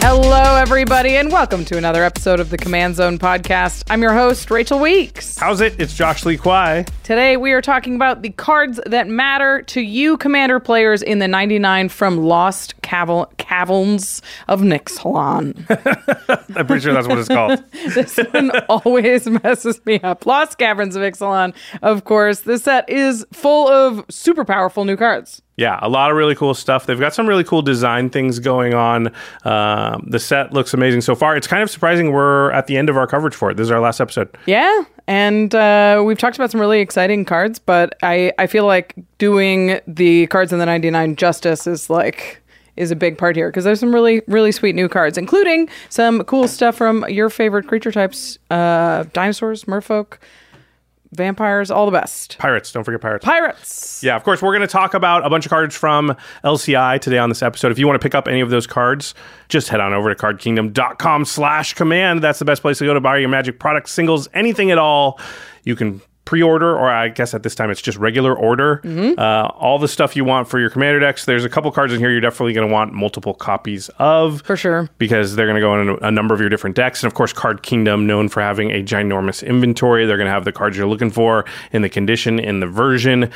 Hello, everybody, and welcome to another episode of the Command Zone podcast. I'm your host, Rachel Weeks. How's it? It's Josh Lee Kwai. Today, we are talking about the cards that matter to you, Commander players, in the 99 from Lost Caval- Caverns of Nixalan. I'm pretty sure that's what it's called. this one always messes me up. Lost Caverns of Ixalan, of course. This set is full of super powerful new cards. Yeah, a lot of really cool stuff. They've got some really cool design things going on. Um, the set looks amazing so far. It's kind of surprising we're at the end of our coverage for it. This is our last episode. Yeah, and uh, we've talked about some really exciting cards, but I, I feel like doing the cards in the 99 justice is like is a big part here. Because there's some really really sweet new cards including some cool stuff from your favorite creature types uh, dinosaurs merfolk vampires all the best Pirates, don't forget pirates. pirates Yeah, of course, we're going to talk about a bunch of cards from LCI today on this episode. If you want to pick up any of those cards, just head on over to cardkingdom.com slash command. That's the best place to go to buy your magic products, singles, anything at all. You can pre-order, or I guess at this time it's just regular order. Uh, all the stuff you want for your commander decks. There's a couple cards in here you're definitely going to want multiple copies of. for sure because they're going to go in a, a number of your different decks. And of course, Card Kingdom, known for having a ginormous inventory. They're going to have the cards you're looking for in the condition, in the version.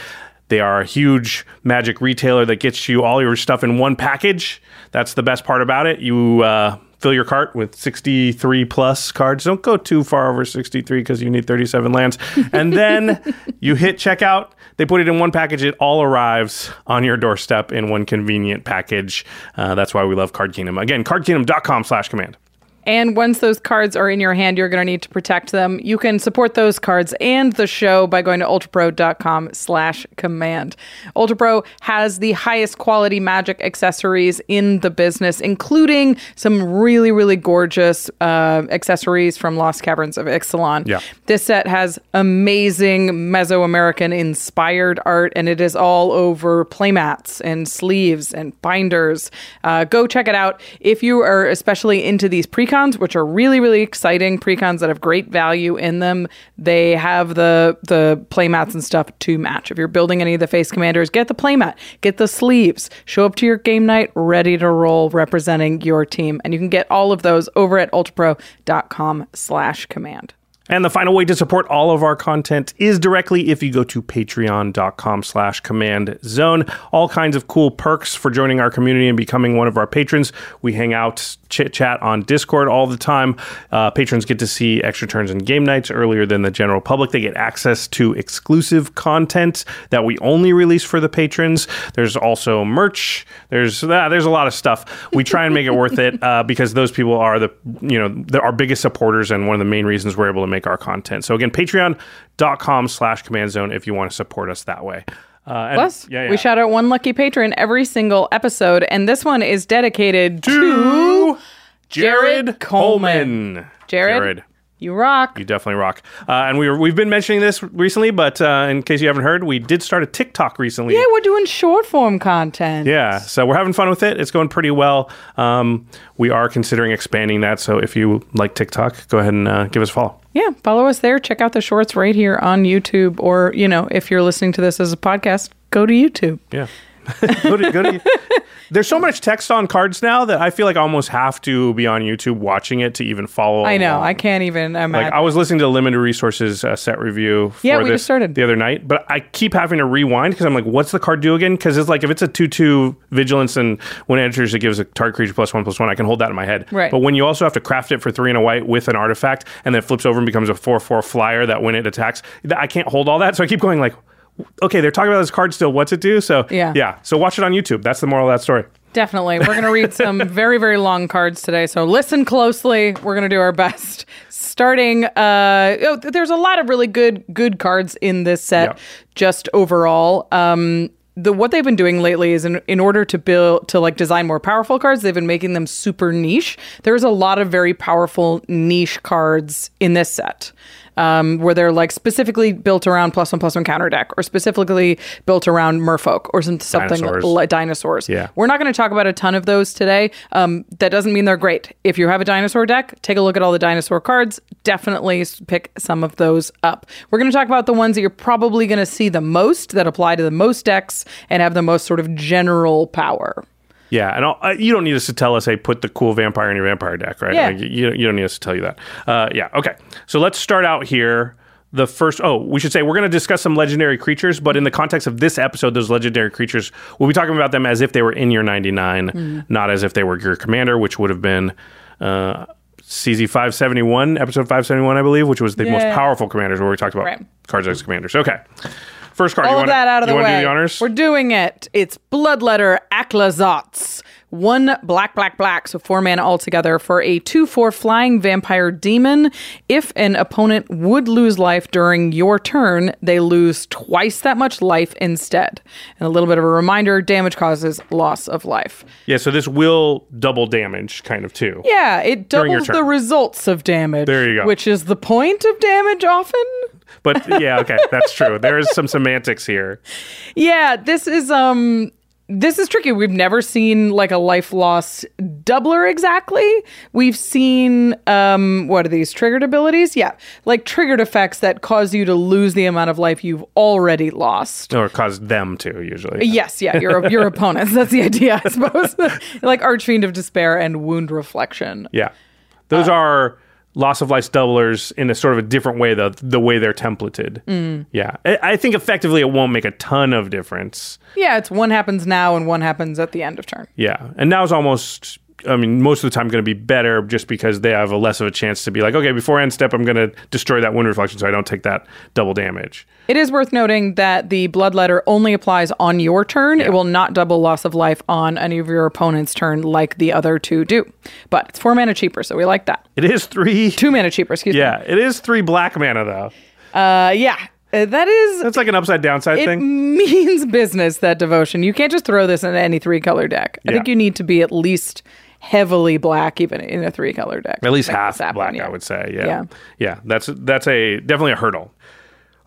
They are a huge magic retailer that gets you all your stuff in one package. That's the best part about it. You uh, fill your cart with 63 plus cards. Don't go too far over 63 because you need 37 lands. And then you hit checkout. They put it in one package. It all arrives on your doorstep in one convenient package. Uh, that's why we love Card Kingdom. Again, cardkingdom.com slash command. And once those cards are in your hand, you're going to need to protect them. You can support those cards and the show by going to ultrapro.com slash command. UltraPro has the highest quality magic accessories in the business, including some really, really gorgeous uh, accessories from Lost Caverns of Ixalan. Yeah. This set has amazing Mesoamerican inspired art, and it is all over playmats and sleeves and binders. Uh, go check it out. If you are especially into these precons, which are really, really exciting precons that have great value in them, they have the the playmats and stuff to match. If you're building any of the face commanders, get the playmat, get the sleeves, show up to your game night ready to roll, representing your team, and you can get all of those over at ultrapro.com/command. And the final way to support all of our content is directly if you go to patreon.com slash command zone. All kinds of cool perks for joining our community and becoming one of our patrons. We hang out, chit chat on Discord all the time. Uh, patrons get to see extra turns and game nights earlier than the general public. They get access to exclusive content that we only release for the patrons. There's also merch. There's uh, there's a lot of stuff. We try and make it worth it uh, because those people are the you know our biggest supporters and one of the main reasons we're able to make our content. So again, patreon.com slash command zone if you want to support us that way. Uh, and- Plus, yeah, yeah. we shout out one lucky patron every single episode, and this one is dedicated to to Jared Jared Coleman. Coleman. Jared, you rock. You definitely rock. Uh, and we were, we've been mentioning this recently, but uh, in case you haven't heard, we did start a TikTok recently. Yeah, we're doing short form content. Yeah, so we're having fun with it. It's going pretty well. Um, we are considering expanding that. So if you like TikTok, go ahead and uh, give us a follow. Yeah, follow us there. Check out the shorts right here on YouTube, or you know, if you're listening to this as a podcast, go to YouTube. Yeah. go to, go to, there's so much text on cards now that I feel like I almost have to be on YouTube watching it to even follow. I know. along. I can't even imagine. Like I was listening to limited resources uh, set review. For Yeah, we this just started. the other night, but I keep having to rewind because I'm like, what's the card do again? Because it's like if it's a two-two vigilance and when it enters, it gives a target creature plus one plus one. I can hold that in my head. Right. But when you also have to craft it for three and a white with an artifact, and then it flips over and becomes a four-four flyer that when it attacks, I can't hold all that. So I keep going like. Okay, they're talking about this card still. What's it do? So Yeah. yeah. So watch it on YouTube. That's the moral of that story. Definitely. We're going to read some very, very long cards today. So listen closely. We're going to do our best. Starting, uh, oh, there's a lot of really good, good cards in this set, Yeah. just overall. Um, the what they've been doing lately is in, in order to build to like design more powerful cards they've been making them super niche there's a lot of very powerful niche cards in this set um, where they're like specifically built around plus one plus one counter deck or specifically built around merfolk or some, something Dinosaurs. like dinosaurs Yeah. we're not going to talk about a ton of those today. Um, that doesn't mean they're great. If you have a dinosaur deck, take a look at all the dinosaur cards. Definitely pick some of those up. We're going to talk about the ones that you're probably going to see the most that apply to the most decks and have the most sort of general power. Yeah, and I'll, uh, you don't need us to tell us, hey, put the cool vampire in your vampire deck, right? Yeah. Like, you, you don't need us to tell you that. Uh, yeah, okay. So let's start out here. The first, oh, we should say we're going to discuss some legendary creatures, but in the context of this episode, those legendary creatures, we'll be talking about them as if they were in your 99, Hmm. not as if they were your commander, which would have been uh, CZ 571, episode 571, I believe, which was the most powerful commanders where we talked about Right. cards as commanders. Okay. First card. All you of wanna, that out of the way. do the honors? We're doing it. It's Bloodletter Aclazotz. One black, black, black, so four mana altogether for a 2 4 flying vampire demon. If an opponent would lose life during your turn, they lose twice that much life instead. And a little bit of a reminder damage causes loss of life. Yeah, so this will double damage, kind of too. Yeah, it doubles the results of damage. There you go. Which is the point of damage often. But yeah, okay, that's true. There is some semantics here. Yeah, this is um this is tricky. We've never seen like a life loss doubler exactly. We've seen um what are these triggered abilities? Yeah, like triggered effects that cause you to lose the amount of life you've already lost. Or cause them to, usually. Yes, yeah, your your opponents. That's the idea, I suppose. like Archfiend of Despair and Wound Reflection. Yeah. Those Uh, are loss of life doublers in a sort of a different way, the, the way they're templated. Mm. Yeah. I, I think effectively it won't make a ton of difference. Yeah, it's one happens now and one happens at the end of turn. Yeah. And now is almost. I mean, most of the time going to be better just because they have a less of a chance to be like, okay, before end step, I'm going to destroy that wound reflection so I don't take that double damage. It is worth noting that the bloodletter only applies on your turn. It will not double loss of life on any of your opponent's turn like the other two do. But it's four mana cheaper, so we like that. It is three. Two mana cheaper, excuse me. Yeah. It is three black mana, though. Uh, yeah, Uh, that is. That's like an upside downside It thing. It means business, that devotion. You can't just throw this in any three color deck. I think you need to be at least heavily black, even in a three color deck. At least half that black, yeah. I would say. Yeah. Yeah. yeah. That's that's a definitely a hurdle.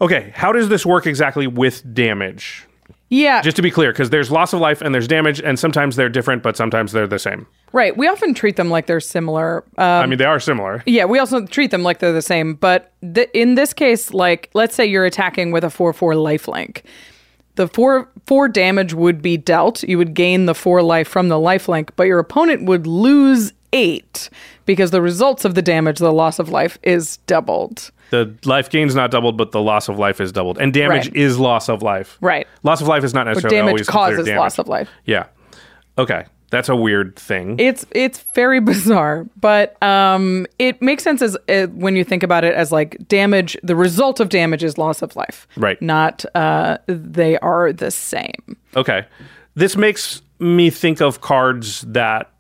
Okay, how does this work exactly with damage? Yeah, Just to be clear, because there's loss of life and there's damage, and sometimes they're different, but sometimes they're the same. right. We often treat them like they're similar. Um, I mean, they are similar. Yeah, we also treat them like they're the same. But th- in this case, like, let's say you're attacking with a 4 4 lifelink. The four four damage would be dealt. You would gain the four life from the lifelink, but your opponent would lose eight because the results of the damage, the loss of life, is doubled. The life gain's not doubled, but the loss of life is doubled, and damage Right. is loss of life. Right. Loss of life is not necessarily damage always considered causes damage. Causes loss of life. Yeah. Okay, that's a weird thing. It's it's very bizarre, but um, it makes sense as uh, when you think about it as like damage. The result of damage is loss of life, Right. Not uh, they are the same. Okay. This makes me think of cards that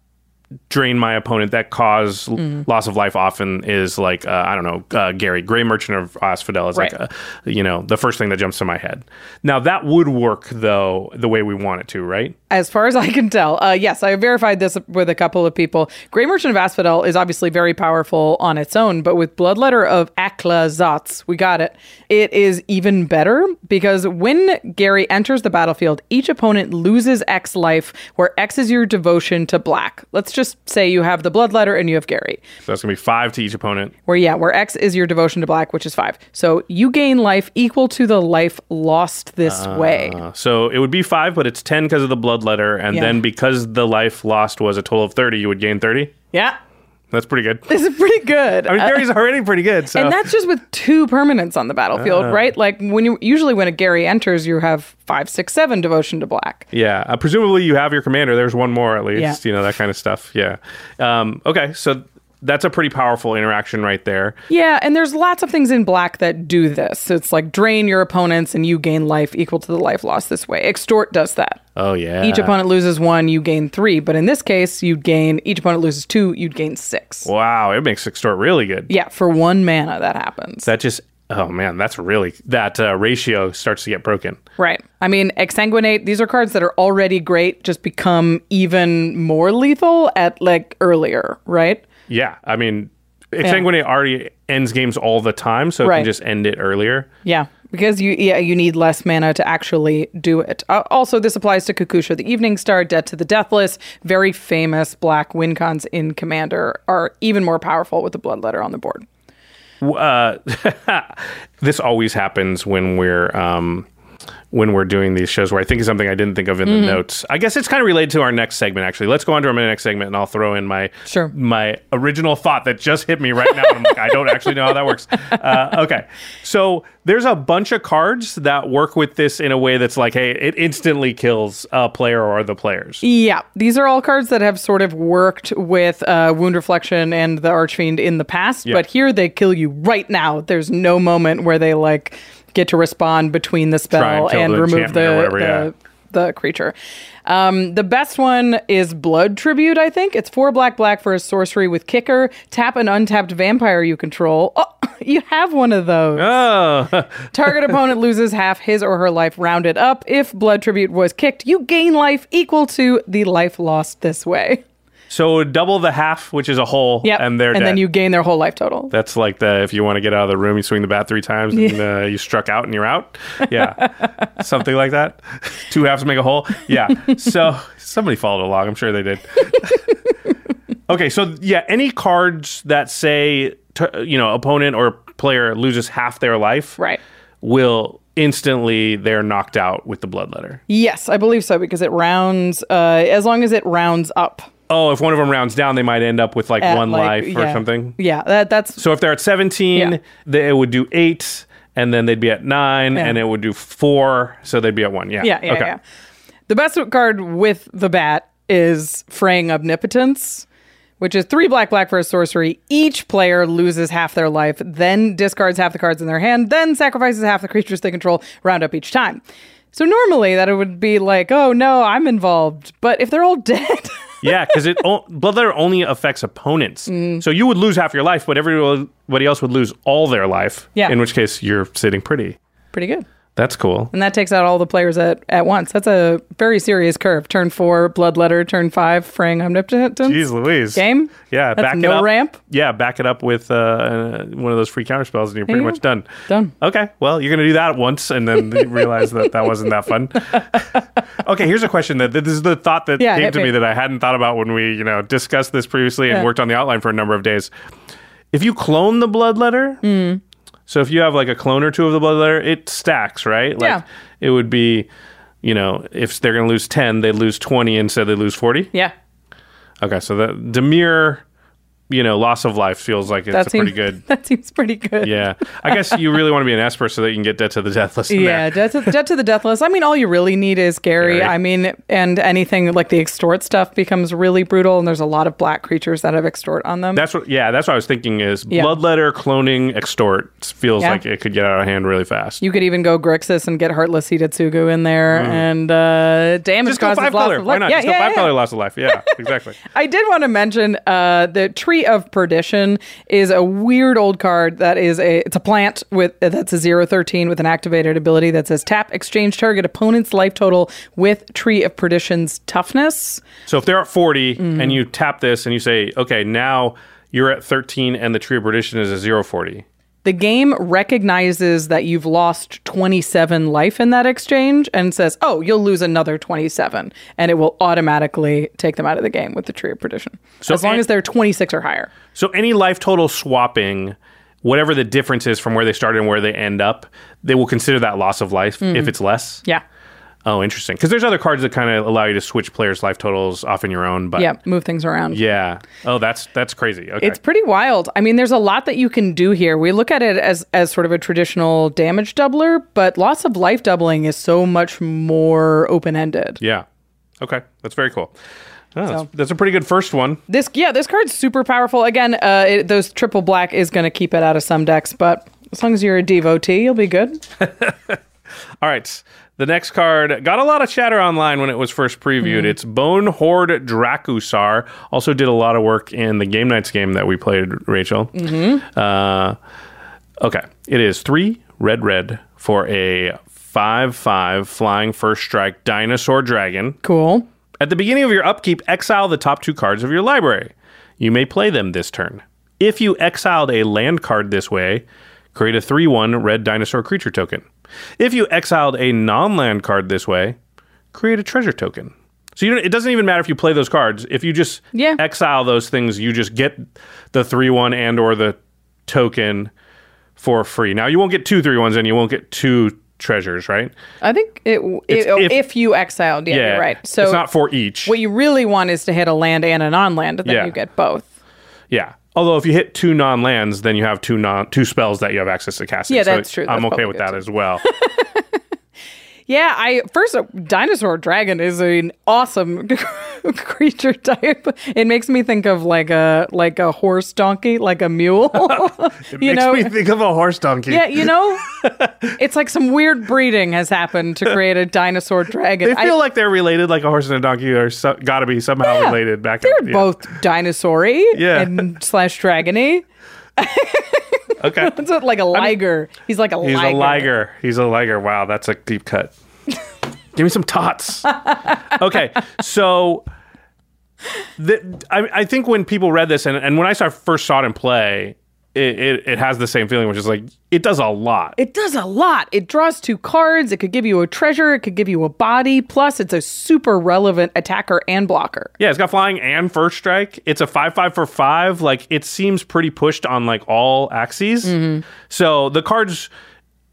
drain my opponent that cause Mm-hmm. loss of life often is like uh, I don't know uh, Gary Gray Merchant of Asphodel is like a, you know the first thing that jumps to my head. Now that would work though the way we want it to, right? As far as I can tell, uh, yes, I verified this with a couple of people. Gray Merchant of Asphodel is obviously very powerful on its own, but with Bloodletter of Aclazotz, we got it. It is even better because when Gary enters the battlefield, each opponent loses X life, where X is your devotion to black. Let's just say you have the bloodletter and you have Gary. So that's gonna be five to each opponent. Where yeah, where X is your devotion to black, which is five. So you gain life equal to the life lost this way. Uh, so it would be five, but it's ten because of the bloodletter, and Yeah. then because the life lost was a total of thirty, you would gain thirty. Yeah, That's pretty good. this is pretty good. I mean, Uh, Gary's already pretty good. So and that's just with two permanents on the Uh. battlefield, right? Like when you usually when a Gary enters, you have five, six, seven devotion to black. Yeah, uh, presumably you have your commander. There's one more at least. Yeah. You know that kind of stuff. Yeah. Um, okay, so that's a pretty powerful interaction right there. Yeah, and there's lots of things in black that do this. It's like drain your opponents and you gain life equal to the life lost this way. Extort does that. Oh yeah. Each opponent loses one, you gain three. But in this case, you'd gain each opponent loses two, you'd gain six. Wow, it makes extort really good. Yeah, for one mana that happens. That just. Oh man, that's really that uh, ratio starts to get broken. right. I mean, exsanguinate, these are cards that are already great, just become even more lethal at like earlier, right? Yeah, I mean, exsanguinate already ends games all the time, so it Right. can just end it earlier. Yeah, because you yeah you need less mana to actually do it. Uh, also, this applies to Kokusho, the Evening Star, Debt to the Deathless, very famous black win cons in Commander are even more powerful with the Bloodletter on the board. uh, this always happens when we're um, when we're doing these shows where I think of something I didn't think of in Mm-hmm. the notes. I guess it's kind of related to our next segment. Actually, let's go on to our next segment, and I'll throw in my Sure. my original thought that just hit me right now. I'm like, I don't actually know how that works. Uh, okay, so there's a bunch of cards that work with this in a way that's like, hey, it instantly kills a player or the players. Yeah, these are all cards that have sort of worked with uh, Wound Reflection and the Archfiend in the past, Yeah. but here they kill you right now. There's no moment where they like get to respond between the spell and the remove the whatever, the, yeah. the creature. Um, the best one is Blood Tribute. I think it's four black black for a sorcery with kicker. Tap an untapped vampire you control. Oh, you have one of those. Oh, Target opponent loses half his or her life rounded up. If blood tribute was kicked, you gain life equal to the life lost this way. So double the half, which is a whole, Yep. and they're and dead. then you gain their whole life total. That's like the if you want to get out of the room, you swing the bat three times and uh, you struck out and you're out. Yeah, something like that. Two halves make a whole. Yeah. So somebody followed along. I'm sure they did. okay, so yeah, any cards that say t- you know opponent or player loses half their life, Right. will instantly they're knocked out with the blood letter. Yes, I believe so because it rounds uh, as long as it rounds up. Oh, if one of them rounds down, they might end up with like at, one like, life or yeah. something. Yeah, that that's So if they're at 17, Yeah. they, it would do eight, and then they'd be at nine, Yeah. and it would do four, so they'd be at one. Yeah. yeah, yeah, okay. yeah. The best card with the bat is Fraying Omnipotence, which is three black black for a sorcery. Each player loses half their life, then discards half the cards in their hand, then sacrifices half the creatures they control, round up each time. So normally that it would be like, oh no, I'm involved. But if they're all dead, yeah, because it o- bloodletter only affects opponents. Mm. So you would lose half your life, but everybody else would lose all their life. Yeah. In which case, you're sitting pretty. pretty good. That's cool. And that takes out all the players at, at once. That's a very serious curve. Turn four, Bloodletter. Turn five, Fraying Omnipotence. Jeez Louise. Game? Yeah, That's back it no up. ramp? Yeah, back it up with uh, one of those free counter spells, and you're pretty you much done. Done. Okay, well, you're going to do that once, and then you realize that that wasn't that fun. okay, here's a question that this is the thought that Yeah, came to me. me. that I hadn't thought about when we, you know, discussed this previously and Yeah. worked on the outline for a number of days. If you clone the bloodletter, Hmm. So if you have like a clone or two of the bloodletter, it stacks, right? Like Yeah. it would be, you know, if they're going to lose ten, they lose twenty instead they lose forty. Yeah. Okay, so the Dimir, you know, loss of life feels like it's That a seems pretty good. That seems pretty good. Yeah, I guess you really want to be an Esper so that you can get Debt to the Deathless. In Yeah, dead to, debt to the deathless. I mean, all you really need is Gary. Gary. I mean, and anything like the extort stuff becomes really brutal, and there's a lot of black creatures that have extort on them. That's what. Yeah, that's what I was thinking. Is Yeah. bloodletter cloning extort feels Yeah. like it could get out of hand really fast. you could even go Grixis and get Heartless Hidetsugu in there, and uh, damage Mm. just go five loss color. of Why not? Yeah, just yeah, go five color loss of life. Yeah, exactly. I did want to mention uh, the Tree of Perdition is a weird old card that is a it's a plant with that's a zero thirteen with an activated ability that says tap exchange target opponent's life total with Tree of Perdition's toughness. so if they're at 40 Mm-hmm. and you tap this and you say, okay, now you're at 13 and the tree of perdition is a zero forty. The game recognizes that you've lost 27 life in that exchange and says, oh, you'll lose another 27. And it will automatically take them out of the game with the Tree of Perdition. So as long as they're 26 or higher. So any life total swapping, whatever the difference is from where they started and where they end up, they will consider that loss of life mm-hmm. if it's less. Yeah. Oh, interesting. Because there's other cards that kind of allow you to switch players' life totals off in your own. But Yeah. Move things around. yeah. Oh, that's that's crazy. Okay. It's pretty wild. I mean, there's a lot that you can do here. We look at it as as sort of a traditional damage doubler, but loss of life doubling is so much more open ended. yeah. Okay. That's very cool. Oh, that's, that's a pretty good first one. This yeah, this card's super powerful. Again, uh, it, those triple black is going to keep it out of some decks, but as long as you're a devotee, you'll be good. All right. The next card got a lot of chatter online when it was first previewed. It's Bone Horde Dracusar. Also did a lot of work in the Game Nights game that we played, Rachel. Mm-hmm. Uh, okay. It is three red red for a 5 5 flying first strike dinosaur dragon. Cool. At the beginning of your upkeep, exile the top two cards of your library. You may play them this turn. If you exiled a land card this way, create a 3 1 red dinosaur creature token. If you exiled a non land card this way, create a treasure token. So you don't, it doesn't even matter if you play those cards. If you just Yeah. exile those things, you just get the 3 1 and or the token for free. Now, you won't get two three ones and you won't get two treasures, right? I think it, it if- if, you exiled, yeah, you're right. So it's not for each. what you really want is to hit a land and a non-land, then Yeah. you get both. Yeah. Although if you hit two non lands, then you have two non two spells that you have access to casting. Yeah, So that's true. I'm That's okay with good that as well. Yeah, I first uh, dinosaur dragon is an awesome creature type. It makes me think of like a like a horse donkey, like a mule. It you makes know, me think of a horse donkey. yeah, you know, it's like some weird breeding has happened to create a dinosaur dragon. They feel I, like they're related, like a horse and a donkey are so, got to be somehow Yeah, related. Back they're yeah. both dinosaur-y Yeah. and slash dragony. okay. It's like a liger. He's like a He's liger. a liger. He's a liger. Wow, that's a deep cut. Give me some tots. okay, so the, I, I think when people read this and, and when I saw, first saw it in play, it, it, it has the same feeling, which is like it does a lot. It does a lot. It draws two cards. It could give you a treasure. It could give you a body. Plus, it's a super relevant attacker and blocker. Yeah, it's got flying and first strike. It's a five five for five. Like it seems pretty pushed on like all axes. Mm-hmm. So the cards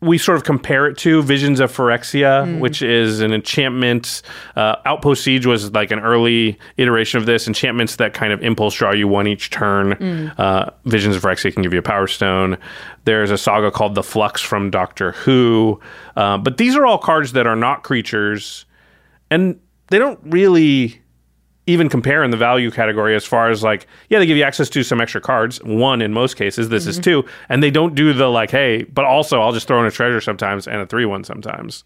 we sort of compare it to Visions of Phyrexia, which is an enchantment. Uh, Outpost Siege was like an early iteration of this. Enchantments that kind of impulse draw you one each turn. Uh, Visions of Phyrexia can give you a Power Stone. There's a saga called The Flux from Doctor Who. Uh, but these are all cards that are not creatures, and they don't really even compare in the value category as far as like yeah they give you access to some extra cards one in most cases this is mm-hmm. two and they don't do the like hey but also i'll just throw in a treasure sometimes and a three one sometimes.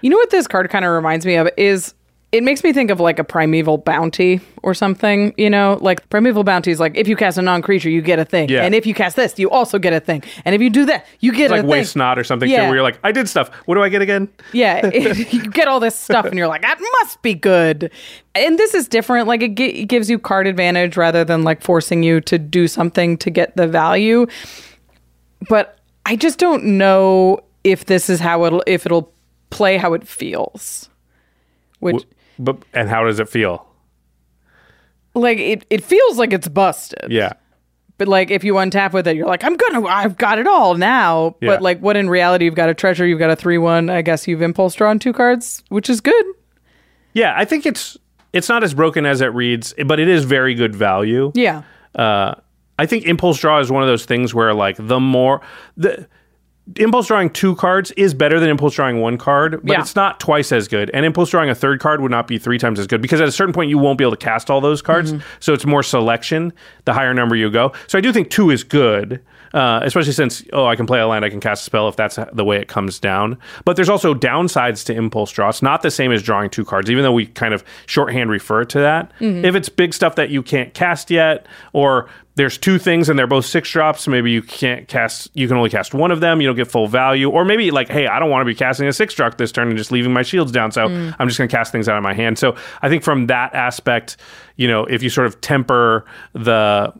You know what this card kind of reminds me of is it makes me think of like a primeval bounty or something, you know? Like primeval bounty is like if you cast a non-creature, you get a thing. Yeah. And if you cast this, you also get a thing. And if you do that, you get like a waste thing. not or something too, Yeah. where you're like i did stuff what do i get again Yeah, it- you get all this stuff, and you're like, that must be good. And this is different. Like it, gi- it gives you card advantage rather than like forcing you to do something to get the value. But I just don't know if this is how it'll if it'll play how it feels. Which but and how does it feel like it, it feels like it's busted. yeah But like if you untap with it, you're like, I'm gonna I've got it all now. Yeah. But like what in reality you've got a treasure, you've got a three one, I guess you've impulse drawn two cards, which is good. yeah i think it's it's not as broken as it reads but it is very good value Yeah. uh, I think impulse draw is one of those things where like the more the impulse drawing two cards is better than impulse drawing one card, but Yeah. it's not twice as good. And impulse drawing a third card would not be three times as good because at a certain point you won't be able to cast all those cards. Mm-hmm. So it's more selection the higher number you go. So I do think two is good. Uh, especially since oh I can play a land I can cast a spell if that's the way it comes down. But there's also downsides to impulse draw. It's not the same as drawing two cards, even though we kind of shorthand refer to that. Mm-hmm. If it's big stuff that you can't cast yet, or there's two things and they're both six drops, maybe you can't cast. You can only cast one of them. You don't get full value, or maybe like hey I don't want to be casting a six drop this turn and just leaving my shields down, so mm. I'm just going to cast things out of my hand. So I think from that aspect, you know, if you sort of temper the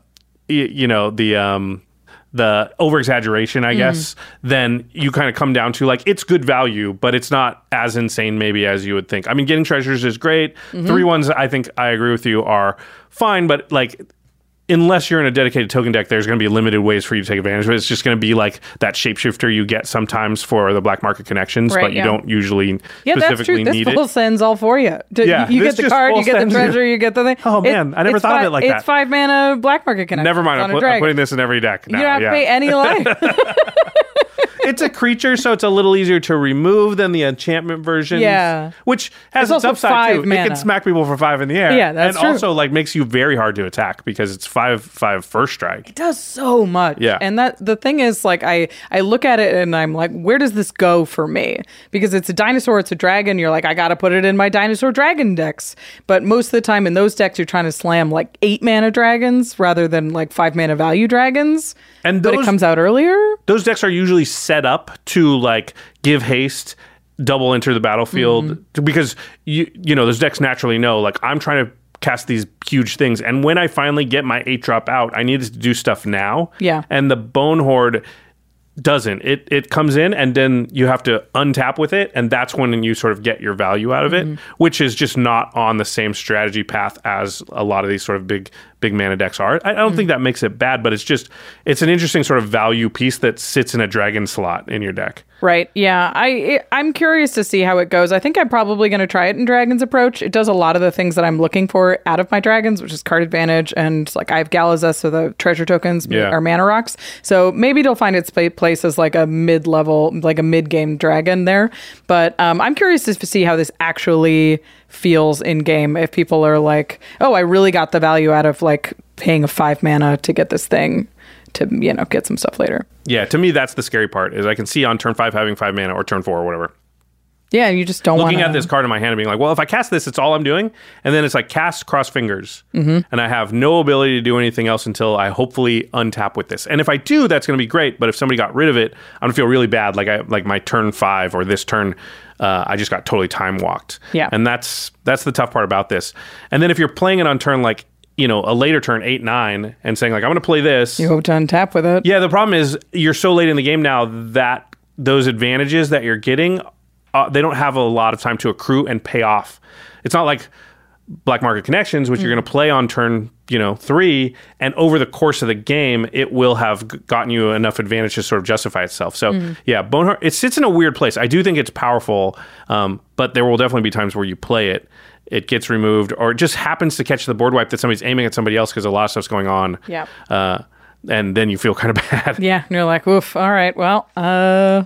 you know the um the over exaggeration, I mm-hmm. guess, then you kind of come down to like it's good value, but it's not as insane maybe as you would think. I mean, getting treasures is great. Mm-hmm. Three ones, I think I agree with you, are fine, but like unless you're in a dedicated token deck, there's going to be limited ways for you to take advantage of it. It's just going to be like that shapeshifter you get sometimes for the black market connections, Right, but you yeah. don't usually Yeah, that's true. This need full it. sends all for you. D- Yeah, you get the card, you get the sends you. treasure, you get the thing. Oh, man, I never thought of it like that. it's five mana black market connection. Never mind, I'm, put, I'm putting this in every deck now. you don't have yeah. to pay any life. it's a creature, so it's a little easier to remove than the enchantment version. Yeah. which has It's its, upside too. It can smack people for five in the air. Yeah, that's and true. also like makes you very hard to attack because it's five five first strike. It does so much. Yeah. And that the thing is like I I look at it and I'm like, where does this go for me? Because it's a dinosaur, it's a dragon, you're like, I gotta put it in my dinosaur dragon decks. But most of the time in those decks you're trying to slam like eight mana dragons rather than like five mana value dragons. And but it comes out earlier. Those decks are usually set up to like give haste, double enter the battlefield Mm-hmm. because you you know those decks naturally know like I'm trying to cast these huge things and when I finally get my eight drop out, I need to do stuff now. Yeah. and the Bonehoard doesn't it it comes in and then you have to untap with it and that's when you sort of get your value out of it which is just not on the same strategy path as a lot of these sort of big big mana decks are i, I don't think that makes it bad but it's just it's an interesting sort of value piece that sits in a dragon slot in your deck Right. Yeah. I I'm curious to see how it goes. I think I'm probably going to try it in Dragon's approach. It does a lot of the things that I'm looking for out of my dragons, which is card advantage and like I have Galazeth, so the treasure tokens Yeah. are mana rocks. So maybe it'll find its place as like a mid level, like a mid game dragon there. But um, I'm curious to see how this actually feels in game. If people are like, oh, I really got the value out of like paying a five mana to get this thing to you know get some stuff later. yeah to me that's the scary part is i can see on turn five having five mana or turn four or whatever Yeah, you just don't looking wanna... at this card in my hand and being like, well, if I cast this, it's all I'm doing. And then it's like cast cross fingers. Mm-hmm. And I have no ability to do anything else until I hopefully untap with this. And if I do, that's going to be great. But if somebody got rid of it, I'm going to feel really bad. Like I, like my turn five or this turn, uh, I just got totally time walked. Yeah. And that's, that's the tough part about this. And then if you're playing it on turn like, you know, a later turn eight, nine and saying like, I'm going to play this. You hope to untap with it. Yeah, the problem is you're so late in the game now that those advantages that you're getting, uh, they don't have a lot of time to accrue and pay off. It's not like black market connections, which you're going to play on turn, you know, three, and over the course of the game, it will have gotten you enough advantage to sort of justify itself. So yeah, Boneheart, it sits in a weird place. I do think it's powerful, um, but there will definitely be times where you play it. It gets removed, or it just happens to catch the board wipe that somebody's aiming at somebody else because a lot of stuff's going on. Yeah. Uh, and then you feel kind of bad. Yeah, and you're like, oof, all right, well, uh,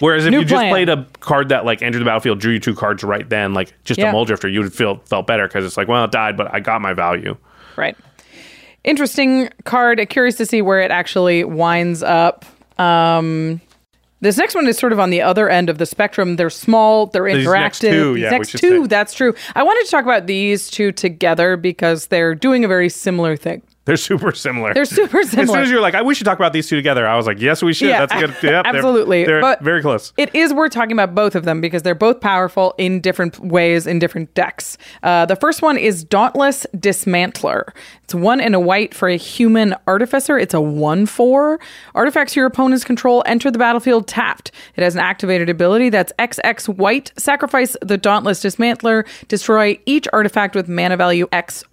Whereas if New you just played a card that like entered the battlefield, drew you two cards right then, like just Yeah. a Mulldrifter, you would feel felt better because it's like, well, it died, but I got my value. Right. Interesting card. Curious to see where it actually winds up. Um, this next one is sort of on the other end of the spectrum. They're small, they're interactive. These next two, These yeah, next two, that's true. I wanted to talk about these two together because they're doing a very similar thing. They're super similar. They're super similar. As soon as you're like, I, we should talk about these two together, I was like, yes, we should. Yeah, That's a good. Yep, they're- absolutely. They're, But- very close. It is worth talking about both of them because they're both powerful in different ways in different decks. Uh, the first one is Dauntless Dismantler. It's one and a white for a human artificer. It's a 1 4. Artifacts your opponents control enter the battlefield tapped. It has an activated ability that's XX white. Sacrifice the Dauntless Dismantler. Destroy each artifact with mana value X.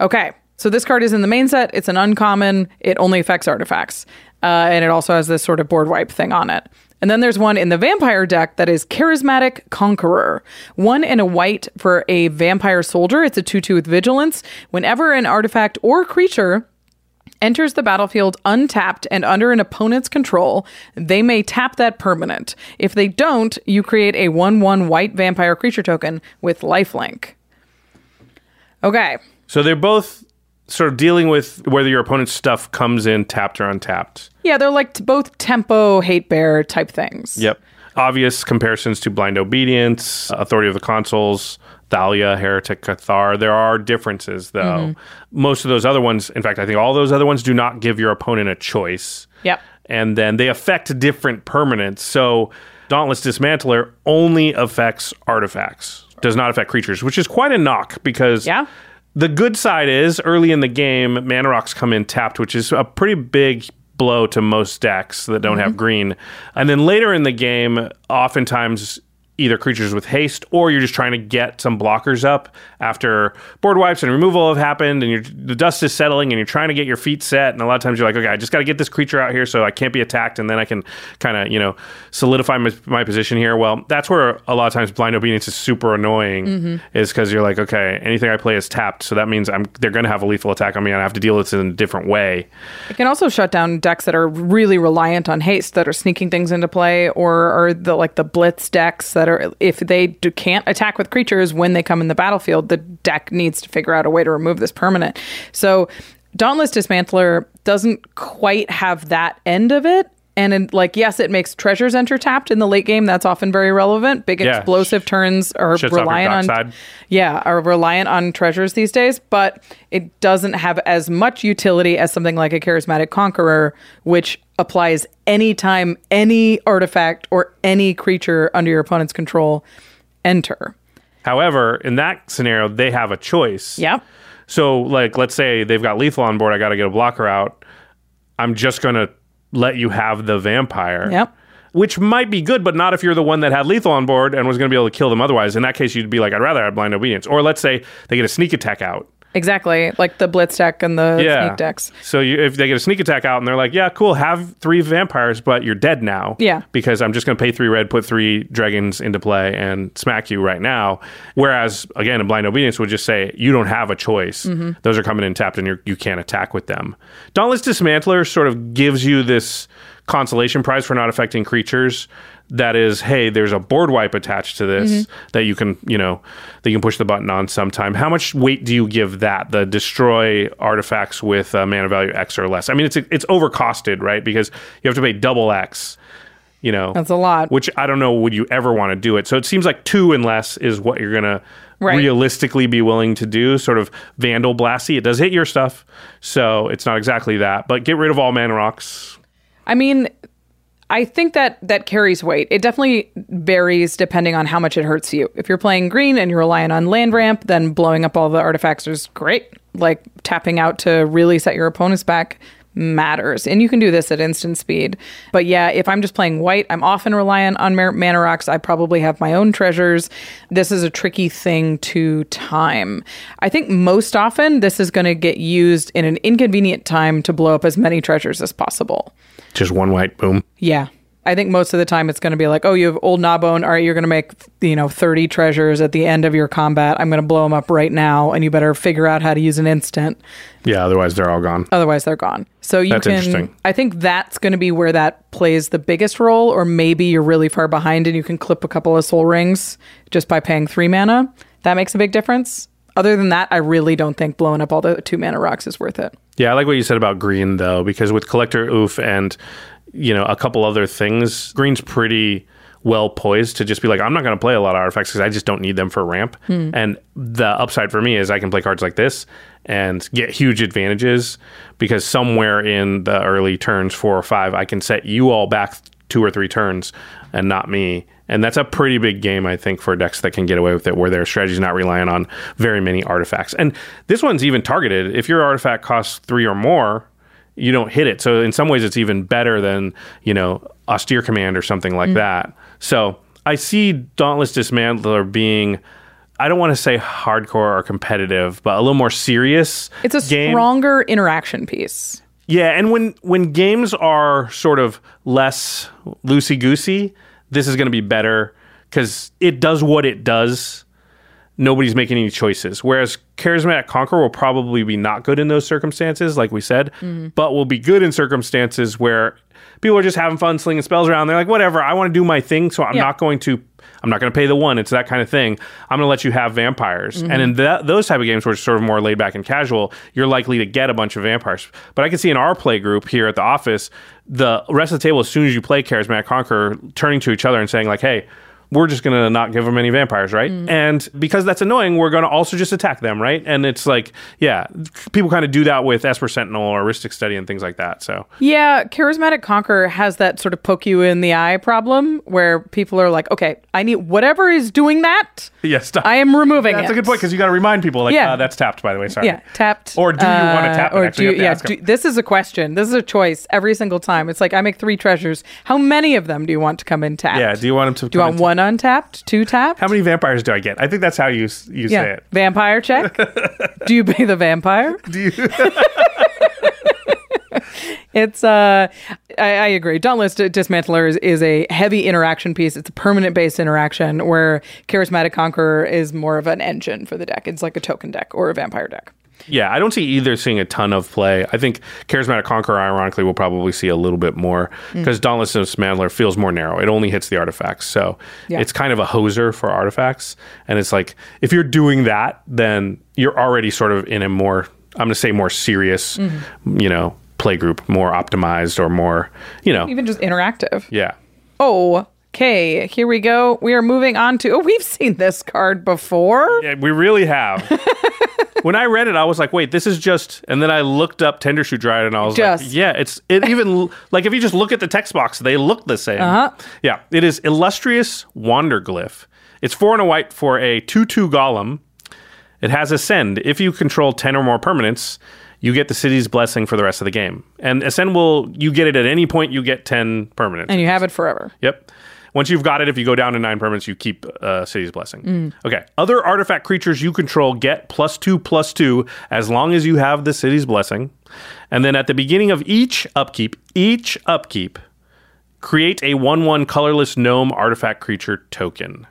Okay. So this card is in the main set. It's an uncommon. It only affects artifacts, uh, and it also has this sort of board wipe thing on it. And then there's one in the vampire deck that is Charismatic Conqueror. One in a white for a vampire soldier. It's a 2 2 with vigilance. Whenever an artifact or creature enters the battlefield untapped and under an opponent's control, they may tap that permanent. If they don't, you create a 1 1 white vampire creature token with lifelink. Okay. So they're both sort of dealing with whether your opponent's stuff comes in tapped or untapped. Yeah, they're like t- both tempo hate bear type things. Yep. Obvious comparisons to Blind Obedience, Authority of the Consuls, Thalia, Heretic Cathar. There are differences, though. Mm-hmm. Most of those other ones, in fact, I think all those other ones do not give your opponent a choice. Yep. And then they affect different permanents. So Dauntless Dismantler only affects artifacts, does not affect creatures, which is quite a knock because Yeah. The good side is early in the game, mana rocks come in tapped, which is a pretty big blow to most decks that don't have mm-hmm. green. And then later in the game, oftentimes either creatures with haste or you're just trying to get some blockers up after board wipes and removal have happened and you're, the dust is settling and you're trying to get your feet set. And a lot of times you're like okay i just got to get this creature out here so i can't be attacked and then i can kind of you know solidify my, my position here. Well that's where a lot of times blind obedience is super annoying mm-hmm. is because you're like okay anything i play is tapped. So that means i'm they're going to have a lethal attack on me and i have to deal with it in a different way. It can also shut down decks that are really reliant on haste, that are sneaking things into play, or or the like the blitz decks that are if they do, can't attack with creatures when they come in the battlefield, the deck needs to figure out a way to remove this permanent. So Dauntless Dismantler doesn't quite have that end of it. And in, like, yes, it makes treasures enter tapped in the late game. That's often very relevant. Big Yeah. explosive turns are your reliant on yeah, are reliant on treasures these days, but it doesn't have as much utility as something like a charismatic conqueror, which applies anytime any artifact or any creature under your opponent's control enter. however in that scenario they have a choice Yeah. So, like, let's say they've got lethal on board. I got to get a blocker out. I'm just going to let you have the vampire. Yep. Which might be good, but not if you're the one that had lethal on board and was going to be able to kill them otherwise. In that case, you'd be like, I'd rather have blind obedience. Or let's say they get a sneak attack out. Exactly. Like the blitz deck and the Yeah. sneak decks. So you, if they get a sneak attack out and they're like, yeah, cool, have three vampires, but you're dead now. Yeah. Because I'm just going to pay three red, put three dragons into play, and smack you right now. Whereas, again, a blind obedience would just say, you don't have a choice. Mm-hmm. Those are coming in tapped and you're, you can't attack with them. Dauntless Dismantler sort of gives you this consolation prize for not affecting creatures. That is, hey, there's a board wipe attached to this Mm-hmm. that you can, you know, that you can push the button on sometime. How much weight do you give that? The destroy artifacts with uh, mana value X or less. I mean, it's it's overcosted, right? Because you have to pay double X. You know, That's a lot. Which I don't know. Would you ever want to do it? So it seems like two and less is what you're gonna Right. realistically be willing to do. Sort of vandal blasty. It does hit your stuff, so it's not exactly that. But get rid of all mana rocks. I mean, I think that that carries weight. It definitely varies depending on how much it hurts you. If you're playing green and you're relying on land ramp, then blowing up all the artifacts is great. Like tapping out to really set your opponents back matters. And you can do this at instant speed. But yeah, if I'm just playing white, I'm often reliant on mana rocks. I probably have my own treasures. This is a tricky thing to time. I think most often this is going to get used in an inconvenient time to blow up as many treasures as possible. Just one white boom. Yeah. I think most of the time it's going to be like, oh, you have old Gnawbone. All right, you're going to make, you know, 30 treasures at the end of your combat. I'm going to blow them up right now, and you better figure out how to use an instant. Yeah. Otherwise, they're all gone. Otherwise, they're gone. So you That's can. interesting. I think that's going to be where that plays the biggest role, or maybe you're really far behind and you can clip a couple of soul rings just by paying three mana. That makes a big difference. Other than that, I really don't think blowing up all the two mana rocks is worth it. Yeah, I like what you said about green though, because with Collector Ouphe and you know a couple other things, green's pretty well poised to just be like, I'm not going to play a lot of artifacts because I just don't need them for ramp. Hmm. And the upside for me is I can play cards like this and get huge advantages because somewhere in the early turns four or five, I can set you all back two or three turns and not me. And that's a pretty big game, I think, for decks that can get away with it, where their strategy is not relying on very many artifacts. And this one's even targeted. If your artifact costs three or more, you don't hit it. So in some ways, it's even better than you know austere command or something like mm. that. So I see Dauntless Dismantler being. I don't want to say hardcore or competitive, but a little more serious. It's a game. stronger interaction piece. Yeah, and when when games are sort of less loosey goosey, this is going to be better because it does what it does. Nobody's making any choices. Whereas charismatic conqueror will probably be not good in those circumstances, like we said, mm-hmm. but will be good in circumstances where people are just having fun slinging spells around. They're like, whatever, I want to do my thing, so I'm Yeah. not going to. I'm not going to pay the one. It's that kind of thing. I'm going to let you have vampires. And mm-hmm. in that, those type of games where it's sort of more laid back and casual, you're likely to get a bunch of vampires. But I can see in our play group here at the office, the rest of the table, as soon as you play Charismatic Conqueror, turning to each other and saying like, "Hey, we're just going to not give them any vampires, right? And because that's annoying, we're going to also just attack them, right? And it's like, yeah, people kind of do that with Esper Sentinel or Rhystic Study and things like that. So, Yeah, Charismatic Conqueror has that sort of poke you in the eye problem where people are like, okay, I need whatever is doing that, yeah. I am removing it. That's it. a good point because you got to remind people, like, Yeah. uh, that's tapped, by the way. Sorry. Yeah, tapped. Or do you want to uh, tap? Or do you yeah? Do, this is a question. This is a choice every single time. It's like I make three treasures. How many of them do you want to come in tapped? Yeah. Do you want them to? Do you want one untapped, two tapped? How many vampires do I get? I think that's how you you yeah, say it. vampire check. do you pay the vampire? Do you? It's uh, I, I agree. Dauntless D- Dismantler is, is a heavy interaction piece. It's a permanent based interaction where Charismatic Conqueror is more of an engine for the deck. It's like a token deck or a vampire deck. Yeah, I don't see either seeing a ton of play. I think Charismatic Conqueror, ironically, will probably see a little bit more Mm. because Dauntless Dismantler feels more narrow. It only hits the artifacts. So Yeah. it's kind of a hoser for artifacts. And it's like, if you're doing that, then you're already sort of in a more, I'm going to say, more serious, Mm-hmm. you know, play group, more optimized or more, you know, Even just interactive. yeah. Oh, Okay, here we go. We are moving on to. Oh, we've seen this card before. Yeah, we really have. when I read it, I was like, "Wait, this is just." And then I looked up Tender Shoot Dryad, and I was Just. like, "Yeah, it's it even like if you just look at the text box, they look the same." Uh-huh. Yeah, it is illustrious Wanderglyph. It's four and a white for a two-two golem. It has ascend. If you control ten or more permanents, you get the city's blessing for the rest of the game. And ascend will you get it at any point. You get ten permanents. And you have it forever. Yep. Once you've got it, if you go down to nine permanents, you keep uh, City's Blessing. Mm. Okay. Other artifact creatures you control get plus two, plus two, as long as you have the City's Blessing. And then at the beginning of each upkeep, each upkeep, create a 1 1 colorless gnome artifact creature token.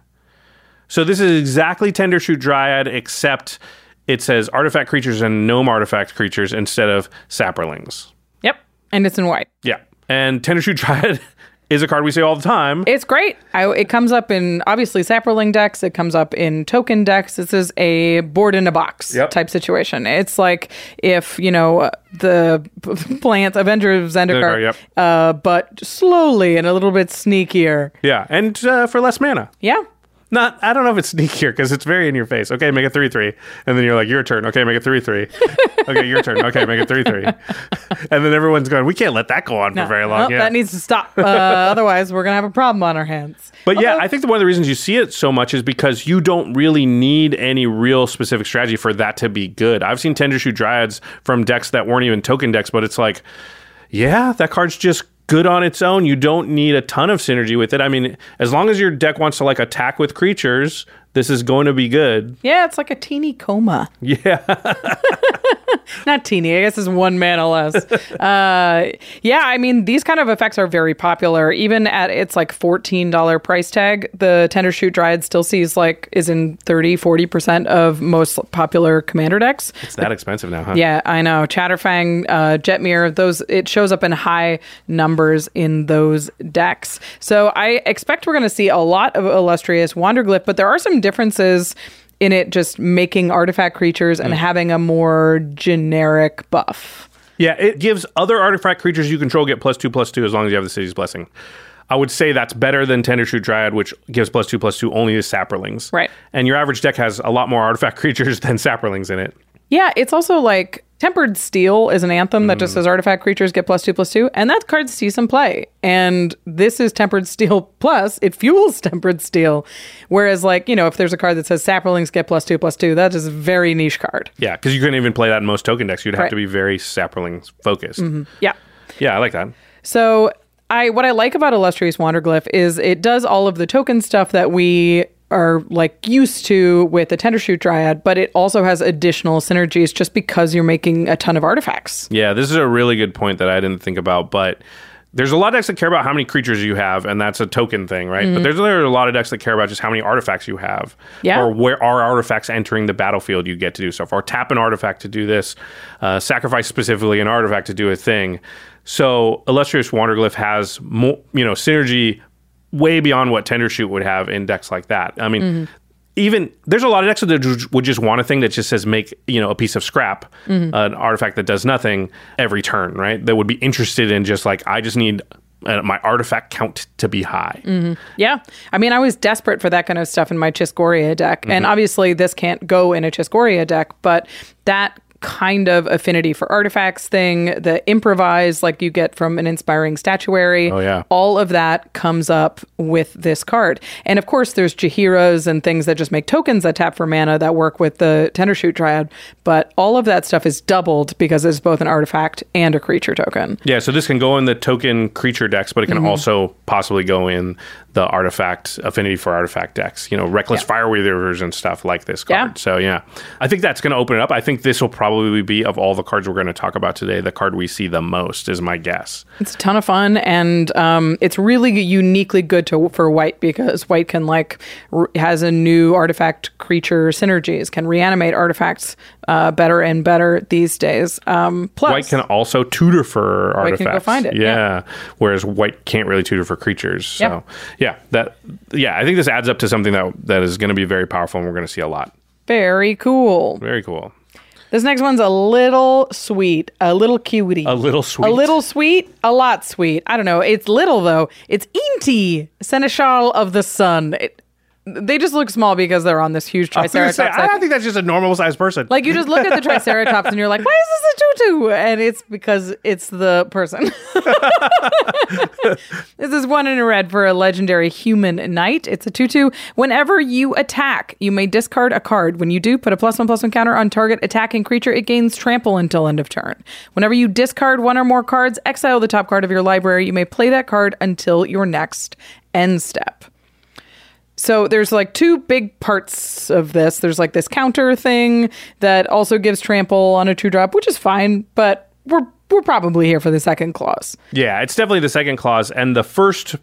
So this is exactly Tender Shoot Dryad, except it says artifact creatures and gnome artifact creatures instead of saprolings. Yep. And it's in white. Yeah. And Tender Shoot Dryad is a card we say all the time. It's great. I, it comes up in obviously Saproling decks. It comes up in token decks. This is a board in a box Yep. type situation. It's like if you know the p- plants Avenger of Zendikar, Zendikar, yep. uh, but slowly and a little bit sneakier. Yeah, and uh, for less mana. Yeah. Not, I don't know if it's sneakier because it's very in your face. Okay, make it three three, and then you're like, your turn. Okay, make it three three. okay, your turn. Okay, make it three three, and then everyone's going. We can't let that go on for very long. Well, yeah. That needs to stop. Uh, otherwise, we're gonna have a problem on our hands. But yeah, I think that one of the reasons you see it so much is because you don't really need any real specific strategy for that to be good. I've seen Tender Shoot Dryads from decks that weren't even token decks, but it's like, yeah, that card's just good on its own. You don't need a ton of synergy with it. I mean, as long as your deck wants to like attack with creatures, this is going to be good. Yeah, it's like a teeny coma. Yeah. Not teeny. I guess it's one mana less. uh, yeah, I mean, these kind of effects are very popular. Even at its like $14 price tag, the Tender Shoot Dryad still sees like is in 30, 40% of most popular commander decks. It's that expensive now, huh? Yeah, I know. Chatterfang, uh, Jetmir, those it shows up in high numbers in those decks. So I expect we're going to see a lot of illustrious Wanderglyph, but there are some differences in it just making artifact creatures and mm. having a more generic buff. Yeah, it gives other artifact creatures you control get plus two, plus two as long as you have the city's blessing. I would say that's better than Tender Shoot Dryad, which gives plus two, plus two only to saprolings. Right. And your average deck has a lot more artifact creatures than saprolings in it. Yeah, it's also like Tempered Steel is an anthem that Mm. just says artifact creatures get plus two plus two, and that card sees some play. And this is Tempered Steel plus, it fuels Tempered Steel. Whereas, like, you know, if there's a card that says Saprolings get plus two plus two, that is a very niche card. Yeah, because you couldn't even play that in most token decks. You'd have Right. to be very saprolings focused. Yeah. Yeah, I like that. So I what I like about Illustrious Wanderglyph is it does all of the token stuff that we are like used to with the Tender Shoot Dryad, but it also has additional synergies just because you're making a ton of artifacts. Yeah, this is a really good point that I didn't think about, but there's a lot of decks that care about how many creatures you have, and that's a token thing, right? But there's there are a lot of decks that care about just how many artifacts you have, Yeah. or where are artifacts entering the battlefield you get to do stuff, or tap an artifact to do this, uh, sacrifice specifically an artifact to do a thing. So illustrious Wanderglyph has more, you know, synergy way beyond what Tender Shoot would have in decks like that. I mean. Even there's a lot of decks that would just want a thing that just says make you know a piece of scrap, an artifact that does nothing every turn, right? That would be interested in just like I just need uh, my artifact count to be high. Yeah. I mean, I was desperate for that kind of stuff in my Chisgoria deck. And obviously, this can't go in a Chisgoria deck, but that kind of affinity for artifacts thing, the improvise like you get from an inspiring statuary. Oh, yeah. All of that comes up with this card. And of course, there's Jaheiras and things that just make tokens that tap for mana that work with the Tendershoot Dryad. But all of that stuff is doubled because it's both an artifact and a creature token. Yeah, so this can go in the token creature decks, but it can Mm-hmm. also possibly go in the artifact affinity for artifact decks. You know, reckless fireweavers and stuff like this card. Yeah. So yeah, I think that's going to open it up. I think this will probably be of all the cards we're going to talk about today, the card we see the most is my guess. It's a ton of fun, and um, it's really uniquely good to for white because white can like r- has a new artifact creature synergies, can reanimate artifacts uh, better and better these days. Um, plus, White can also tutor for White can artifacts. go find it, yeah. Whereas white can't really tutor for creatures. So Yeah. yeah, that yeah, I think this adds up to something that that is going to be very powerful and we're going to see a lot. very cool. Very cool. This next one's a little sweet, a little cutie. A little sweet. A little sweet, a lot sweet. I don't know. It's little though. It's Inti, Seneschal of the Sun. It, they just look small because they're on this huge I was gonna triceratops. say, I I think that's just a normal sized person. Like you just look at the Triceratops and you're like, why is this a tutu? And it's because it's the person. this is one in a red for a legendary human knight. It's a tutu. Whenever you attack, you may discard a card. When you do, put a plus one plus one counter on target attacking creature. It gains trample until end of turn. Whenever you discard one or more cards, exile the top card of your library. You may play that card until your next end step. So there's like two big parts of this. There's like this counter thing that also gives trample on a two drop, which is fine, but we're we're probably here for the second clause. Yeah, it's definitely the second clause. And the first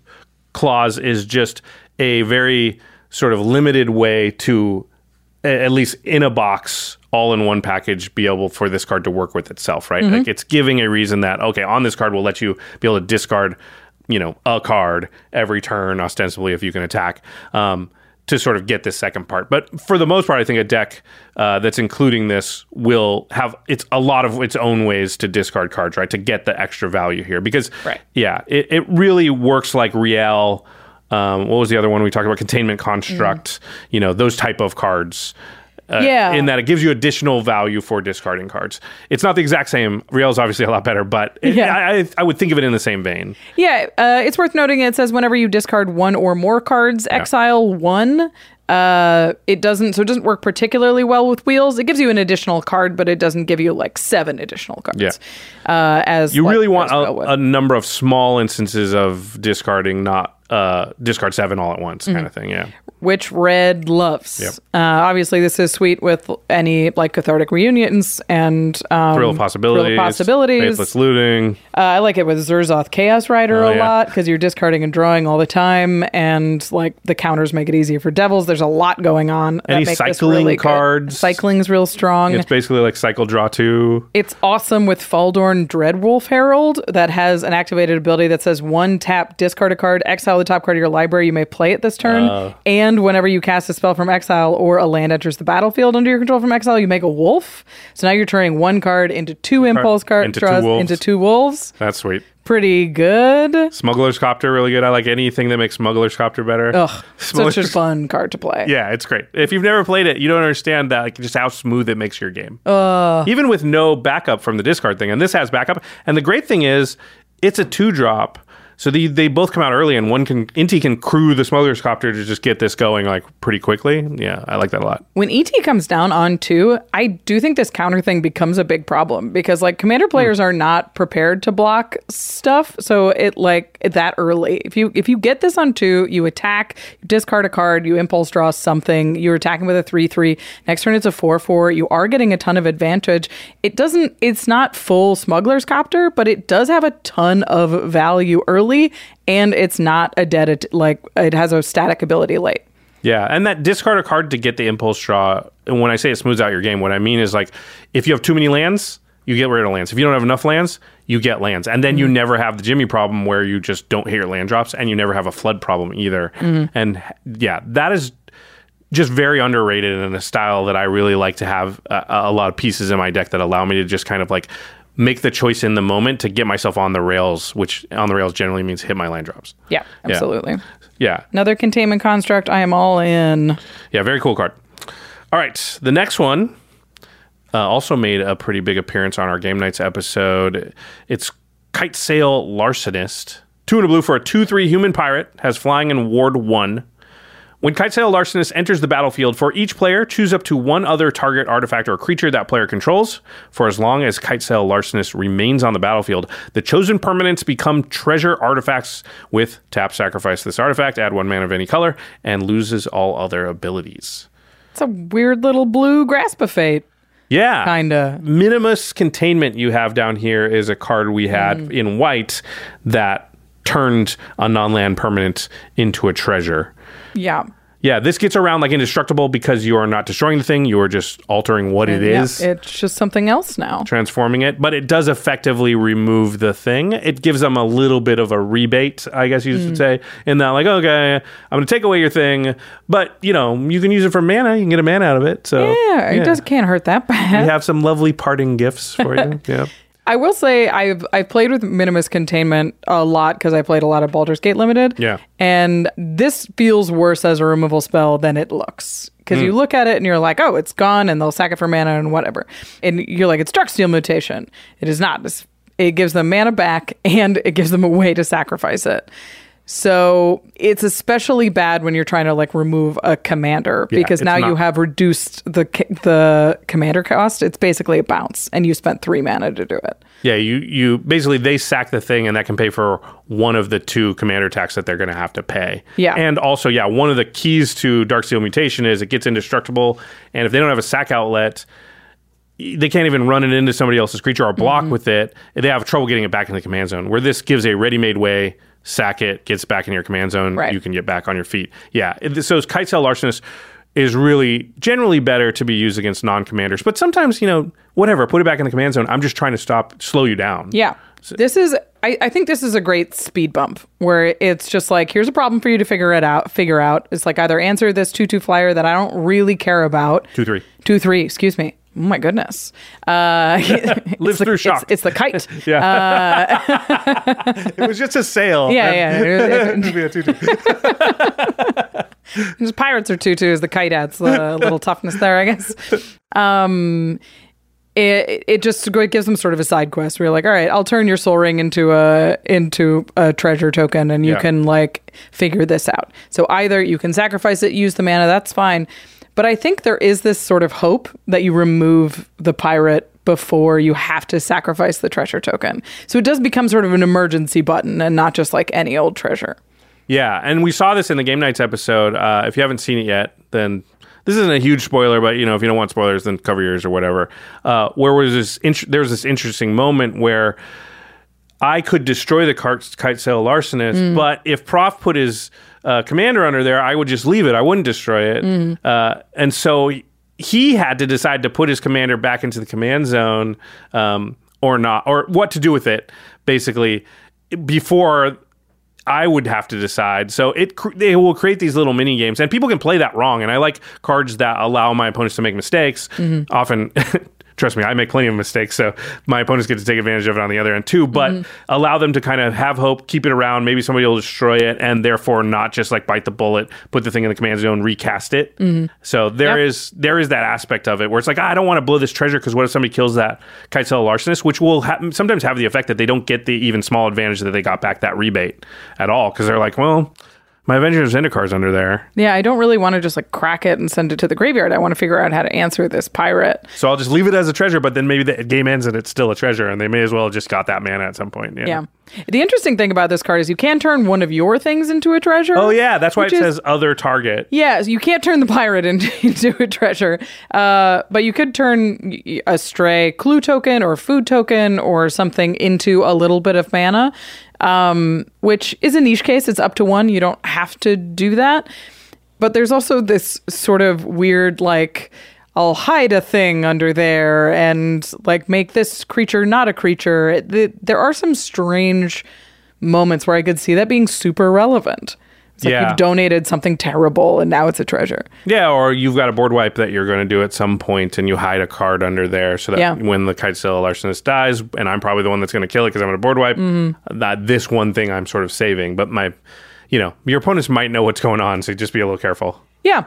clause is just a very sort of limited way to, at least in a box, all in one package, be able for this card to work with itself, right? Mm-hmm. Like it's giving a reason that, okay, on this card, we'll let you be able to discard, you know, a card every turn, ostensibly, if you can attack. Um, to sort of get this second part. But for the most part, I think a deck uh, that's including this will have it's a lot of its own ways to discard cards, right? To get the extra value here. Because Right. yeah, it, it really works like Rielle. Um, what was the other one we talked about? Containment construct, you know, those type of cards. Uh, Yeah. In that it gives you additional value for discarding cards. It's not the exact same. Rielle is obviously a lot better, but it, Yeah. I, I, I would think of it in the same vein. Yeah, uh, it's worth noting it says whenever you discard one or more cards, exile one. Uh, it doesn't so it doesn't work particularly well with wheels. It gives you an additional card, but it doesn't give you like seven additional cards. Yeah. Uh, as You like, really want well a, a number of small instances of discarding, not uh, discard seven all at once, kind of thing. Yeah. which red loves. Yep. Uh, obviously, this is sweet with any like cathartic reunions and um, Thrill of possibilities. Thrill of possibilities. Faithless looting. Uh, I like it with Zurzoth Chaos Rider Oh, a yeah. lot because you're discarding and drawing all the time, and like the counters make it easier for devils. There's a lot going on. that Any this cycling really good. cards? Cycling's real strong. It's basically like cycle draw two. It's awesome with Faldorn Dreadwolf Herald that has an activated ability that says one tap, discard a card, exile the top card of your library. You may play it this turn. Oh. And whenever you cast a spell from exile or a land enters the battlefield under your control from exile, you make a wolf. So now you're turning one card into two impulse cards into two wolves. into two wolves. That's sweet. Pretty good. Smuggler's Copter, really good. I like anything that makes Smuggler's Copter better. Ugh, Smuggler's- such a fun card to play. Yeah, it's great. If you've never played it, you don't understand that, like just how smooth it makes your game. Uh. Even with no backup from the discard thing, and this has backup. And the great thing is, it's a two drop, so they they both come out early, and one can Inti can crew the Smuggler's Copter to just get this going like pretty quickly. Yeah, I like that a lot. When ET comes down on two, I do think this counter thing becomes a big problem because like commander hmm. players are not prepared to block stuff. So it like that early. If you if you get this on two, you attack, you discard a card, you impulse draw something, you're attacking with a three three. Next turn it's a four four. You are getting a ton of advantage. It doesn't it's not full smuggler's copter, but it does have a ton of value early and it's not a dead at- like it has a static ability late. Yeah, and that discard a card to get the impulse draw. And when I say it smooths out your game, what I mean is like if you have too many lands, you get rid of lands. If you don't have enough lands, you get lands, and then you mm-hmm. never have the Jimmy problem where you just don't hit your land drops, and you never have a flood problem either. Mm-hmm. And yeah, that is just very underrated in a style that I really like to have a, a lot of pieces in my deck that allow me to just kind of like make the choice in the moment to get myself on the rails, which on the rails generally means hit my land drops. Yeah, absolutely. Yeah. Another containment construct. I am all in. Yeah, very cool card. All right, the next one uh, also made a pretty big appearance on our Game Nights episode. It's Kitesail Larcenist. Two and a blue for a 2 3 human pirate, has flying in Ward 1. When Kitesail Larcenist enters the battlefield, for each player, choose up to one other target artifact or creature that player controls. For as long as Kitesail Larcenist remains on the battlefield, the chosen permanents become treasure artifacts with tap sacrifice this artifact, add one mana of any color, and loses all other abilities. It's a weird little blue grasp of fate. Yeah. Kinda. Minimus Containment you have down here is a card we had Mm. in white that turned a non land permanent into a treasure. Yeah. Yeah, this gets around like indestructible because you are not destroying the thing, you are just altering what it Yeah, is. It's just something else now. transforming it, but it does effectively remove the thing. It gives them a little bit of a rebate, I guess you Mm. should say, in that, like, okay, I'm going to take away your thing, but you know, you can use it for mana. You can get a mana out of it. So Yeah, it does can't hurt that bad. We have some lovely parting gifts for you. yeah. I will say I've I've played with Minimus Containment a lot because I played a lot of Baldur's Gate Limited. Yeah. And this feels worse as a removal spell than it looks. Because Hmm. you look at it and you're like, oh, it's gone, and they'll sack it for mana and whatever. And you're like, it's Darksteel mutation. It is not. It's, it gives them mana back and it gives them a way to sacrifice it. So it's especially bad when you're trying to like remove a commander Yeah, because now you have reduced the the commander cost. It's basically a bounce, and you spent three mana to do it. Yeah, you you basically they sack the thing and that can pay for one of the two commander attacks that they're going to have to pay. Yeah. and also yeah, one of the keys to Darksteel Mutation is it gets indestructible, and if they don't have a sack outlet, they can't even run it into somebody else's creature or block Mm-hmm. with it. They have trouble getting it back in the command zone. Where this gives a ready-made way, sack it, gets back in your command zone, Right. you can get back on your feet. Yeah, it, so Kitesail Larcenist is really generally better to be used against non-commanders, but sometimes you know whatever, put it back in the command zone. I'm just trying to stop, slow you down. Yeah. This is I, I think this is a great speed bump where it's just like here's a problem for you to figure it out figure out. It's like either answer this two two flyer that I don't really care about. Two three. Two three, excuse me. Oh my goodness. Uh Lives the, through shock. It's, it's the kite. Yeah. it was just a sail. Yeah, yeah. Be a two-two. His pirates are twos. The kite adds a little toughness there, I guess. Um, it it just go- gives them sort of a side quest where you're like, all right, I'll turn your sol ring into a into a treasure token, and you Yeah. can like figure this out. So either you can sacrifice it, use the mana, that's fine. But I think there is this sort of hope that you remove the pirate before you have to sacrifice the treasure token. So it does become sort of an emergency button and not just like any old treasure. Yeah, and we saw this in the Game Nights episode. Uh, if you haven't seen it yet, then this isn't a huge spoiler, but you know, if you don't want spoilers, then cover yours or whatever. Uh, where was this? Int- there was this interesting moment where I could destroy the kite, kitesail larcenist, but if Prof put his uh, commander under there, I would just leave it. I wouldn't destroy it. Uh, and so he had to decide to put his commander back into the command zone um, or not, or what to do with it, basically, before I would have to decide. So it cr- they will create these little mini games, and people can play that wrong. And I like cards that allow my opponents to make mistakes. Often, trust me, I make plenty of mistakes, so my opponents get to take advantage of it on the other end too. But allow them to kind of have hope, keep it around. Maybe somebody will destroy it, and therefore not just like bite the bullet, put the thing in the command zone, recast it. So there Yep. is there is that aspect of it where it's like "Ah, I don't want to blow this treasure because what if somebody kills that kitesail larcenist, which will ha- sometimes have the effect that they don't get the even small advantage that they got back that rebate at all because they're like, well, my Avenger of Zendikar under there, Yeah, I don't really want to just like crack it and send it to the graveyard. I want to figure out how to answer this pirate. so I'll just leave it as a treasure. But then maybe the game ends and it's still a treasure, and they may as well have just got that mana at some point. Yeah. The interesting thing about this card is you can turn one of your things into a treasure. Oh yeah, that's why it is- says other target. Yeah, so you can't turn the pirate into, into a treasure, uh, but you could turn a stray clue token or food token or something into a little bit of mana, um, which is a niche case. It's up to one. You don't have to do that. But there's also this sort of weird, like, I'll hide a thing under there and like make this creature not a creature. It- the- there are some strange moments where I could see that being super relevant. It's like Yeah. you've donated something terrible and now it's a treasure. Yeah, or you've got a board wipe that you're going to do at some point, and you hide a card under there so that Yeah. when the Kitesail Larcenist dies, and I'm probably the one that's going to kill it because I'm going to board wipe, Mm-hmm. that this one thing I'm sort of saving. But my, you know, your opponents might know what's going on, so just be a little careful. Yeah.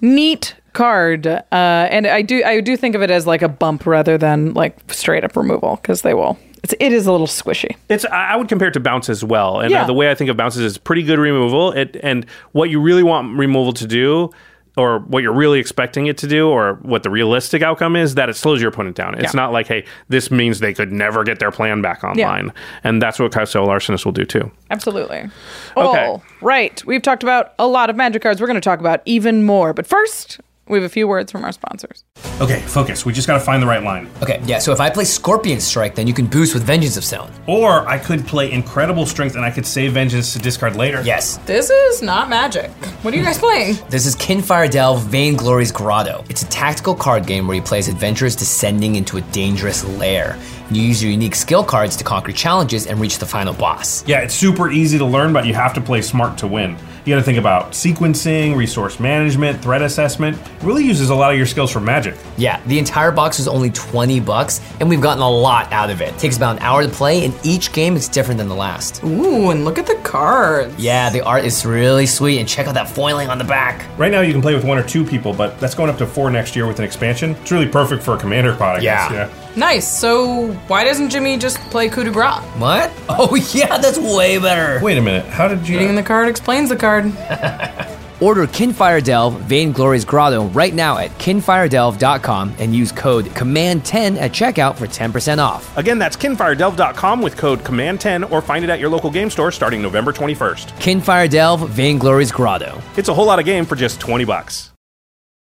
Neat card. Uh, and I do I do think of it as like a bump rather than like straight up removal because they will. It's, it is a little squishy. It's I would compare it to bounce as well, and uh, Yeah. the way I think of bounces is pretty good removal. It and what you really want removal to do, or what you're really expecting it to do, or what the realistic outcome is, that it slows your opponent down. It's Yeah. not like, hey, this means they could never get their plan back online, and that's what Kitesail Larcenist will do too. Absolutely. Okay. All right. We've talked about a lot of magic cards. We're going to talk about even more. But first, we have a few words from our sponsors. Okay, focus. We just got to find the right line. Okay, yeah, so if I play Scorpion Strike, then you can boost with Vengeance of Stone. Or I could play Incredible Strength, and I could save Vengeance to discard later. Yes. This is not magic. What are you guys playing? This is Kinfire Delve Vainglory's Grotto. It's a tactical card game where you play as adventurers descending into a dangerous lair. You use your unique skill cards to conquer challenges and reach the final boss. Yeah, it's super easy to learn, but you have to play smart to win. You got to think about sequencing, resource management, threat assessment. It really uses a lot of your skills for magic. Yeah, the entire box was only 20 bucks, and we've gotten a lot out of it. takes about an hour to play, and each game is different than the last. Ooh, and look at the cards. Yeah, the art is really sweet, and check out that foiling on the back. Right now, you can play with one or two people, but that's going up to four next year with an expansion. It's really perfect for a commander pod, I Yeah. guess. Nice. So why doesn't Jimmy just play coup de grace? What? Oh, yeah, that's way better. Wait a minute. How did you? Reading the card explains the card. Order Kinfire Delve Vainglory's Grotto right now at kinfiredelve.com and use code COMMAND10 at checkout for 10% off. Again, that's kinfiredelve.com with code COMMAND10 or find it at your local game store starting November 21st. Kinfire Delve Vainglory's Grotto. It's a whole lot of game for just 20 bucks.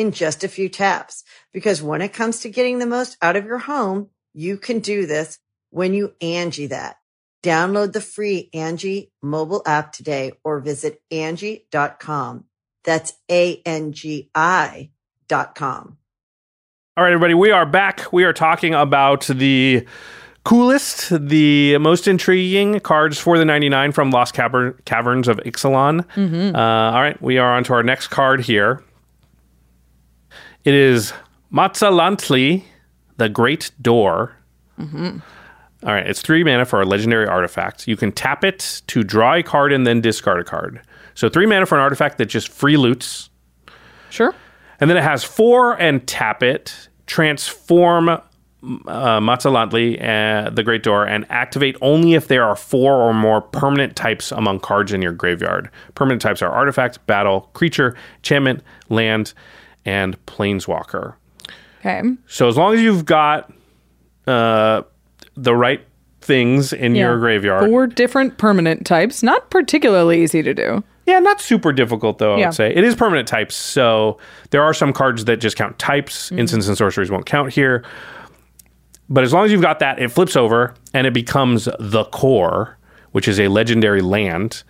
in just a few taps. Because when it comes to getting the most out of your home, you can do this when you Angie that. Download the free Angie mobile app today or visit Angie.com. That's A-N-G-I dot com. All right, everybody, we are back. We are talking about the coolest, the most intriguing cards for the 99 from Lost Caver- Caverns of Ixalan. Uh, all right, we are on to our next card here. It is Matzalantli, the Great Door. Mm-hmm. All right, it's three mana for a legendary artifact. You can tap it to draw a card and then discard a card. So three mana for an artifact that just free loots. Sure. And then it has four and tap it, transform uh, Matzalantli, uh, the Great Door, and activate only if there are four or more permanent types among cards in your graveyard. Permanent types are artifact, battle, creature, enchantment, land, and planeswalker. Okay. So as long as you've got uh, the right things in Yeah. your graveyard, Four different permanent types. Not particularly easy to do. Yeah, not super difficult though. I Yeah. would say it is permanent types, so there are some cards that just count types. Mm-hmm. Instants and sorceries won't count here. But as long as you've got that, it flips over and it becomes the core, which is a legendary land.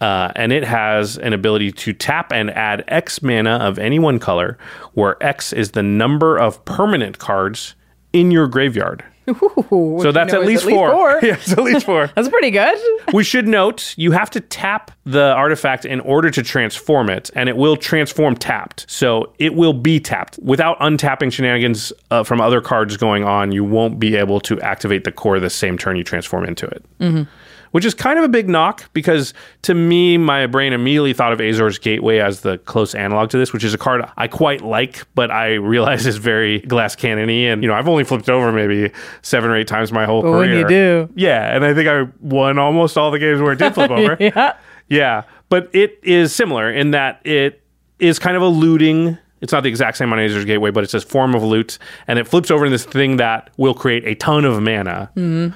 Uh, and it has an ability to tap and add X mana of any one color, where X is the number of permanent cards in your graveyard. Ooh, so that's at least, four. yeah, it's at least four. That's pretty good. we should note you have to tap the artifact in order to transform it, and it will transform tapped. So it will be tapped. Without untapping shenanigans uh, from other cards going on, you won't be able to activate the core the same turn you transform into it. Mhm. Which is kind of a big knock because to me, my brain immediately thought of Azor's Gateway as the close analog to this, which is a card I quite like, but I realize is very glass cannony. And, you know, I've only flipped over maybe seven or eight times my whole But when career. you do. Yeah, and I think I won almost all the games where it did flip over. yeah. Yeah, but it is similar in that it is kind of a looting. It's not the exact same on Azor's Gateway, but it's a form of loot, and it flips over in this thing that will create a ton of mana. Mhm.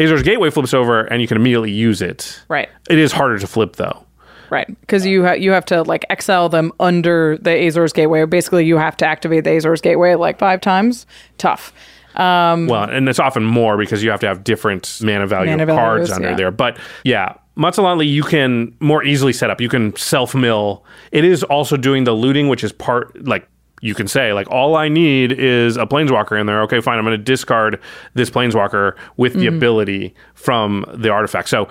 Azor's Gateway flips over, and you can immediately use it. Right. It is harder to flip though. Right, because you ha- you have to like excel them under the Azor's Gateway. Basically, you have to activate the Azor's Gateway like five times. Tough. Um, Well, and it's often more because you have to have different mana value Mana cards values, under yeah. there. But yeah, Matzalantli you can more easily set up. You can self mill. It is also doing the looting, which is part like you can say like all I need is a planeswalker in there. Okay, fine. I'm going to discard this planeswalker with the Mhm. ability from the artifact. So.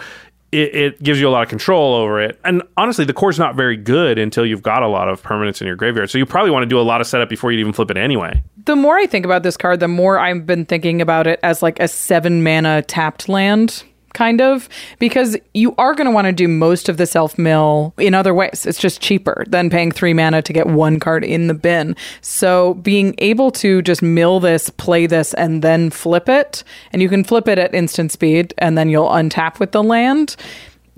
It, it gives you a lot of control over it. And honestly, the core's not very good until you've got a lot of permanents in your graveyard. So you probably want to do a lot of setup before you even flip it anyway. the more I think about this card, the more I've been thinking about it as like a seven mana tapped land, kind of, because you are going to want to do most of the self mill in other ways. It's just cheaper than paying three mana to get one card in the bin. So being able to just mill this, play this, and then flip it, and you can flip it at instant speed, and then you'll untap with the land.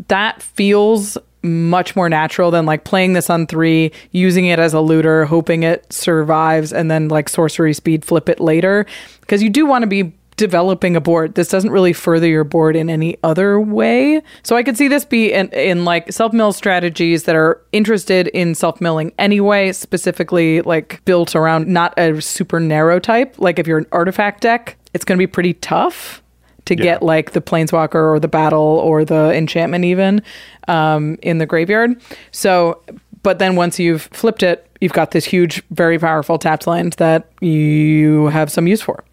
That feels much more natural than like playing this on three, using it as a looter, hoping it survives, and then like sorcery speed flip it later. Because you do want to be developing a board. This doesn't really further your board in any other way. So I could see this be in, in like self mill strategies that are interested in self milling anyway, specifically like built around not a super narrow type. Like if you're an artifact deck, it's going to be pretty tough to Yeah. get like the planeswalker or the battle or the enchantment even um, in the graveyard. So, but then once you've flipped it, you've got this huge, very powerful tapped land that you have some use for.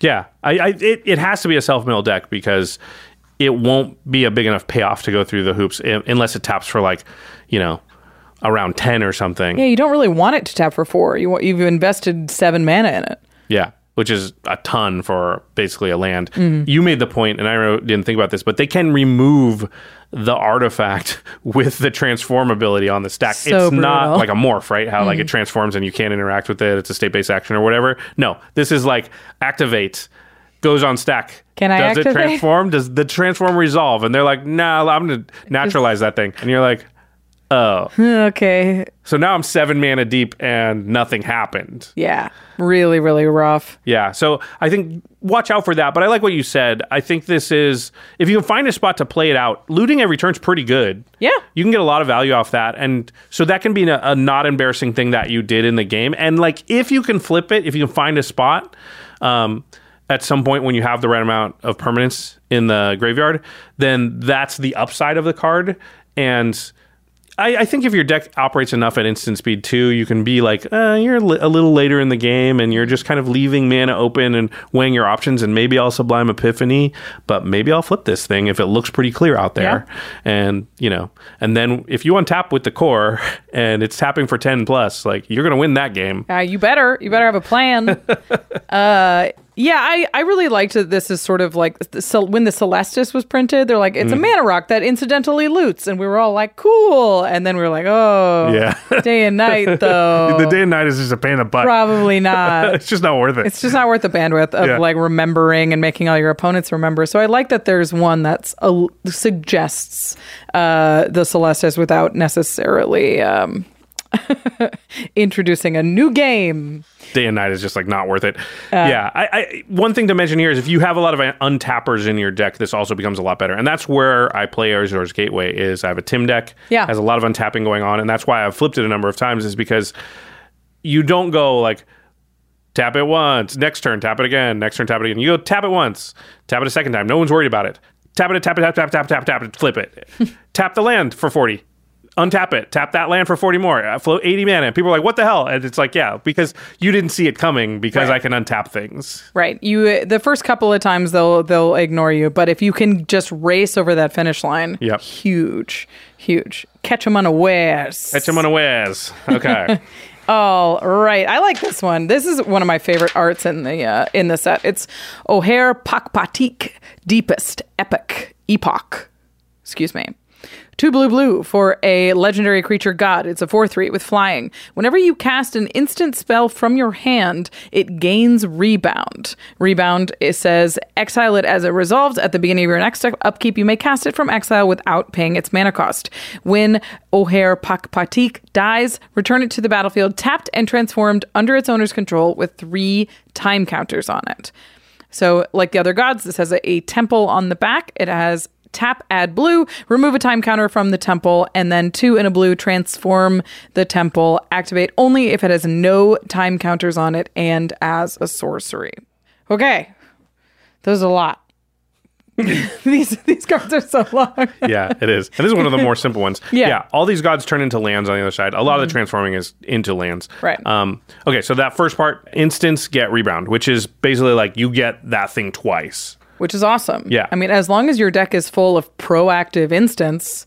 Yeah, I, I it, it has to be a self mill deck because it won't be a big enough payoff to go through the hoops unless it taps for like, you know, around ten or something. Yeah, you don't really want it to tap for four. You want, you've invested seven mana in it. Yeah, which is a ton for basically a land. Mhm. You made the point, and I didn't think about this, but they can remove the artifact with the transform ability on the stack. So it's not like a morph, right? How like it Mhm. transforms and you can't interact with it. It's a state based action or whatever. No, this is like activate. Goes on stack. Can I Does it transform? Does the transform resolve? And they're like, "Nah, I'm gonna naturalize that thing." And you're like, "Oh." Okay. So now I'm seven mana deep and nothing happened. Yeah. Really, really rough. Yeah. So I think watch out for that. But I like what you said. I think this is if you can find a spot to play it out, looting every turn's pretty good. Yeah. You can get a lot of value off that. And so that can be a, a not embarrassing thing that you did in the game. And like if you can flip it, if you can find a spot, um, at some point when you have the right amount of permanence in the graveyard, then that's the upside of the card. And I, I think if your deck operates enough at instant speed too, you can be like, uh, you're li- a little later in the game, and you're just kind of leaving mana open and weighing your options. And maybe I'll Sublime Epiphany, but maybe I'll flip this thing if it looks pretty clear out there. And you know, and then if you untap with the core and it's tapping for ten plus, like you're gonna win that game. Uh, you better. You better have a plan. uh, yeah, I, I really liked that this is sort of like so when the Celestus was printed, they're like, it's a Mm. mana rock that incidentally loots. And we were all like, cool. And then we were like, oh, Yeah. day and night, though. the day and night is just a pain in the butt. Probably not. it's just not worth it. It's just not worth the bandwidth of Yeah. like remembering and making all your opponents remember. So I like that there's one that's a, suggests uh, the Celestus without necessarily um, introducing a new game. day and night is just like not worth it. Uh, yeah, I, I one thing to mention here is if you have a lot of untappers in your deck, this also becomes a lot better, and that's where I play Azor's Gateway. Is I have a Tim deck, Yeah. has a lot of untapping going on, and that's why I've flipped it a number of times. Is because you don't go like tap it once, next turn tap it again, next turn tap it again. You go tap it once, tap it a second time. No one's worried about it. Tap it, tap it, tap tap it, tap it tap tap it, flip it. tap the land for forty. Untap it. Tap that land for 40 more. Uh, float 80 mana. And people are like, what the hell? And it's like, yeah, because you didn't see it coming because Right. I can untap things. Right. You the first couple of times they'll they'll ignore you, but if you can just race over that finish line, Yep. huge, huge. Catch them unawares. Catch them unawares. Okay. All right, I like this one. This is one of my favorite arts in the uh, in the set. It's Ojer Pakpatiq Deepest Epic Epoch. Excuse me. Two blue blue for a legendary creature god. It's a 4 3 with flying. Whenever you cast an instant spell from your hand, it gains rebound. Rebound, it says, exile it as it resolves. At the beginning of your next upkeep, you may cast it from exile without paying its mana cost. When Ojer Pakpatiq dies, return it to the battlefield tapped and transformed under its owner's control with three time counters on it. So, like the other gods, this has a, a temple on the back. It has tap, add blue, remove a time counter from the temple, and then two in a blue, transform the temple, activate only if it has no time counters on it and as a sorcery. Okay, there's a lot. these these cards are so long. yeah, it is. And this is one of the more simple ones. Yeah. all these gods turn into lands on the other side. A lot of the transforming is into lands. Right. Um, okay, so that first part, instance get rebound, which is basically like you get that thing twice. Which is awesome. Yeah. I mean, as long as your deck is full of proactive instants,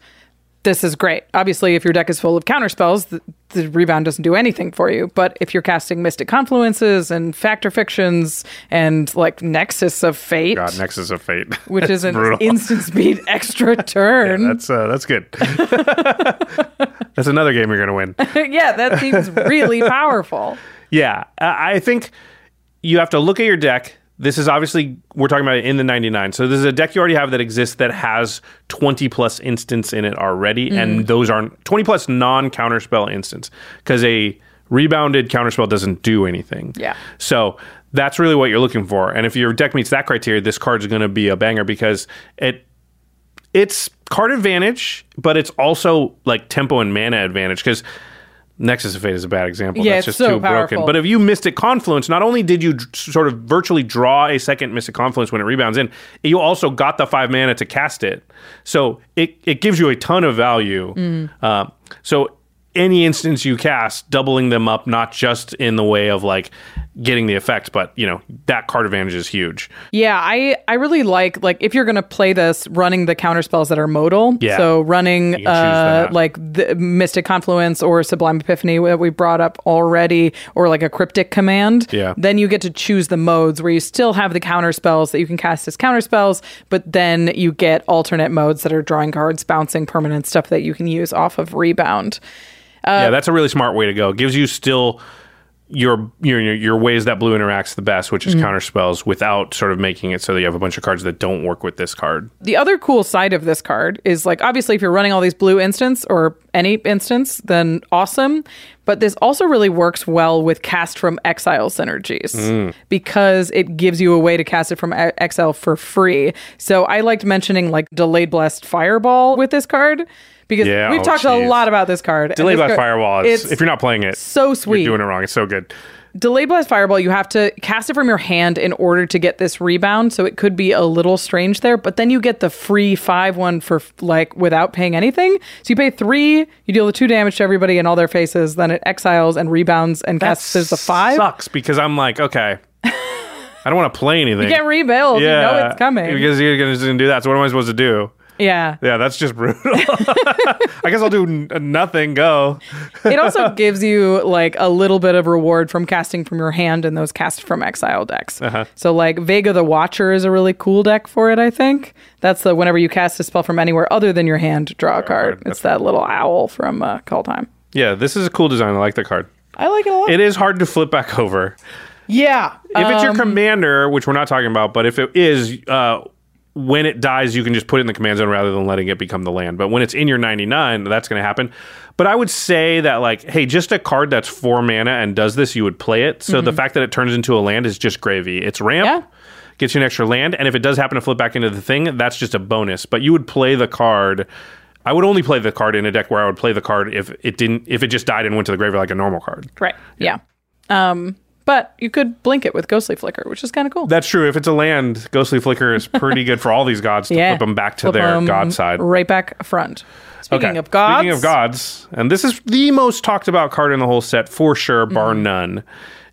this is great. Obviously, if your deck is full of counterspells, the, the rebound doesn't do anything for you. But if you're casting Mystic Confluences and Fact or Fictions and like Nexus of Fate, God, Nexus of Fate. which is an brutal. instant speed extra turn. That's uh, that's good. that's another game you're gonna win. yeah, that seems really powerful. Yeah, I think you have to look at your deck. This is obviously we're talking about it in the 99. So this is a deck you already have that exists that has 20 plus instants in it already, and mm-hmm. those aren't 20 plus non counterspell instants because a rebounded counterspell doesn't do anything. Yeah. So that's really what you're looking for, and if your deck meets that criteria, this card is going to be a banger because it it's card advantage, but it's also like tempo and mana advantage because Nexus of Fate is a bad example. Yeah, That's it's just so too broken. But if you missed Mystic Confluence, not only did you dr- sort of virtually draw a second Mystic Confluence when it rebounds in, you also got the five mana to cast it. So it, it gives you a ton of value. Mm. Uh, so any instance you cast, doubling them up, not just in the way of like getting the effect, but you know that card advantage is huge. Yeah, I I really like like if you're gonna play this, running the counter spells that are modal. Yeah. So running uh like the Mystic Confluence or Sublime Epiphany that we brought up already, or like a cryptic command. Yeah. Then you get to choose the modes where you still have the counter spells that you can cast as counter spells, but then you get alternate modes that are drawing cards, bouncing permanent stuff that you can use off of rebound. Yeah, that's a really smart way to go. It gives you still your your your- your ways that blue interacts the best, which is Mm-hmm. counter spells, without sort of making it so that you have a bunch of cards that don't work with this card. the other cool side of this card is like obviously if you're running all these blue instants or any instance then awesome but this also really works well with cast from exile synergies Mm. because it gives you a way to cast it from exile for free so i liked mentioning like delayed blast fireball with this card because Yeah, we've oh, talked geez. a lot about this card Delayed Blast Fireball. Is, if you're not playing it, so sweet you're doing it wrong. It's so good. Delayed Blast Fireball, you have to cast it from your hand in order to get this rebound. So it could be a little strange there, but then you get the free five one for like without paying anything. So you pay three, you deal the two damage to everybody in all their faces, then it exiles and rebounds and casts as the five. Sucks because I'm like, okay, I don't want to play anything. You can't rebuild. You know it's coming. because you're just gonna do that. So what am I supposed to do? Yeah. Yeah, that's just brutal. I guess I'll do n- nothing. Go. it also gives you like a little bit of reward from casting from your hand in those cast from exile decks. Uh-huh. So like Vega the Watcher is a really cool deck for it. I think that's the whenever you cast a spell from anywhere other than your hand, draw a card. It's that little owl from uh, Call Time. Yeah, this is a cool design. I like the card. I like it a lot. It is hard to flip back over. yeah. If it's your Um, commander, which we're not talking about, but if it is, uh, when it dies, you can just put it in the command zone rather than letting it become the land. But when it's in your 99, that's going to happen. But I would say that, like, hey, just a card that's four mana and does this, you would play it. So the Mhm. fact that it turns into a land is just gravy. It's ramp, gets you an extra land. And if it does happen to flip back into the thing, that's just a bonus. But you would play the card. I would only play the card in a deck where I would play the card if it didn't, if it just died and went to the graveyard like a normal card. Right. Yeah. Um, but you could blink it with Ghostly Flicker, which is kind of cool. That's true. If it's a land, Ghostly Flicker is pretty good for all these gods to yeah. flip them back to Flip their god side. Right back front. Speaking Okay. of gods. Speaking of gods, and this is the most talked about card in the whole set for sure, bar Mm-hmm. none.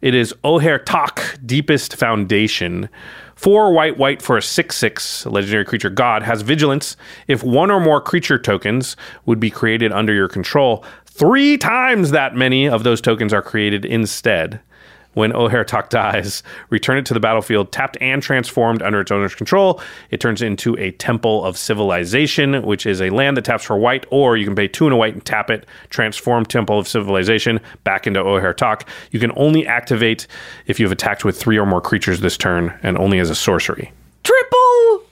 It is Ojer Taq, Deepest Foundation. Four white, white for a 6 6 legendary creature god has vigilance if one or more creature tokens would be created under your control. Three times that many of those tokens are created instead. When Ojer Taq dies, return it to the battlefield, tapped and transformed under its owner's control. It turns into a Temple of Civilization, which is a land that taps for white, or you can pay two and a white and tap it, transform Temple of Civilization back into Ojer Taq. You can only activate if you have attacked with three or more creatures this turn, and only as a sorcery. Triple!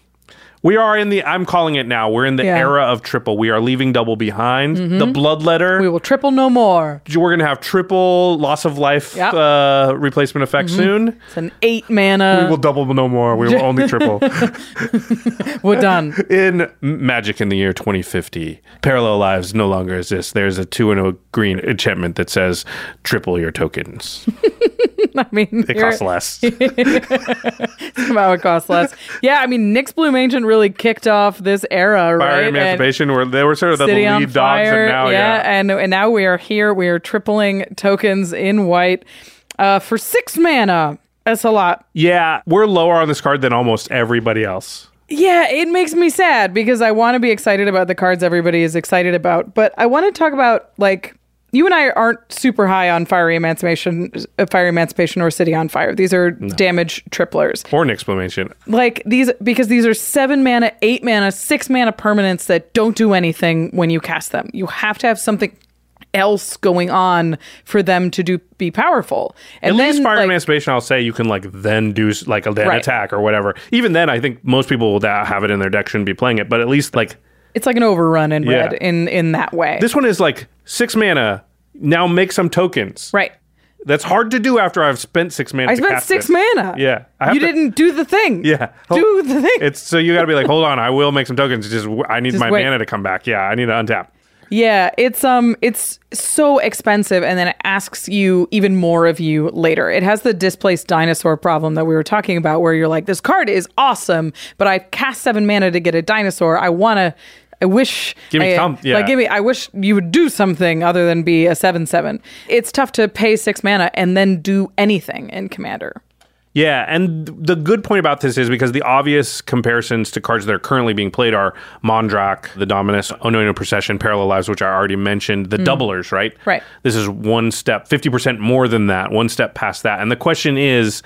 We are in the, I'm calling it now, we're in the Yeah. era of triple. We are leaving double behind. Mhm. The Bloodletter. We will triple no more. We're going to have triple loss of life Yep. uh, replacement effect Mhm. soon. It's an eight mana. we will double no more. We will only triple. We're done. In Magic in the year 2050, parallel lives no longer exist. There's a two and a green enchantment that says triple your tokens. I mean, It costs less. Somehow it costs less. Yeah, I mean, Nyxbloom Ancient really kicked off this era, Fire right? And Emancipation, where they were sort of the lead on dogs, Fire, and now, yeah, yeah. and and now we are here. We are tripling tokens in white uh, for six mana. That's a lot. Yeah, we're lower on this card than almost everybody else. Yeah, it makes me sad because I want to be excited about the cards everybody is excited about, but I want to talk about like you and I aren't super high on Fiery Emancipation, uh, Fiery Emancipation, or City on Fire. These are damage triplers. Or an explanation. Like these because these are seven mana, eight mana, six mana permanents that don't do anything when you cast them. You have to have something else going on for them to do be powerful. And At then least Fire like, Emancipation, I'll say you can like then do like a then Right. attack or whatever. Even then, I think most people that have it in their deck shouldn't be playing it. But at least like it's like an overrun in Yeah. red in in that way. this one is like six mana. Now make some tokens. right. That's hard to do after I've spent six mana. I to spent cast six mana. Yeah, I have You to- didn't do the thing. Yeah, Do the thing. It's so you got to be like, hold on, I will make some tokens. Just w- I need Just my wait. mana to come back. Yeah, I need to untap. Yeah, it's um it's so expensive and then it asks you even more of you later. It has the displaced dinosaur problem that we were talking about where you're like this card is awesome, but I cast 7 mana to get a dinosaur. I want to I wish Give me I, some- yeah. like give me I wish you would do something other than be a 7/7. It's tough to pay 6 mana and then do anything in commander. Yeah, and the good point about this is because the obvious comparisons to cards that are currently being played are Mondrak, the Dominus, Anointed Procession, Parallel Lives, which I already mentioned, the Mm. doublers, right? Right. This is one step, 50% more than that, one step past that. And the question is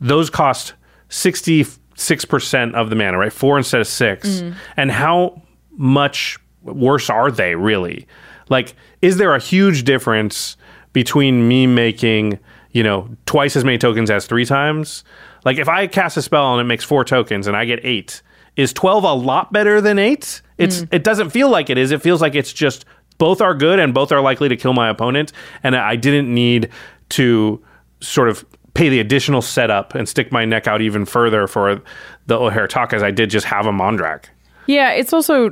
those cost 66% of the mana, right? Four instead of six. Mm. And how much worse are they really? Like, is there a huge difference between me making, you know, twice as many tokens as three times? Like, if I cast a spell and it makes four tokens and I get eight, is 12 a lot better than eight? It's, hmm. it doesn't feel like it is. It feels like it's just both are good and both are likely to kill my opponent. And I didn't need to sort of pay the additional setup and stick my neck out even further for the Ojer Taq as I did just have a Mondrak. Yeah, it's also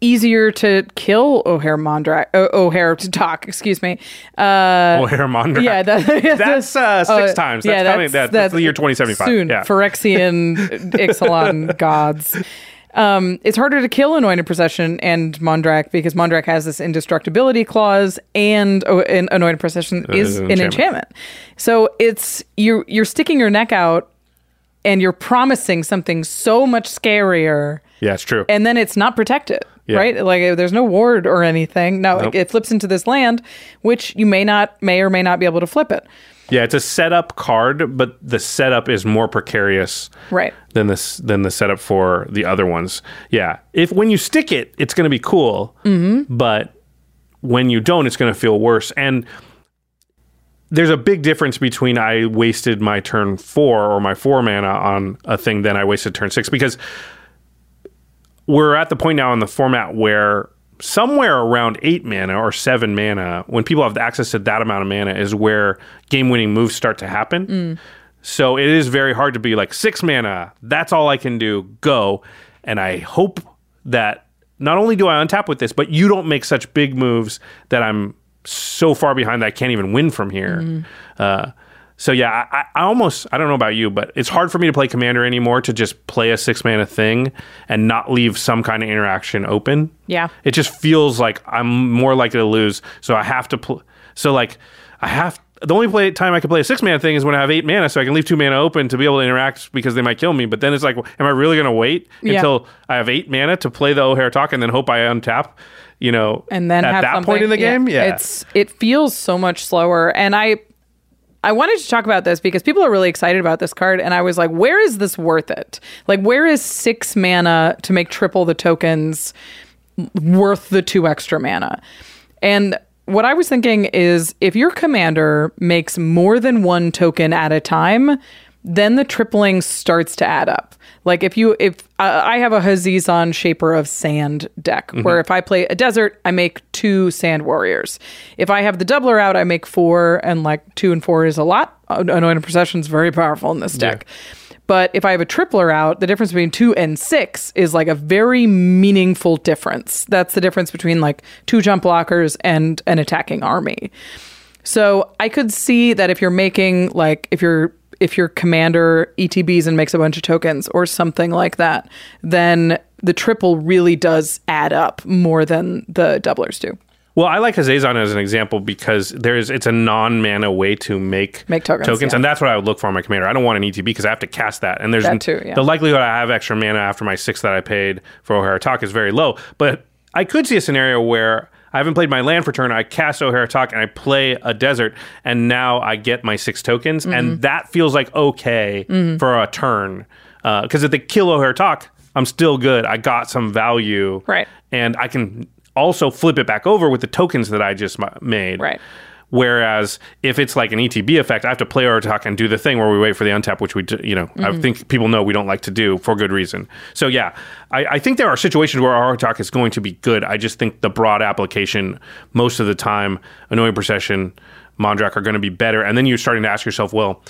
easier to kill O'Hare Mondrak. O- O'Hare to talk. Excuse me. Uh, O'Hare Mondrak. Yeah, that, That's uh, six uh, times. That's yeah, coming. that's- That's, that's the year 2075. soon. Yeah. Phyrexian Ixalan gods. Um, it's harder to kill Anointed Procession and Mondrak because Mondrak has this indestructibility clause, and oh, and Anointed Procession is an an enchantment. enchantment. So it's you're you're sticking your neck out, and you're promising something so much scarier, yeah, it's true. and then it's not protected. Yeah. Right, like there's no ward or anything. No, Nope. it flips into this land, which you may not, may or may not be able to flip it. yeah, it's a setup card, but the setup is more precarious Right. than this than the setup for the other ones. Yeah, if when you stick it, it's going to be cool, Mm-hmm. but when you don't, it's going to feel worse. And there's a big difference between I wasted my turn four or my four mana on a thing than I wasted turn six because we're at the point now in the format where somewhere around eight mana or seven mana, when people have access to that amount of mana, is where game winning moves start to happen. So it is very hard to be like six mana, that's all I can do, go. And I hope that not only do I untap with this, but you don't make such big moves that I'm so far behind that I can't even win from here. Uh, so yeah, I, I almost I don't know about you, but it's hard for me to play commander anymore to just play a six mana thing and not leave some kind of interaction open. Yeah. It just feels like I'm more likely to lose. So I have to pl- so like I have the only play time I can play a six mana thing is when I have eight mana, so I can leave two mana open to be able to interact because they might kill me. But then it's like, am I really going to wait Yeah. until I have eight mana to play the Ojer Taq and then hope I untap? You know, and then at that point in the game, yeah, it's it feels so much slower and i i wanted to talk about this because people are really excited about this card and i was like where is this worth it? Like where is six mana to make triple the tokens worth the two extra mana? And what i was thinking is if your commander makes more than one token at a time then the tripling starts to add up. Like if you if uh, I have a Hazezon Shaper of Sand deck where if I play a desert, I make two Sand Warriors. If I have the doubler out, I make four, and like two and four is a lot. Anointed Procession is very powerful in this deck. But if I have a tripler out, the difference between two and six is like a very meaningful difference. That's the difference between like two jump blockers and an attacking army. So I could see that if you're making like if you're if your commander ETBs and makes a bunch of tokens or something like that, then the triple really does add up more than the doublers do. Well, I like Hazezon as an example because there's it's a non-mana way to make Make tokens, yeah. and that's what I would look for in my commander. I don't want an ETB because I have to cast that, and there's That too, yeah. the likelihood I have extra mana after my six that I paid for Ojer Taq is very low. But I could see a scenario where I haven't played my land for turn. I cast Ojer Taq and I play a desert, and now I get my six tokens, Mm-hmm. and that feels like okay for a turn. Because if they kill Ojer Taq, I'm still good. I got some value, Right. And I can also flip it back over with the tokens that I just ma- made, Right. Whereas if it's like an ETB effect, I have to play Ojer Taq and do the thing where we wait for the untap, which we, do, you know, I Mm-hmm. think people know we don't like to do for good reason. So yeah, I, I think there are situations where Ojer Taq is going to be good. I just think the broad application, most of the time, Anointed Procession, Mondrak are going to be better. And then you're starting to ask yourself, well,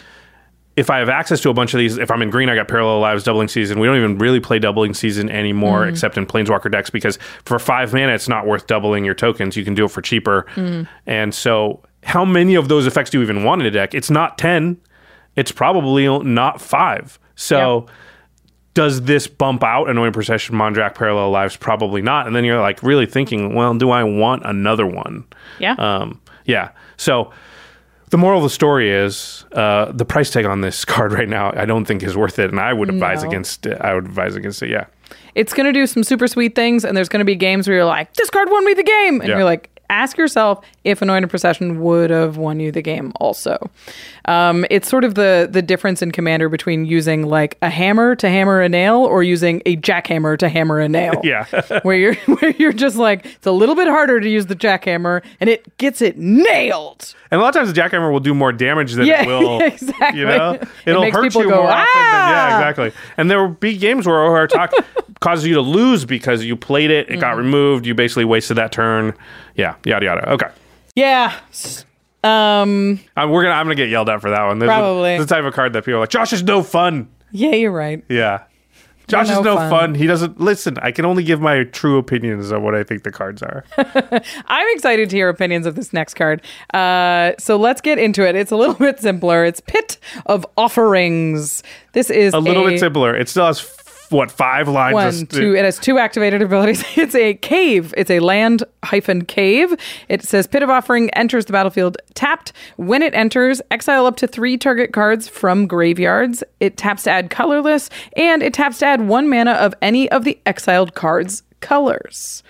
if I have access to a bunch of these, if I'm in green, I got parallel lives, doubling season. We don't even really play doubling season anymore, except in planeswalker decks, because for five mana, it's not worth doubling your tokens. You can do it for cheaper. And so, how many of those effects do you even want in a deck? It's not 10, it's probably not five. So, does this bump out Anointed Procession, Mondrak, parallel lives? Probably not. And then you're like really thinking, well, do I want another one? Yeah. Um, yeah. So the moral of the story is uh, the price tag on this card right now. I don't think is worth it, and I would advise No. against it. I would advise against it. Yeah. it's going to do some super sweet things, and there's going to be games where you're like, this card won me the game. And Yeah. you're like, ask yourself if Anointed Procession would have won you the game also. Um, it's sort of the the difference in Commander between using like a hammer to hammer a nail or using a jackhammer to hammer a nail. Yeah. where you're where you're just like, it's a little bit harder to use the jackhammer and it gets it nailed. And a lot of times the jackhammer will do more damage than Yeah, it will. exactly. You know, It it'll makes hurt you go, more often. Than, yeah, "Ah!" exactly. And there will be games where Ojer Taq causes you to lose because you played it, it Mm-hmm. got removed, you basically wasted that turn. Yeah, yada yada. Okay. Yeah. Um Um, we're gonna. I'm gonna get yelled at for that one. This Probably. is the type of card that people are like. Josh is no fun. yeah, you're right. Yeah. Josh They're is no no fun. fun. He doesn't listen. I can only give my true opinions on what I think the cards are. I'm excited to hear opinions of this next card. Uh, so let's get into it. It's a little bit simpler. It's Pit of Offerings. This is a little bit simpler. It still has what five lines? One, of- two. It has two activated abilities. It's a cave. It's a land hyphen cave. It says Pit of Offering enters the battlefield tapped. When it enters, exile up to three target cards from graveyards. It taps to add colorless, and it taps to add one mana of any of the exiled cards' colors.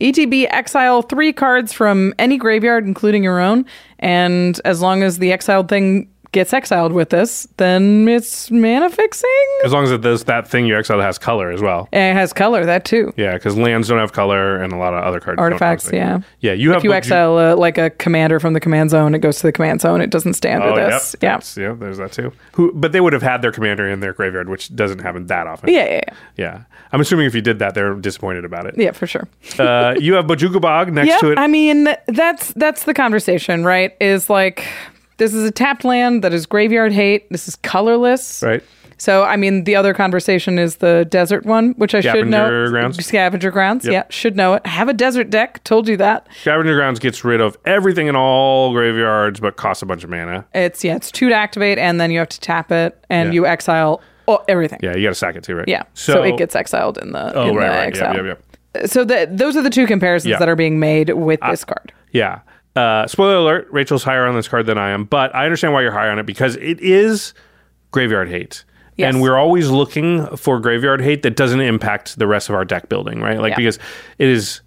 ETB exile three cards from any graveyard, including your own. And as long as the exiled thing gets exiled with this, then it's mana fixing. As long as it does that thing you exiled has color as well. And it has color, that too. Yeah, because lands don't have color, and a lot of other cards. don't Artifacts, yeah. Yeah, you have. if you exile uh, like a commander from the command zone, it goes to the command zone. It doesn't stand Oh, this. yep. Yeah. That's- yeah. There's that too. Who? But they would have had their commander in their graveyard, which doesn't happen that often. Yeah, yeah, yeah. Yeah. I'm assuming if you did that, they're disappointed about it. Yeah, for sure. uh, you have Bojuka Bog next yeah, to it. I mean that's that's the conversation, right? Is like this is a tapped land that is graveyard hate. This is colorless. right. So I mean the other conversation is the desert one, which I should know. Scavenger grounds? Scavenger grounds. Yep. Yeah, should know it. Have a desert deck. Told you that. Scavenger Grounds gets rid of everything in all graveyards, but costs a bunch of mana. It's yeah, it's two to activate, and then you have to tap it, and Yeah. you exile oh, everything. Yeah, you got to sack it too, right? Yeah. So, it gets exiled in the Oh, in right, the right. exile. Yep, yep, yep. So the, those are the two comparisons Yeah. that are being made with this card. Yeah. Uh, spoiler alert: Rachel's higher on this card than I am, but I understand why you're higher on it because it is graveyard hate, Yes. and we're always looking for graveyard hate that doesn't impact the rest of our deck building, right? Like Yeah. because it is,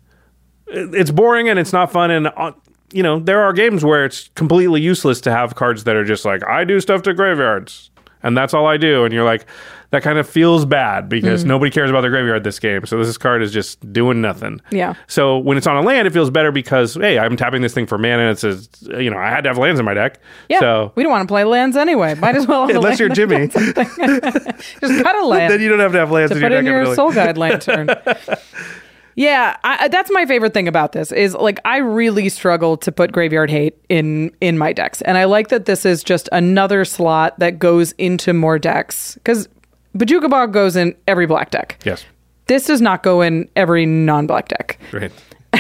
it's boring and it's not fun, and uh, you know there are games where it's completely useless to have cards that are just like I do stuff to graveyards, and that's all I do, and you're like. That kind of feels bad because Mhm. nobody cares about their graveyard this game. So this card is just doing nothing. Yeah. So when it's on a land, it feels better because hey, I'm tapping this thing for mana. And it's a, you know I had to have lands in my deck. Yeah. So we don't want to play lands anyway. Might as well. unless you're Jimmy, Just cut a land. then you don't have to have lands to in put your in deck. your soul guide lantern. yeah, I, I- that's my favorite thing about this is like I really struggle to put graveyard hate in in my decks, and I like that this is just another slot that goes into more decks because Bojuka Bog goes in every black deck. Yes. This does not go in every non-black deck Great.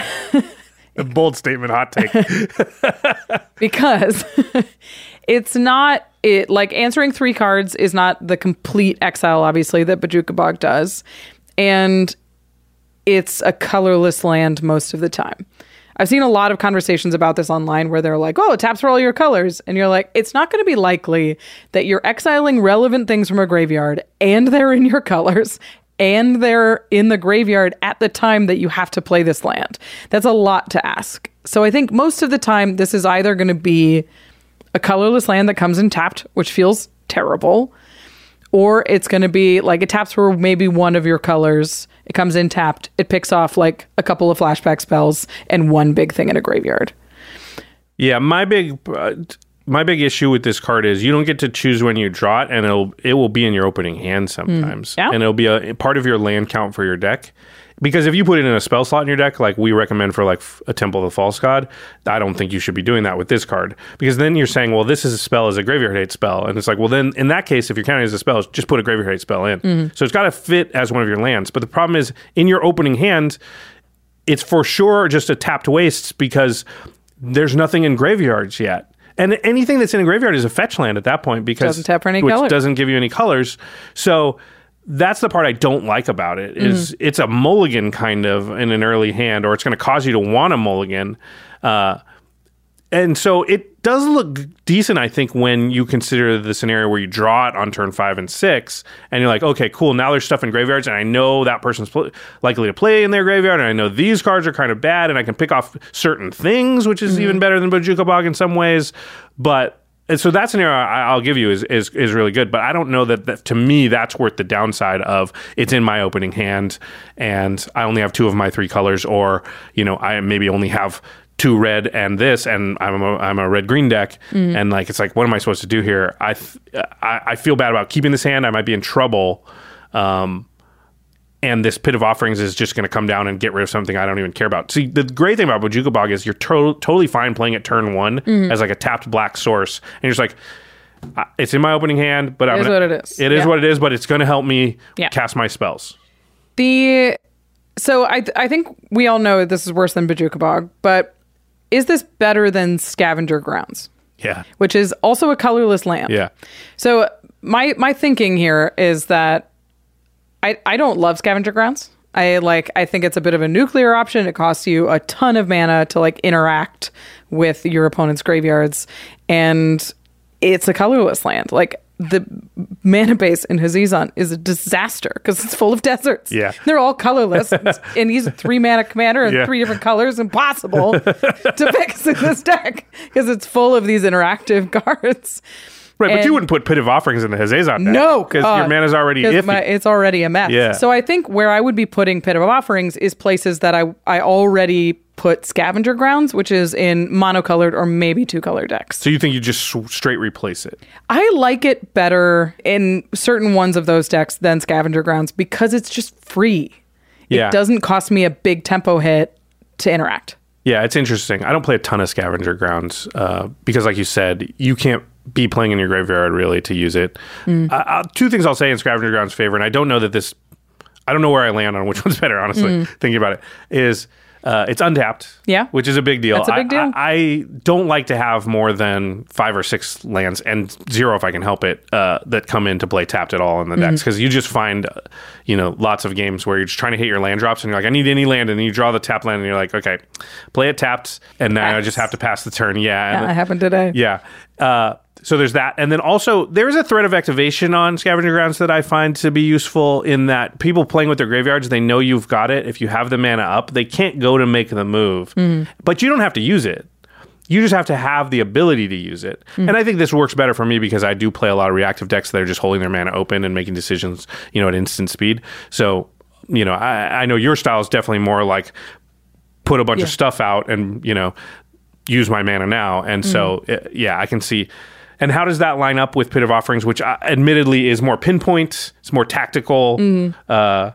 a bold statement, hot take. because it's not it like answering three cards is not the complete exile obviously that Bajuka Bog does and it's a colorless land most of the time. I've seen a lot of conversations about this online where they're like, "Oh, it taps for all your colors." And you're like, "It's not going to be likely that you're exiling relevant things from a graveyard and they're in your colors and they're in the graveyard at the time that you have to play this land." That's a lot to ask. So I think most of the time this is either going to be a colorless land that comes in tapped, which feels terrible, or it's going to be like it taps for maybe one of your colors. It comes in tapped. It picks off like a couple of flashback spells and one big thing in a graveyard. yeah, my big. Uh, my big issue with this card is you don't get to choose when you draw it, and it'll it will be in your opening hand sometimes, Yeah. and it'll be a part of your land count for your deck. Because if you put it in a spell slot in your deck, like we recommend for like a Temple of the False God, I don't think you should be doing that with this card. Because then you're saying, well, this is a spell as a graveyard hate spell, and it's like, well, then in that case, if you're counting as a spell, just put a graveyard hate spell in. Mm-hmm. So it's got to fit as one of your lands. But the problem is, in your opening hand, it's for sure just a tapped waste because there's nothing in graveyards yet. And anything that's in a graveyard is a fetch land at that point because Doesn't tap for any which colors. doesn't give you any colors. So that's the part I don't like about it is Mm-hmm. it's a mulligan kind of in an early hand, or it's going to cause you to want a mulligan. Uh, and so it does look decent, I think, when you consider the scenario where you draw it on turn five and six, and you're like, okay, cool. Now there's stuff in graveyards, and I know that person's pl- likely to play in their graveyard, and I know these cards are kind of bad, and I can pick off certain things, which is even better than Bojuka Bog in some ways. But and so that scenario I, I'll give you is, is is really good, but I don't know that, that to me that's worth the downside of it's in my opening hand, and I only have two of my three colors, or you know I maybe only have two red and this, and I'm a, I'm a red green deck, and like it's like what am I supposed to do here? I, th- I I feel bad about keeping this hand. I might be in trouble. Um, and this pit of offerings is just going to come down and get rid of something I don't even care about. See, the great thing about Bojuka Bog is you're to- totally fine playing it turn one mm-hmm. as like a tapped black source, and you're just like, it's in my opening hand, but I'm is gonna- what it is. It is Yeah. what it is, but it's going to help me Yeah. cast my spells. The so I I think we all know this is worse than Bojuka Bog, but is this better than Scavenger Grounds, Yeah. which is also a colorless land? Yeah. So my my thinking here is that I I don't love Scavenger Grounds. I like I think it's a bit of a nuclear option. It costs you a ton of mana to like interact with your opponent's graveyards and it's a colorless land. Like the mana base in Hazezon is a disaster because it's full of deserts. Yeah. They're all colorless. and he's a three mana commander in Yeah. three different colors. Impossible to fix in this deck because it's full of these interactive cards. Right, but you wouldn't put Pit of Offerings in the Hazezon deck. no, because God. your mana's already 'Cause iffy. my- it's already a mess. Yeah. So I think where I would be putting Pit of Offerings is places that I I already put Scavenger Grounds, which is in monocolored or maybe two color decks. so you think you just straight replace it? I like it better in certain ones of those decks than Scavenger Grounds because it's just free. Yeah. It doesn't cost me a big tempo hit to interact. Yeah, it's interesting. I don't play a ton of Scavenger Grounds uh, because, like you said, you can't be playing in your graveyard really to use it. Mm. Uh, uh, two things I'll say in Scavenger Grounds' favor, and I don't know that this, I don't know where I land on which one's better. Honestly, Mm. thinking about it, is uh, it's untapped. Yeah. which is a big deal. That's a big I- deal. I, I don't like to have more than five or six lands and zero if I can help it uh, that come in to play tapped at all in the decks Mm-hmm. because you just find, uh, you know, lots of games where you're just trying to hit your land drops and you're like, I need any land, and then you draw the tap land and you're like, okay, play it tapped, and now I just have to pass the turn. Yeah, and- That happened today. yeah. Uh, so there's that. And then also, there's a threat of activation on Scavenger Grounds that I find to be useful in that people playing with their graveyards, they know you've got it. If you have the mana up, they can't go to make the move. Mm. But you don't have to use it. You just have to have the ability to use it. Mm. And I think this works better for me because I do play a lot of reactive decks that are just holding their mana open and making decisions, you know, at instant speed. So, you know, I, I know your style is definitely more like put a bunch of stuff out and you know use my mana now and so uh, yeah i can see and how does that line up with pit of offerings which uh, admittedly is more pinpoint it's more tactical uh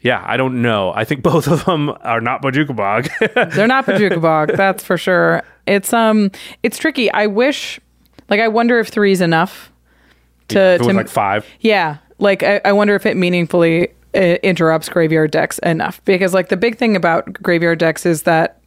yeah i don't know i think both of them are not Bojuka Bog. They're not Bojuka Bog, that's for sure. It's um it's tricky. I wish like I wonder if three's enough to if it was to like five Yeah, like I, I wonder if it meaningfully uh, interrupts graveyard decks enough because like the big thing about graveyard decks is that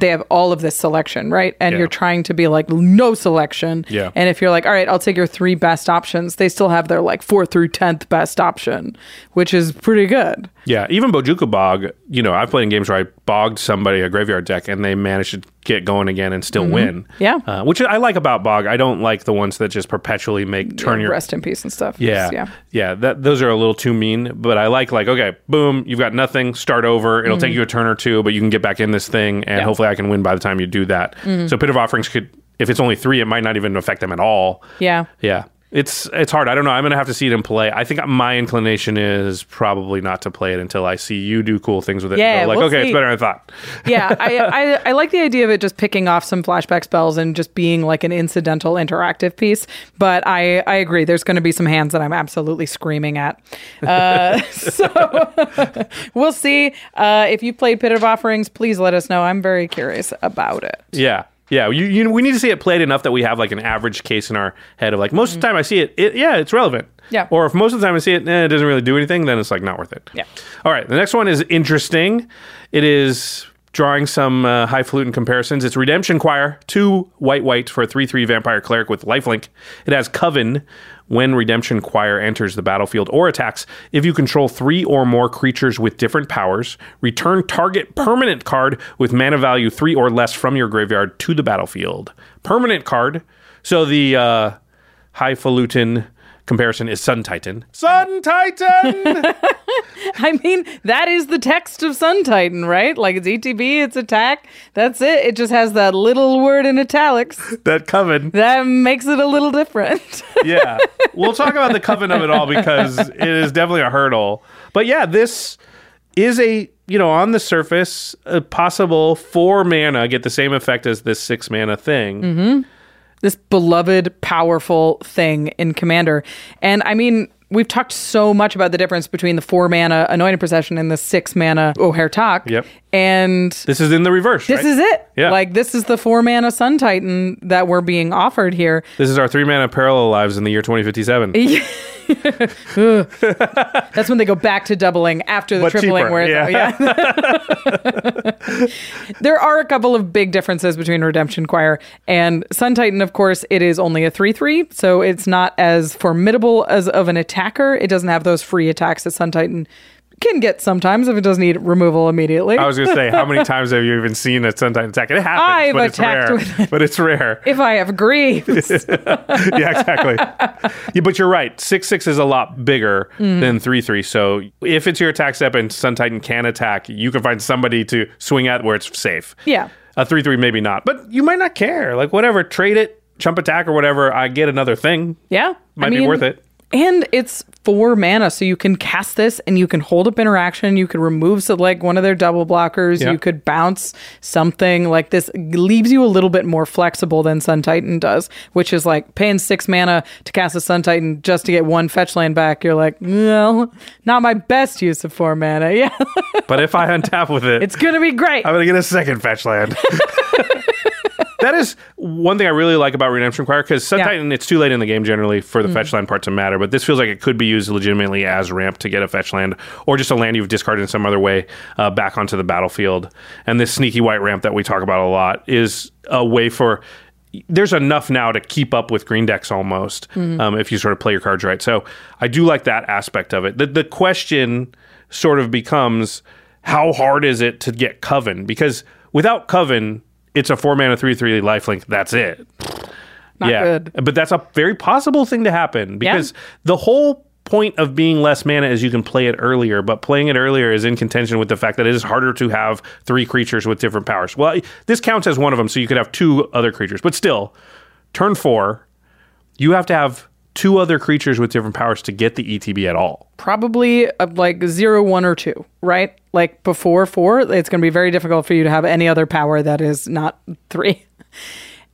they have all of this selection, right? And Yeah. you're trying to be like no selection. Yeah. And if you're like, all right, I'll take your three best options, they still have their like fourth through tenth best option, which is pretty good. Yeah, even Bojuka Bog, you know, I've played in games where I bogged somebody a graveyard deck and they managed to get going again and still win. Mm-hmm. Yeah. Uh, which I like about Bog. I don't like the ones that just perpetually make turn your rest in peace and stuff. Yeah, yeah. yeah, That those are a little too mean, but I like like okay, boom, you've got nothing. Start over. It'll take you a turn or two, but you can get back in this thing, and Mm-hmm. Yeah. Mm-hmm. hopefully I can win by the time you do that. So pit of offerings could, if it's only three, it might not even affect them at all. Yeah. Yeah, it's it's hard. I don't know. I'm gonna have to see it in play. I think my inclination is probably not to play it until I see you do cool things with it. Yeah, like we'll okay, see. it's better than I thought. yeah, I, I I like the idea of it just picking off some flashback spells and just being like an incidental interactive piece. But I I agree. There's going to be some hands that I'm absolutely screaming at. Uh, so we'll see. Uh, if you played Pit of Offerings, please let us know. I'm very curious about it. Yeah. Yeah, you, you, we need to see it played enough that we have like an average case in our head of like most of the time I see it, it yeah, it's relevant. Yeah. Or if most of the time I see it, eh, it doesn't really do anything, then it's like not worth it. Yeah. All right, the next one is interesting. It is drawing some uh, highfalutin comparisons. It's Redemption Choir, two white white for a three three vampire cleric with lifelink. It has Coven. When Redemption Choir enters the battlefield or attacks, if you control three or more creatures with different powers, return target permanent card with mana value three or less from your graveyard to the battlefield. Permanent card. So the uh, highfalutin comparison is Sun Titan. Sun Titan! I mean, that is the text of Sun Titan, right? Like it's ETB, it's attack. That's it. It just has that little word in italics that Coven. that makes it a little different. yeah. We'll talk about the coven of it all because it is definitely a hurdle. But yeah, this is a, you know, on the surface, a possible four mana get the same effect as this six mana thing. Mm-hmm. This beloved, powerful thing in Commander. And I mean, we've talked so much about the difference between the four mana Anointed Procession and the six mana Ojer Taq. Yep. And This is in the reverse. this right? is it. Yeah. Like this is the four mana Sun Titan that we're being offered here. This is our three mana parallel lives in the year 2057. That's when they go back to doubling after the But tripling cheaper, where yeah. yeah. there are a couple of big differences between Redemption Choir and Sun Titan. Of course, it is only a 3 3, so it's not as formidable as of an attacker. It doesn't have those free attacks that Sun Titan can get sometimes if it doesn't need removal immediately. I was going to say, how many times have you even seen a Sun Titan attack? It happens, I've but it's rare. it. But it's rare. if I have greaves. yeah, exactly. yeah, but you're right. Six six is a lot bigger Mm. than three three. So if it's your attack step and Sun Titan can attack, you can find somebody to swing at where it's safe. yeah. A three three maybe not, but you might not care. Like whatever, trade it, chump attack or whatever. I get another thing. Yeah. Might be worth it. And it's four mana, so you can cast this and you can hold up interaction. You could remove so like one of their double blockers. Yeah. You could bounce something like this. Leaves you a little bit more flexible than Sun Titan does, which is like paying six mana to cast a Sun Titan just to get one fetch land back. You're like, no, not my best use of four mana. Yeah, But if I untap with it, it's gonna be great. I'm gonna get a second fetch land. that is one thing I really like about Redemption Choir because Sun Yeah. Mm. Titan, it's too late in the game generally for the fetch land part to matter, but this feels like it could be used legitimately as ramp to get a fetch land or just a land you've discarded in some other way uh, back onto the battlefield. And this sneaky white ramp that we talk about a lot is a way for. There's enough now to keep up with green decks almost Mm-hmm. um, if you sort of play your cards right. So I do like that aspect of it. The, the question sort of becomes how hard is it to get Coven? Because without Coven, it's a four mana three three lifelink. That's it. Not yeah, good. but that's a very possible thing to happen because the whole point of being less mana is you can play it earlier, but playing it earlier is in contention with the fact that it is harder to have three creatures with different powers. Well, this counts as one of them, so you could have two other creatures, but still, turn four, you have to have two other creatures with different powers to get the ETB at all. probably uh, like zero, one, or two, right? Like before four, it's going to be very difficult for you to have any other power that is not three.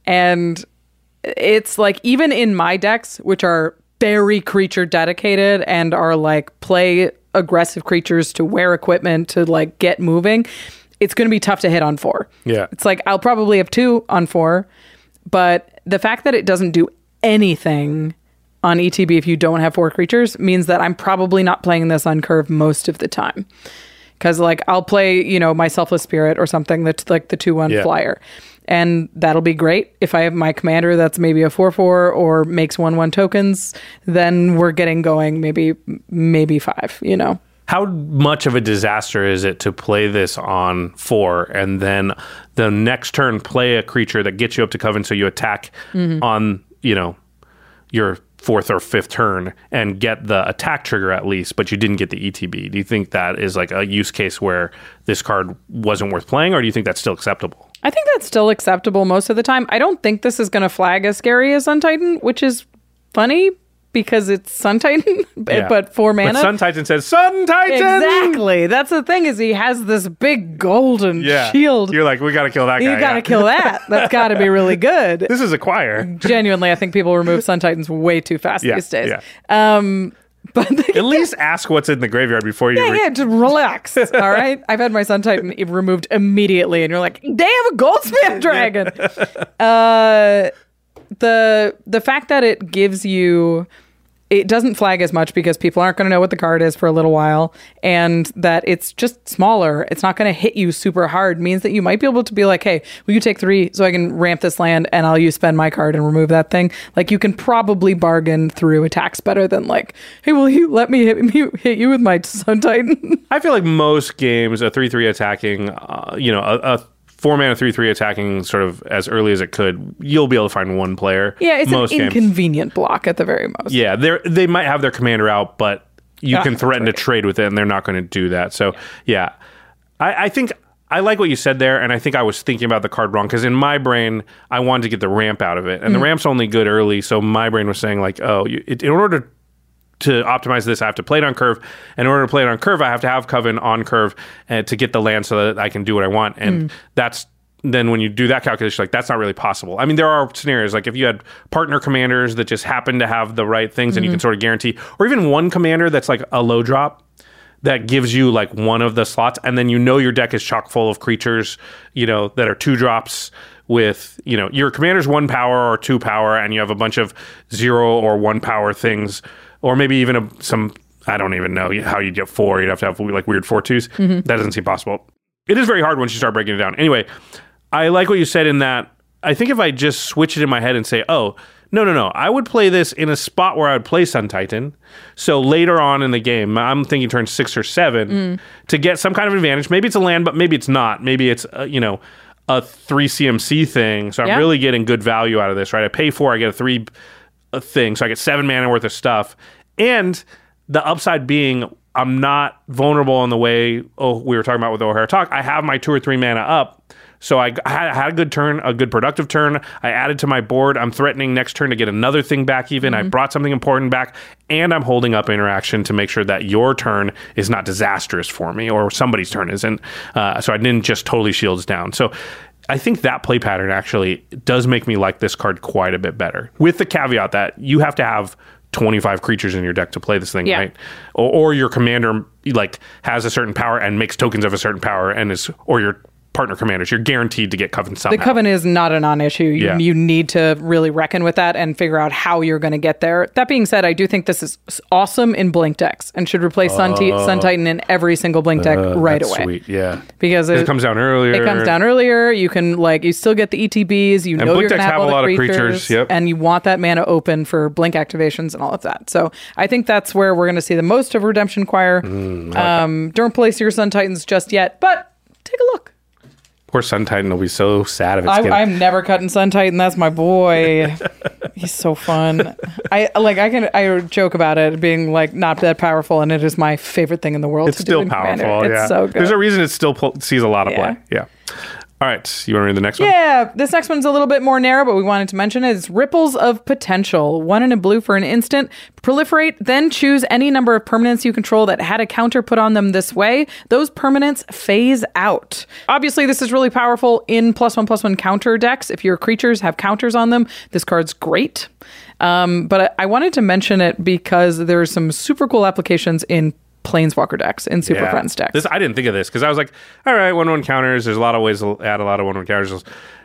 And it's like, even in my decks, which are very creature dedicated and are like play aggressive creatures to wear equipment to like get moving, it's going to be tough to hit on four. Yeah. It's like, I'll probably have two on four, but the fact that it doesn't do anything on ETB if you don't have four creatures means that I'm probably not playing this on curve most of the time. Because like I'll play, you know, my selfless spirit or something that's like the two one Yeah. flyer. And that'll be great. If I have my commander that's maybe a four four or makes one one tokens, then we're getting going maybe maybe five, you know. How much of a disaster is it to play this on four and then the next turn play a creature that gets you up to coven so you attack mm-hmm. on, you know, your fourth or fifth turn and get the attack trigger at least, but you didn't get the ETB? Do you think that is like a use case where this card wasn't worth playing or do you think that's still acceptable? I think that's still acceptable most of the time. I don't think this is going to flag as scary as Untitan, which is funny because it's Sun Titan, but- Yeah. but four mana. But Sun Titan says, Sun Titan! Exactly. That's the thing is he has this big golden Yeah. shield. You're like, we got to kill that guy. you got to yeah. kill that. That's got to be really good. This is a choir. Genuinely, I think people remove Sun Titans way too fast these days. yeah. Um, but At least ask what's in the graveyard before you. yeah, re- yeah, just relax. All right. I've had my Sun Titan removed immediately, and you're like, they have a Goldspan dragon. uh, the the fact that it gives you it doesn't flag as much because people aren't going to know what the card is for a little while and that it's just smaller. It's not going to hit you super hard. Means that you might be able to be like hey will you take three so i can ramp this land and i'll use spend my card and remove that thing? Like you can probably bargain through attacks better than like hey will you let me hit, me, hit you with my sun titan? I feel like most games, a three-three attacking, uh, you know, a, a four mana three-three attacking, sort of as early as it could, you'll be able to find one player. yeah it's most an games. inconvenient block at the very most Yeah, they they might have their commander out, but you Ah, can threaten to trade with it, and they're not going to do that. So yeah, I, I think. I like what you said there, and I think I was thinking about the card wrong because in my brain I wanted to get the ramp out of it, and the Mm. ramp's only good early. So my brain was saying like, oh, you, it, in order to to optimize this, I have to play it on curve. And in order to play it on curve, I have to have Coven on curve uh, to get the land so that I can do what I want. And that's then when you do that calculation, like that's not really possible. I mean, there are scenarios like if you had partner commanders that just happen to have the right things and you can sort of guarantee, or even one commander that's like a low drop that gives you like one of the slots, and then you know your deck is chock full of creatures, you know, that are two drops with, you know, your commander's one power or two power, and you have a bunch of zero or one power things, or maybe even a, some. I don't even know how you'd get four. You'd have to have like weird four twos. That doesn't seem possible. It is very hard once you start breaking it down. Anyway, I like what you said in that. I think if I just switch it in my head and say, oh, no, no, no, I would play this in a spot where I would play Sun Titan. So later on in the game, I'm thinking turn six or seven to get some kind of advantage. Maybe it's a land, but maybe it's not. Maybe it's, uh, you know, a three CMC thing. So I'm Yeah. really getting good value out of this, right? I pay four, I get a three thing. So I get seven mana worth of stuff. And the upside being, I'm not vulnerable in the way oh we were talking about with Ojer Taq. I have my two or three mana up. So I, I had, a good turn, a good productive turn. I added to my board. I'm threatening next turn to get another thing back. Even I brought something important back, and I'm holding up interaction to make sure that your turn is not disastrous for me, or somebody's turn isn't. Uh, so I didn't just totally shields down. So I think that play pattern actually does make me like this card quite a bit better. With the caveat that you have to have 25 creatures in your deck to play this thing, Yeah. right? Or, or your commander like has a certain power and makes tokens of a certain power and is or your partner commanders, you're guaranteed to get coven somehow. The coven is not a non-issue. You, Yeah. you need to really reckon with that and figure out how you're going to get there. That being said, I do think this is awesome in blink decks and should replace Sun, Ti- Sun Titan in every single blink deck Uh, right away. Sweet, yeah. Because it, comes down earlier. It comes down earlier. You can like you still get the ETBs. You And know blink you're decks have have a lot of creatures, creatures, yep. and you want that mana open for blink activations and all of that. So I think that's where we're going to see the most of Redemption Choir. Mm, um, don't place your Sun Titans just yet, but take a look. Poor Sun Titan will be so sad if it's I. I'm never cutting Sun Titan. That's my boy. He's so fun. I like. I can. I joke about it being like not that powerful, and it is my favorite thing in the world. it's still Commander. powerful. It's yeah. so good. There's a reason it still pl- sees a lot of Yeah. play. Yeah. All right. You want to read the next one? Yeah, this next one's a little bit more narrow, but we wanted to mention it. It's Ripples of Potential. One in a blue for an instant. Proliferate, then choose any number of permanents you control that had a counter put on them this way. Those permanents phase out. Obviously, this is really powerful in plus one plus one counter decks. If your creatures have counters on them, this card's great. Um, but I, I wanted to mention it because there's some super cool applications in Planeswalker decks, in Super Yeah. Friends decks. This I didn't think of this because I was like, all right, one one counters. There's a lot of ways to add a lot of one one counters.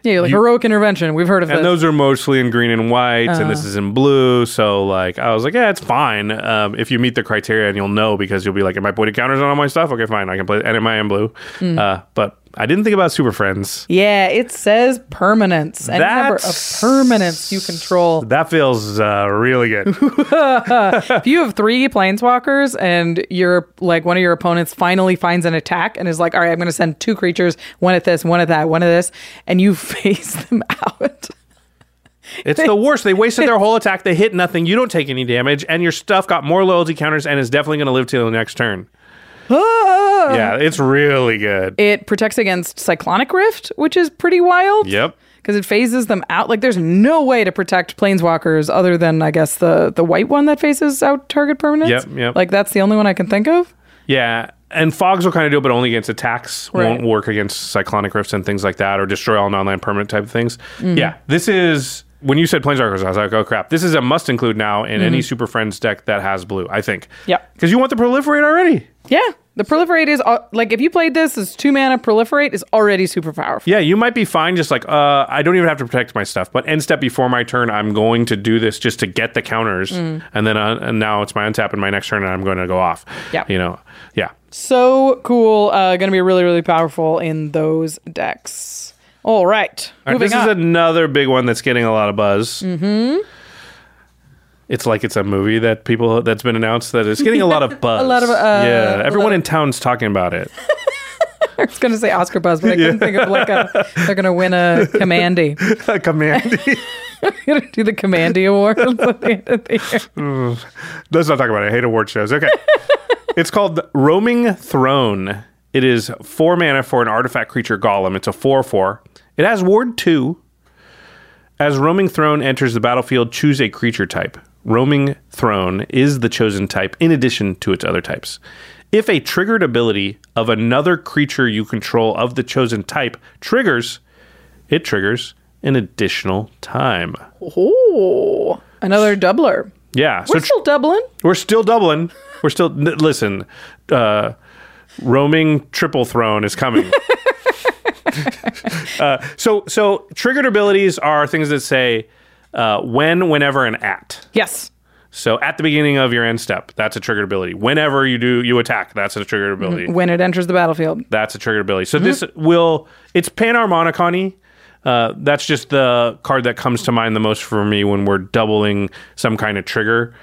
yeah, like you- heroic intervention. We've heard of that. And this. those are mostly in green and white, and this Uh-huh. is in blue. So like, I was like, yeah, it's fine um, if you meet the criteria, and you'll know because you'll be like, am I putting counters on all my stuff? Okay, fine, I can play. And am I in blue? Mm. Uh, but I didn't think about Super Friends. Yeah, it says permanence. Of That's- permanents you control. That feels uh, really good. if you have three planeswalkers and your like one of your opponents finally finds an attack and is like, all right, I'm gonna send two creatures, one at this, one at that, one at this, and you face them out. It's the worst. They wasted their whole attack. They hit nothing. You don't take any damage, and your stuff got more loyalty counters and is definitely going to live till the next turn. Ah! Yeah, it's really good. It protects against Cyclonic Rift, which is pretty wild. Yep. Because it phases them out. Like there's no way to protect planeswalkers other than I guess the the white one that phases out target permanents. Yep, yep. Like that's the only one I can think of. Yeah, and fogs will kind of do it, but only against attacks. Right. Won't work against cyclonic rifts and things like that, or destroy all non-land permanent type of things. Mhm. Yeah, this is when you said planeswalkers. I was like, oh crap, this is a must include now in any Mhm. Super Friends deck that has blue. I think. Yeah, Because you want the proliferate already. Yeah, the proliferate is uh, like if you played this as two mana proliferate is already super powerful. Yeah, you might be fine. Just like, uh, I don't even have to protect my stuff. But end step before my turn, I'm going to do this just to get the counters, Mm. and then uh, and now it's my untap in my next turn, and I'm going to go off. Yeah. you know, yeah. So cool. Uh, going to be really really powerful in those decks. All right, All right, this on. is another big one that's getting a lot of buzz. mm-hmm. It's like it's a movie that people that's been announced that is getting a lot of buzz. A lot of, uh, yeah, everyone in town's talking about it. I was going to say Oscar Buzz, but I couldn't Yeah. think of like a. They're going to win a Commandy. a Commandy. Going to do the Commandy Awards at the end of the year. Let's not talk about it. I hate award shows. Okay. it's called Roaming Throne. It is four mana for an artifact creature golem. It's a 4 4. It has Ward 2. As Roaming Throne enters the battlefield, choose a creature type. Roaming Throne is the chosen type in addition to its other types. If a triggered ability of another creature you control of the chosen type triggers, it triggers an additional time. Oh, another doubler. Yeah. We're still doubling. We're still doubling. We're still n- listen. Uh, roaming triple throne is coming. uh, so so triggered abilities are things that say uh, when, whenever, and at. Yes. So at the beginning of your end step, that's a triggered ability. Whenever you do you attack, that's a triggered ability. When it enters the battlefield. That's a triggered ability. So this will it's Panharmonicon. Uh, that's just the card that comes to mind the most for me when we're doubling some kind of trigger.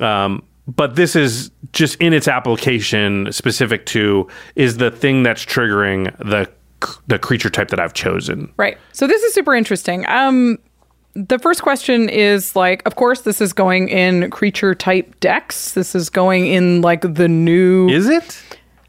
Um, but this is just in its application specific to is the thing that's triggering the the creature type that I've chosen. Right. So this is super interesting. Um the first question is like of course this is going in creature type decks. This is going in like the new Is it?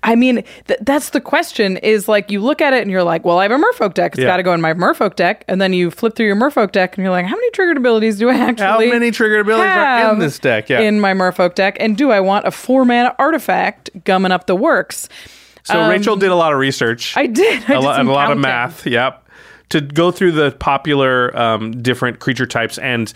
I mean, th- that's the question is like you look at it and you're like, well, I have a merfolk deck. It's Yeah. got to go in my merfolk deck. And then you flip through your merfolk deck and you're like, how many triggered abilities do I actually How many triggered abilities are in this deck? Yeah. In my merfolk deck. And do I want a four mana artifact gumming up the works? So Rachel did a lot of research. Um, I did. I a, did lot, some and a lot of counting. math. Yep. To go through the popular um, different creature types and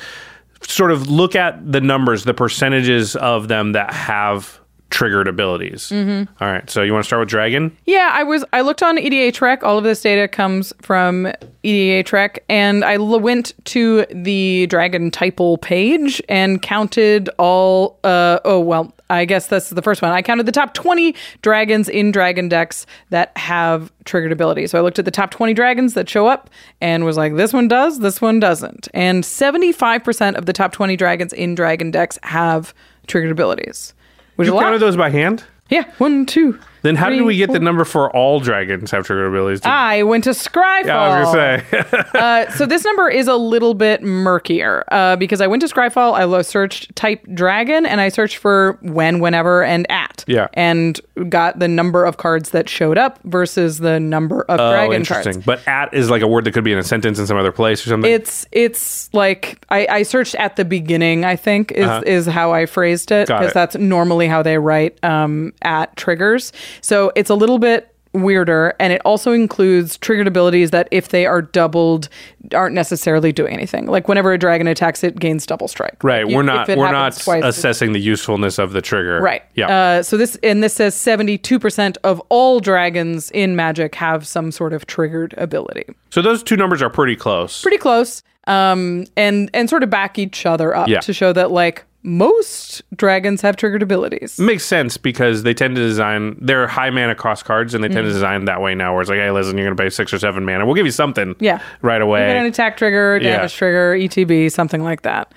sort of look at the numbers, the percentages of them that have triggered abilities. Mm-hmm. All right. So you want to start with dragon? Yeah, I was. I looked on EDHREC. All of this data comes from EDHREC, and I l- went to the Dragon Typal page and counted all. Uh, oh well, I guess that's the first one. I counted the top twenty dragons in Dragon decks that have triggered abilities. So I looked at the top twenty dragons that show up and was like, this one does, this one doesn't, and seventy five percent of the top twenty dragons in Dragon decks have triggered abilities. Which You counted those by hand? Yeah, one, two. Then how did we get the number for all dragons have triggered abilities? Did- I went to Scryfall. yeah, I was gonna say. uh, so this number is a little bit murkier uh, because I went to Scryfall, I lo- searched type dragon, and I searched for when, whenever, and at. Yeah. And got the number of cards that showed up versus the number of oh, dragon interesting. cards. But at is like a word that could be in a sentence in some other place or something. It's it's like I, I searched at the beginning. I think is Uh-huh. is how I phrased it because that's normally how they write um, at triggers. So it's a little bit weirder, and it also includes triggered abilities that if they are doubled aren't necessarily doing anything. Like whenever a dragon attacks, it gains double strike. right. Like, we're not we're not twice, assessing the usefulness of the trigger. Right. Yeah. Uh, so this and this says seventy two percent of all dragons in Magic have some sort of triggered ability. so those two numbers are pretty close. pretty close um and and sort of back each other up Yeah. to show that like most dragons have triggered abilities Makes sense because they tend to design they're high mana cost cards and they Mm-hmm. tend to design that way now where it's like, hey, listen, you're gonna pay six or seven mana. We'll give you something yeah right away. an attack trigger Yeah. damage trigger etb something like that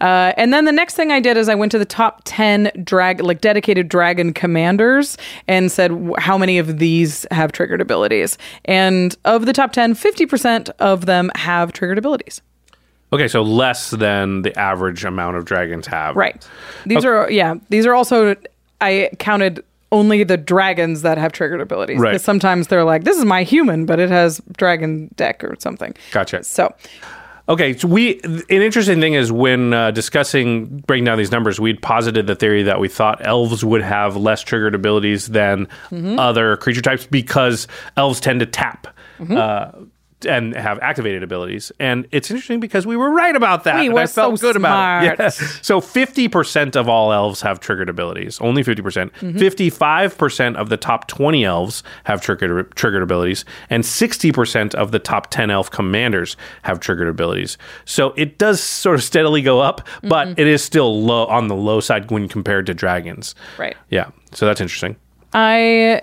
uh, and then the next thing I did is I went to the top 10 drag like dedicated dragon commanders and said w- how many of these have triggered abilities. And of the top 10, 50% of them have triggered abilities. Okay, so less than the average amount of dragons have. Right. These are yeah. These are also I counted only the dragons that have triggered abilities. Right. Because sometimes they're like, this is my human, but it has dragon deck or something. Gotcha. So Okay, so we an interesting thing is when uh, discussing breaking down these numbers, we'd posited the theory that we thought elves would have less triggered abilities than Mm-hmm. other creature types because elves tend to tap. Mm-hmm. Uh, and have activated abilities, and it's interesting because we were right about that. We and were I felt so good about it. smart. Yeah. So fifty percent of all elves have triggered abilities. Only fifty percent. Mm-hmm. Fifty-five percent of the top twenty elves have triggered triggered abilities, and sixty percent of the top ten elf commanders have triggered abilities. So it does sort of steadily go up, but Mm-hmm. it is still low on the low side when compared to dragons. right. Yeah. So that's interesting. I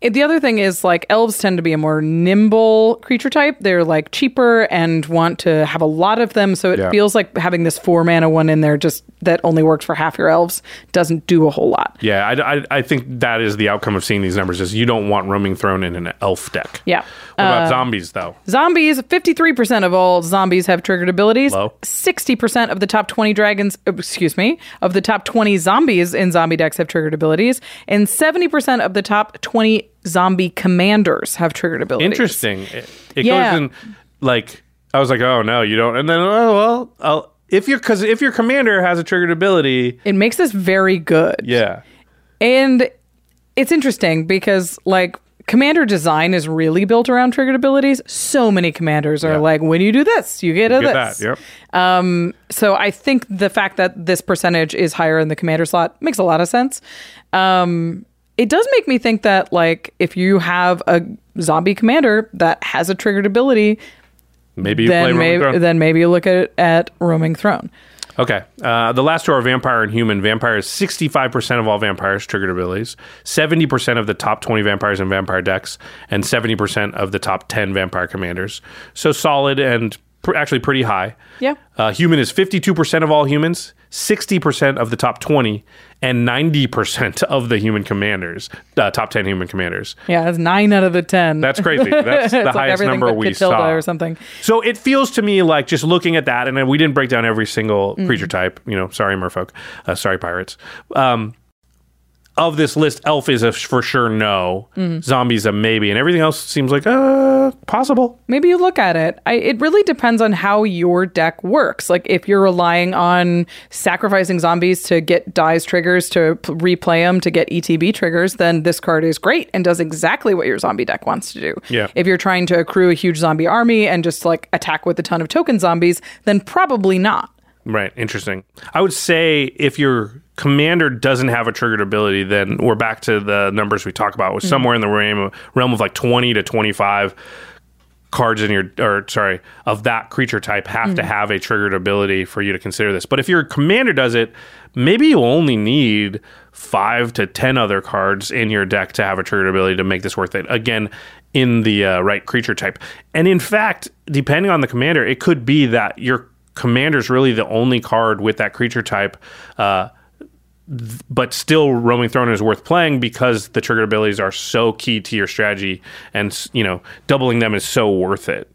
it- the other thing is like elves tend to be a more nimble creature type. They're like cheaper and want to have a lot of them. So it Yeah. feels like having this four mana one in there just that only works for half your elves doesn't do a whole lot. Yeah, I, I, I think that is the outcome of seeing these numbers. Is you don't want roaming throne in an elf deck. Yeah. What about Uh, zombies though? Zombies, 53% of all zombies have triggered abilities. Low. 60% of the top 20 dragons, uh, excuse me, of the top 20 zombies in zombie decks have triggered abilities. And 70% of the top 20 zombie commanders have triggered abilities. Interesting. It, it Yeah. goes in like I was like, oh no, you don't. And then oh well, I'll, if your because if your commander has a triggered ability, It makes this very good. yeah, And it's interesting because, like, commander design is really built around triggered abilities. So many commanders are like, when you do this, you get a Get this. that. Yep. Um, so I think the fact that this percentage is higher in the commander slot makes a lot of sense. Um, it does make me think that like if you have a zombie commander that has a triggered ability, Maybe you play then maybe then maybe you look at at roaming throne. Okay. Uh, the last two are vampire and human. Vampire is 65% of all vampires triggered abilities, 70% of the top 20 vampires in vampire decks, and 70% of the top 10 vampire commanders. So solid and pr- actually pretty high. Yeah. Uh, human is 52% of all humans, 60% of the top 20, and 90% of the human commanders, uh, top 10 human commanders. Yeah, that's nine out of the ten. That's crazy. That's the like highest number we Catilda saw. or something. So it feels to me like just looking at that, and we didn't break down every single Mm. creature type. You know, sorry, Merfolk, uh, sorry, pirates. Um, of this list, elf is a for sure no, Mm-hmm. zombies a maybe, and everything else seems like uh possible. Maybe you look at it. I, it really depends on how your deck works. Like if you're relying on sacrificing zombies to get dies triggers to p- replay them to get ETB triggers, then this card is great and does exactly what your zombie deck wants to do. Yeah. If you're trying to accrue a huge zombie army and just like attack with a ton of token zombies, then probably not. Right, interesting. I would say if your commander doesn't have a triggered ability, then we're back to the numbers we talked about, was Mm-hmm. somewhere in the realm of, realm of like twenty to twenty five cards in your or sorry of that creature type have to Mhm. have a triggered ability for you to consider this. But if your commander does it, maybe you only need five to ten other cards in your deck to have a triggered ability to make this worth it. Again, in the uh, right creature type, and in fact, depending on the commander, it could be that your commander is really the only card with that creature type. Uh, but still, roaming throne is worth playing because the triggered abilities are so key to your strategy, and you know, doubling them is so worth it.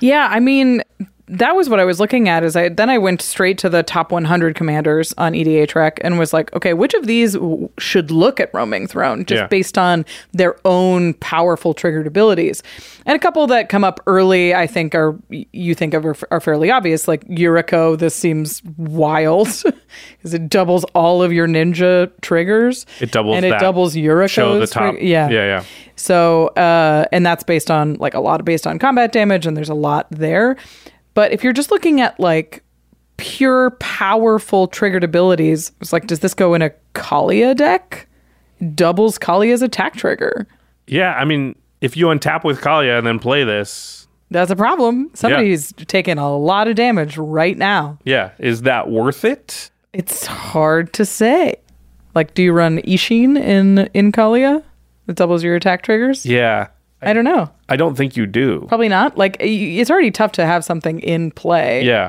Yeah, I mean, that was what I was looking at. Is I then I went straight to the top 100 commanders on EDHREC and was like, okay, which of these w- should look at roaming throne just Yeah. based on their own powerful triggered abilities? And a couple that come up early, I think, are you think of are, are fairly obvious. Like Yuriko, this seems wild because it doubles all of your ninja triggers. It doubles and it doubles Yuriko's. show the top. trig- yeah, yeah, yeah. so, uh, and that's based on like a lot of based on combat damage, and there's a lot there. But if you're just looking at like pure powerful triggered abilities, it's like, does this go in a Kaalia deck? Doubles Kaalia's attack trigger. Yeah, I mean, if you untap with Kaalia and then play this, That's a problem. Somebody's taking a lot of damage right now. yeah, is that worth it? It's hard to say. Like, do you run Isshin in in Kaalia that doubles your attack triggers? Yeah, I don't know. I don't think you do. Probably not. Like, it's already tough to have something in play. Yeah.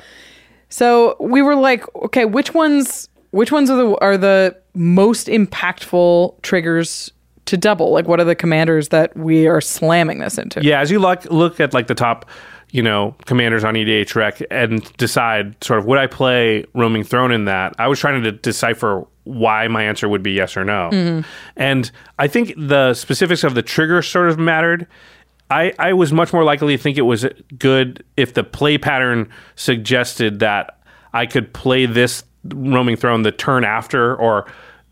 So we were like, okay, which ones which ones are the are the most impactful triggers to double? Like what are the commanders that we are slamming this into? Yeah, as you look look at like the top, you know, commanders on EDHREC and decide sort of would I play roaming throne in that? I was trying to decipher why my answer would be yes or no. Mhm. And I think the specifics of the trigger sort of mattered. I, I was much more likely to think it was good if the play pattern suggested that I could play this roaming throne the turn after or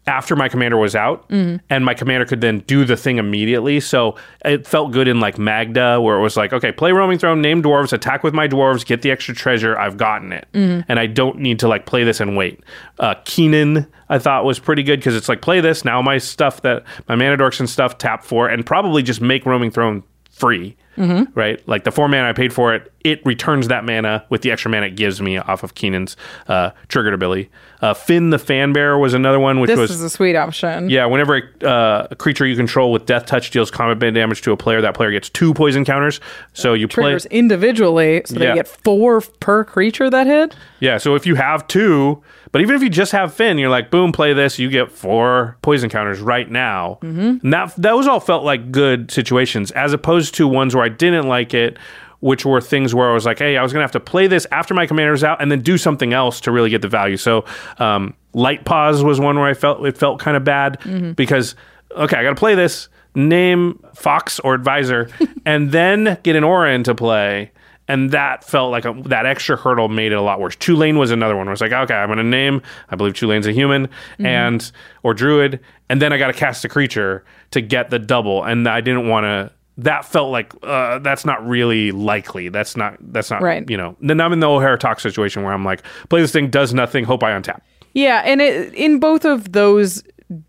after my commander was out Mhm. and my commander could then do the thing immediately. So it felt good in like Magda where it was like, okay, play roaming throne, name dwarves, attack with my dwarves, get the extra treasure. I've gotten it. Mhm. And I don't need to like play this and wait. Uh, Kinnan, I thought was pretty good because it's like play this now. My stuff that my mana dorks and stuff tap for, and probably just make roaming throne free. Mhm. Right, like the four mana I paid for it, it returns that mana with the extra mana it gives me off of Kinnan's uh, triggered ability. Uh, Fynn the Fangbearer was another one, which this was is a sweet option. yeah, whenever a, uh, a creature you control with deathtouch deals combat band damage to a player, that player gets two poison counters. So you play. Triggers individually, so Yeah. they get four per creature that hit. Yeah, so if you have two, but even if you just have Fynn, you're like, boom, play this, you get four poison counters right now. Mhm. And that those all felt like good situations, as opposed to ones where I didn't like it, which were things where I was like, hey, I was gonna have to play this after my commander's out, and then do something else to really get the value. So, um, Light-Paws was one where I felt it felt kind of bad Mhm. because okay, I got to play this. Name Fox or Advisor, and then get an aura into play. and that felt like a, that extra hurdle made it a lot worse. Tulane was another one. Where I was like, okay, I'm going to name. I believe Tulane's a human Mm-hmm. and or druid, and then I got to cast a creature to get the double, and I didn't want to. That felt like uh, that's not really likely. That's not. That's not. Right. You know. Then I'm in the O'Hare talk situation where I'm like, play this thing, does nothing, hope I untap. Yeah, and it, in both of those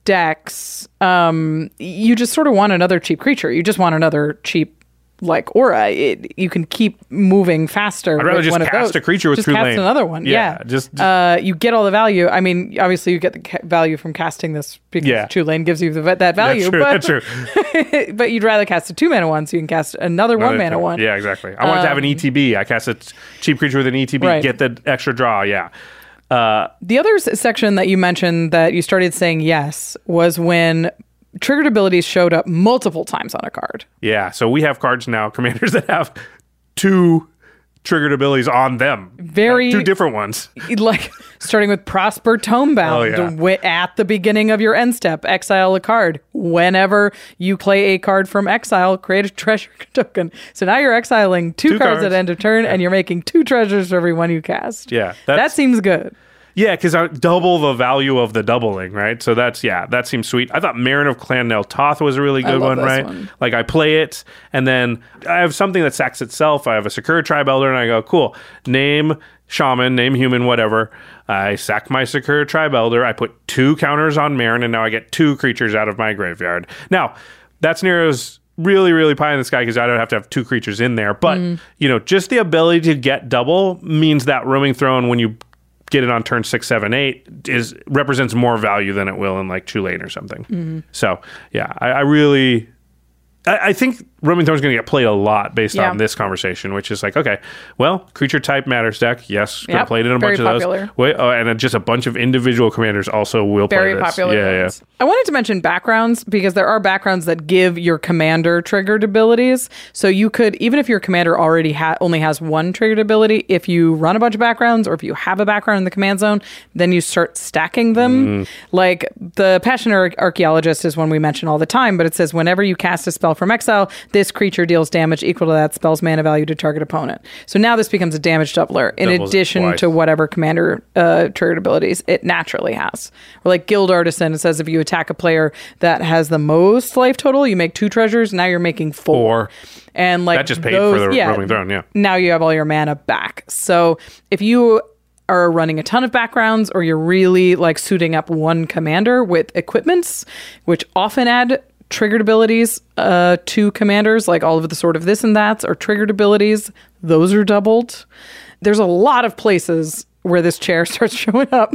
decks, um, you just sort of want another cheap creature. You just want another cheap like aura. It, you can keep moving faster. I'd rather just cast a creature with just Tulane. cast another one. Yeah, Yeah, just- just- uh, you get all the value. I mean, obviously you get the ca- value from casting this because Yeah. lane gives you the, that value. That's true, but, that's true. but you'd rather cast a two mana one, so you can cast another, one mana one. Yeah, exactly. I want to have an ETB. I cast a t- cheap creature with an ETB, Right. get the extra draw. Yeah. Uh, The other section that you mentioned that you started saying yes was when triggered abilities showed up multiple times on a card. yeah. So we have cards now, commanders that have two triggered abilities on them. Very- two different ones. Like starting with Prosper Tomebound Oh, yeah. at the beginning of your end step, exile a card. Whenever you play a card from exile, create a treasure token. So now you're exiling two, Two cards, cards. at end of turn, and you're making two treasures for every one you cast. Yeah, that seems good. Yeah, because I double the value of the doubling, right? So that's yeah, that seems sweet. I thought Meren of Clan Nel Toth was a really good one, right? one. Like I play it, and then I have something that sacks itself. I have a Sakura Tribe Elder, and I go, cool. Name Shaman, name Human, whatever. I sack my Sakura Tribe Elder. I put two counters on Meren, and now I get two creatures out of my graveyard. Now that's Nero's really really pie in the sky because I don't have to have two creatures in there. But Mm. you know, just the ability to get double means that roaming throne when you get it on turn six, seven, eight is represents more value than it will in like Tulane or something. Mm-hmm. So yeah, I, I really. I I think Roaming Throne is going to get played a lot based Yeah. on this conversation, which is like, okay, well, creature type matters deck. Yes, going to Yep, play it in a very bunch of popular. those. Wait, oh, and just a bunch of individual commanders also will Very play this. popular. Yeah, ones. I wanted to mention backgrounds because there are backgrounds that give your commander triggered abilities. So you could, even if your commander already ha- only has one triggered ability, if you run a bunch of backgrounds or if you have a background in the command zone, then you start stacking them. Mm-hmm. Like the Passionate Archaeologist is one we mention all the time, but it says whenever you cast a spell from exile, this creature deals damage equal to that spell's mana value to target opponent. So now this becomes a damage doubler in Doubles addition twice. to whatever commander uh, triggered abilities it naturally has. Or like Guild Artisan, it says if you attack a player that has the most life total, you make two treasures. Now you're making four. Four. And like That just paid for those- the Roaming Throne, yeah. Now you have all your mana back. So if you are running a ton of backgrounds or you're really like suiting up one commander with equipments, which often add triggered abilities uh, to commanders, like all of the sort of this and that's or triggered abilities, those are doubled. There's a lot of places where this chair starts showing up.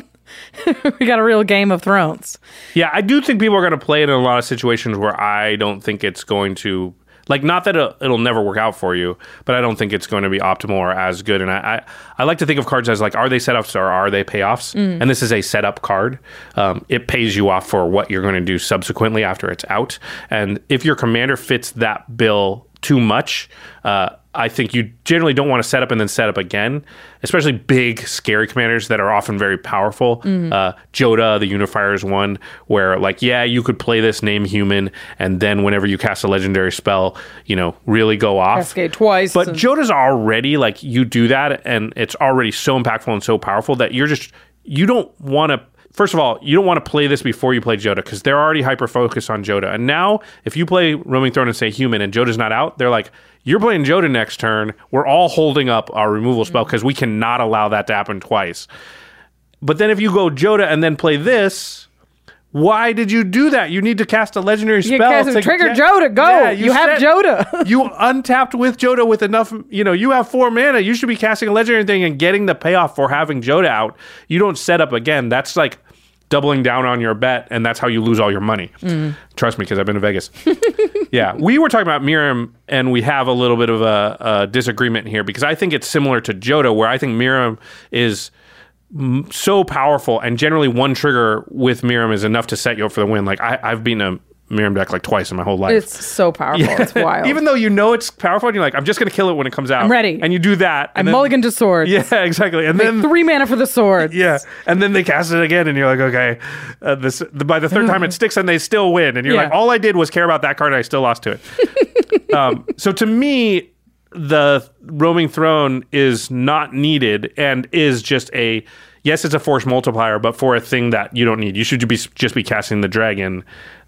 we got a real Game of Thrones. Yeah, I do think people are going to play it in a lot of situations where I don't think it's going to like not that it'll, it'll never work out for you, but I don't think it's going to be optimal or as good. And I, I, I like to think of cards as like, are they setups or are they payoffs? And this is a setup card. Um, it pays you off for what you're going to do subsequently after it's out. And if your commander fits that bill too much, uh, I think you generally don't want to set up and then set up again, especially big, scary commanders that are often very powerful. Uh, Jodah, the Unifier, is one where, like, yeah, you could play this name human, and then whenever you cast a legendary spell, you know, really go off. Cascade twice. But and- Jodah's already like you do that, and it's already so impactful and so powerful that you're just you don't want to. First of all, you don't want to play this before you play Jodah because they're already hyper focused on Jodah. And now, if you play Roaming Throne and say human and Jodah's not out, they're like, you're playing Jodah next turn. We're all holding up our removal spell because we cannot allow that to happen twice. But then if you go Jodah and then play this, why did you do that? You need to cast a legendary You spell. cast- to trigger get- Jodah, go. Yeah, You have said- Jodah. you untapped with Jodah with enough, you know, you have four mana. You should be casting a legendary thing and getting the payoff for having Jodah out. You don't set up again. That's like doubling down on your bet, and that's how you lose all your money. Mm. Trust me, because I've been to Vegas. yeah, we were talking about Miirym, and we have a little bit of a, a disagreement here because I think it's similar to Jodah, where I think Miirym is so powerful, and generally one trigger with Miirym is enough to set you up for the win. Like I, I've been a Miirym deck like twice in my whole life. It's so powerful. It's wild. Even though you know it's powerful, and you're like, I'm just gonna kill it when it comes out. I'm ready. And you do that. I And then, mulligan to swords. Yeah, exactly. And Make then three mana for the sword. yeah, and then they cast it again, and you're like, okay, uh, this the, by the third time it sticks, and they still win, and you're Yeah. like, all I did was care about that card, and I still lost to it. um, so to me, the roaming throne is not needed and is just a yes, it's a force multiplier, but for a thing that you don't need. You should be just be casting the dragon.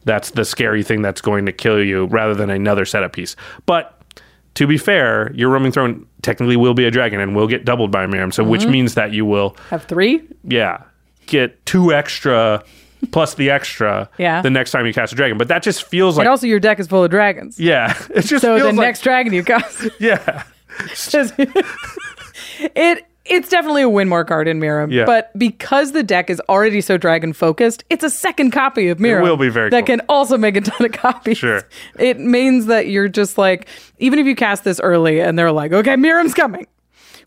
That's the scary thing that's going to kill you, rather than another setup piece. But to be fair, your roaming throne technically will be a dragon and will get doubled by Miirym. So, which Mhm. means that you will, Have three? yeah, get two extra plus the extra Yeah. the next time you cast a dragon. But that just feels like and also, your deck is full of dragons. yeah, it just so the like next dragon you cast, yeah. it it's definitely a win more card in Miirym. Yeah. But because the deck is already so dragon focused, it's a second copy of Miirym. will be very that cool. can also make a ton of copies. Sure. It means that you're just like, even if you cast this early and they're like, okay, Miirym's coming.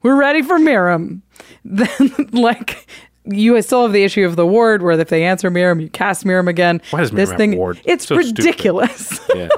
We're ready for Miirym. Then like you still have the issue of the ward where if they answer Miirym, you cast Miirym again. Why does this have thing ward? it's So ridiculous. yeah.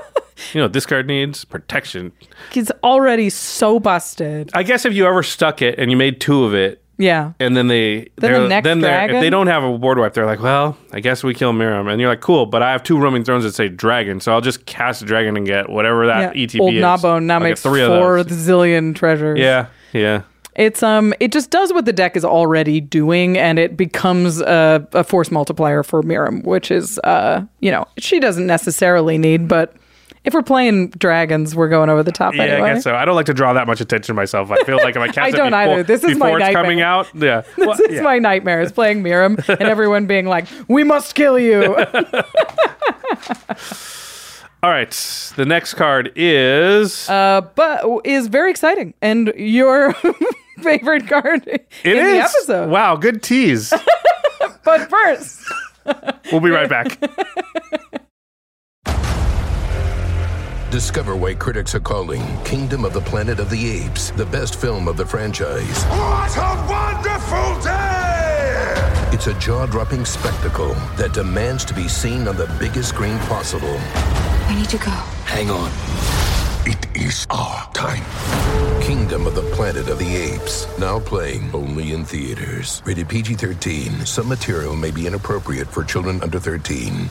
You know, this card needs protection. He's already so busted. I guess if you ever stuck it and you made two of it, Yeah. and then they Then the they're- next then they're- if they don't have a board wipe, they're like, well, I guess we kill Miirym, and you're like, cool, but I have two roaming thrones that say dragon, so I'll just cast a dragon and get whatever that yeah. ETB Old is. Gnawbone now I'll makes four zillion treasures. Yeah, yeah. It's um it just does what the deck is already doing and it becomes a, a force multiplier for Miirym, which is uh you know, she doesn't necessarily need, but if we're playing dragons, we're going over the top Yeah, anyway. I guess so. I don't like to draw that much attention to myself. I feel like if I cast I don't before, either. This is my nightmare. coming out, yeah. This Well, is yeah. my nightmare is playing Miirym and everyone being like, We must kill you. All right, the next card is uh but is very exciting and your favorite card it in is. the episode. Wow, good tease. But first we'll be right back. Discover why critics are calling Kingdom of the Planet of the Apes the best film of the franchise. What a wonderful day! It's a jaw dropping spectacle that demands to be seen on the biggest screen possible. We need to go. Hang on. It is our time. Kingdom of the Planet of the Apes. Now playing only in theaters. Rated PG 13. Some material may be inappropriate for children under 13.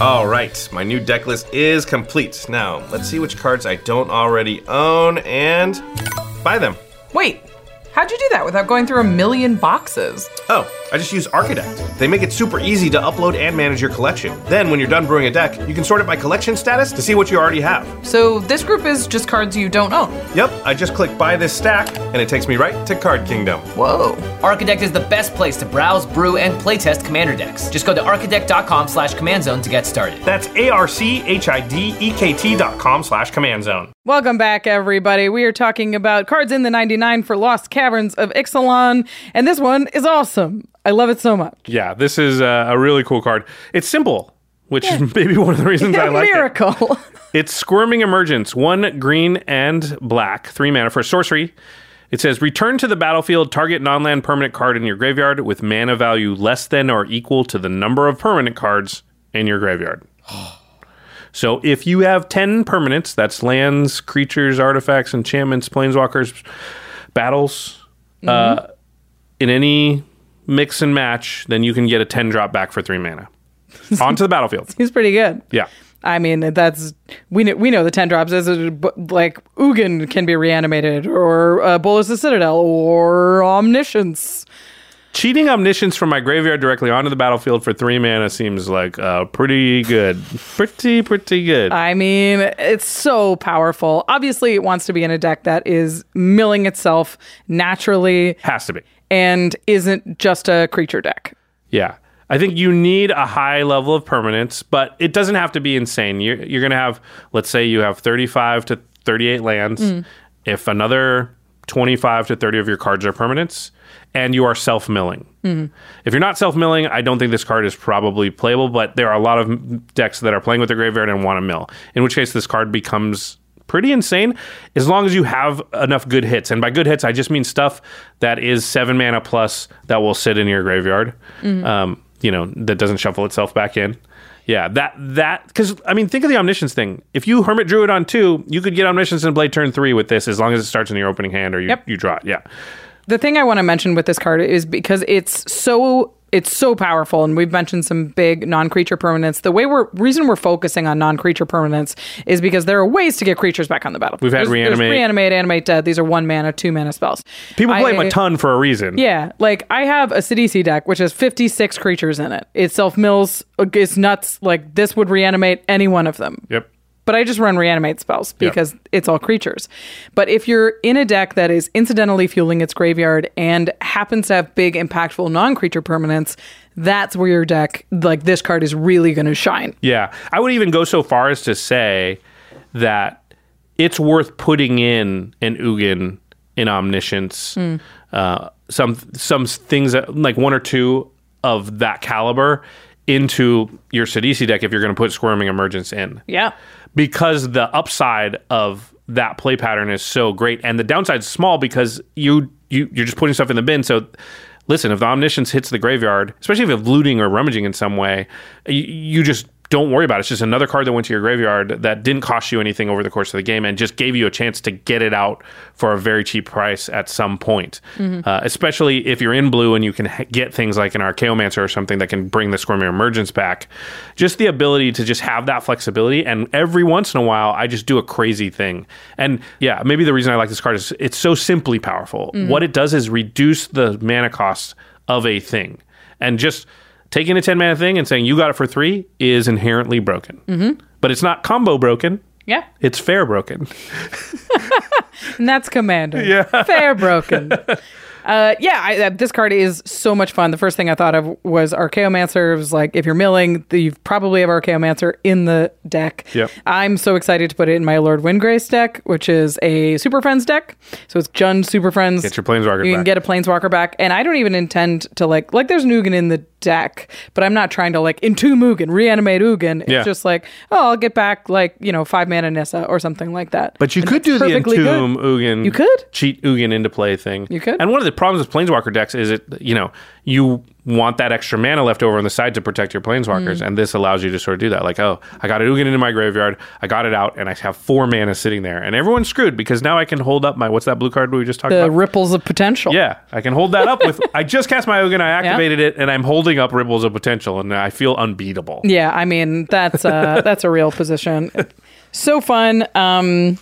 All right, my new deck list is complete. Now, let's see which cards I don't already own and buy them. Wait, how'd you do that without going through a million boxes? Oh, I just use Archidekt. They make it super easy to upload and manage your collection. Then, when you're done brewing a deck, you can sort it by collection status to see what you already have. So this group is just cards you don't own. Yep, I just click buy this stack, and it takes me right to Card Kingdom. Whoa. Archidekt is the best place to browse, brew, and playtest commander decks. Just go to archidekt.com slash command zone to get started. That's A-R-C-H-I-D-E-K-T dot com slash command zone. Welcome back, everybody. We are talking about cards in the 99 for Lost Caverns of Ixalan, and this one is awesome. I love it so much. Yeah, this is a, a really cool card. It's simple, which is maybe one of the reasons I like it. miracle. It's Squirming Emergence, one green and black, three mana for sorcery. It says return to the battlefield target non-land permanent card in your graveyard with mana value less than or equal to the number of permanent cards in your graveyard. So if you have 10 permanents, that's lands, creatures, artifacts, enchantments, planeswalkers, battles, uh, in any mix and match, then you can get a 10 drop back for three mana onto the battlefield. He's pretty good. Yeah. I mean, that's we know we know the ten drops is like Ugin can be reanimated, or uh, Bolas the Citadel, or Omniscience. Cheating Omniscience from my graveyard directly onto the battlefield for three mana seems like uh, pretty good. Pretty, pretty good. I mean, it's so powerful. Obviously, it wants to be in a deck that is milling itself naturally. Has to be. And isn't just a creature deck. Yeah. I think you need a high level of permanence, but it doesn't have to be insane. You're, you're going to have, let's say you have 35 to 38 lands. Mm. If another 25 to 30 of your cards are permanents, and you are self milling. Mhm. If you're not self milling, I don't think this card is probably playable, but there are a lot of decks that are playing with the graveyard and want to mill, in which case this card becomes pretty insane as long as you have enough good hits. And by good hits, I just mean stuff that is seven mana plus that will sit in your graveyard. Mhm. Um, you know, that doesn't shuffle itself back in. Yeah, that that because I mean, think of the omniscience thing. If you hermit druid on two, you could get omniscience and blade turn three with this, as long as it starts in your opening hand or you, Yep. you draw it. Yeah, The thing I want to mention with this card is because it's so it's so powerful, and we've mentioned some big non-creature permanents. The way we're reason we're focusing on non-creature permanents is because there are ways to get creatures back on the battlefield. We've had There's- there's reanimate. reanimate, animate dead. These are one mana, two mana spells. people play them I- a ton for a reason. Yeah, like I have a Sidisi deck which has 56 creatures in it. It self mills. Uh, it's nuts. Like this would reanimate any one of them. Yep. But I just run reanimate spells because it's all creatures. But if you're in a deck that is incidentally fueling its graveyard and happens to have big, impactful non creature permanents, that's where your deck, like this card, is really going to shine. Yeah. I would even go so far as to say that it's worth putting in an Ugin in Omniscience. Hmm. Uh, some some things that like one or two of that caliber into your Sidisi deck if you're going to put Squirming Emergence in. Yeah. Because the upside of that play pattern is so great and the downside's small because you you you're just putting stuff in the bin so listen if the omniscience hits the graveyard especially if it's looting or rummaging in some way you, you just don't worry about it. It's just another card that went to your graveyard that didn't cost you anything over the course of the game and just gave you a chance to get it out for a very cheap price at some point. Mhm. Uh, especially if you're in blue and you can h- get things like an Archaeomancer or something that can bring the Squirming Emergence back. Just the ability to just have that flexibility. And every once in a while, I just do a crazy thing. And yeah, maybe the reason I like this card is it's so simply powerful. Mhm. What it does is reduce the mana cost of a thing. And just taking a 10 mana thing and saying you got it for three is inherently broken. Mhm. But it's not combo broken. Yeah. It's fair broken. And that's Commander. Yeah. Fair broken. Uh, yeah, I, uh, this card is so much fun. The first thing I thought of was Archaeomancer. It was like, if you're milling, you probably have Archaeomancer in the deck. Yep. I'm so excited to put it in my Lord Windgrace deck, which is a Super Friends deck. So it's Jund Super Friends. Get your Planeswalker You can back. get a Planeswalker back. And I don't even intend to like, like there's Nugan in the deck, but I'm not trying to like entomb Ugin, reanimate Ugin. It's Yeah. just like, oh, I'll get back like, you know, five mana Nissa or something like that. But you And could do the perfectly good. Ugin. You could? cheat Ugin into play thing. You could. And one of the problems with Planeswalker decks is it, you know, you want that extra mana left over on the side to protect your Planeswalkers, Mm. and this allows you to sort of do that. Like, oh, I got an Ugin into my graveyard, I got it out, and I have four mana sitting there, and everyone's screwed because now I can hold up my what's that blue card we just talked The about? The Ripples of potential. Yeah, I can hold that up with. I just cast my Ugin, I activated it, and I'm holding up ripples of potential, and I feel unbeatable. Yeah, I mean that's uh that's a real position. So fun. Um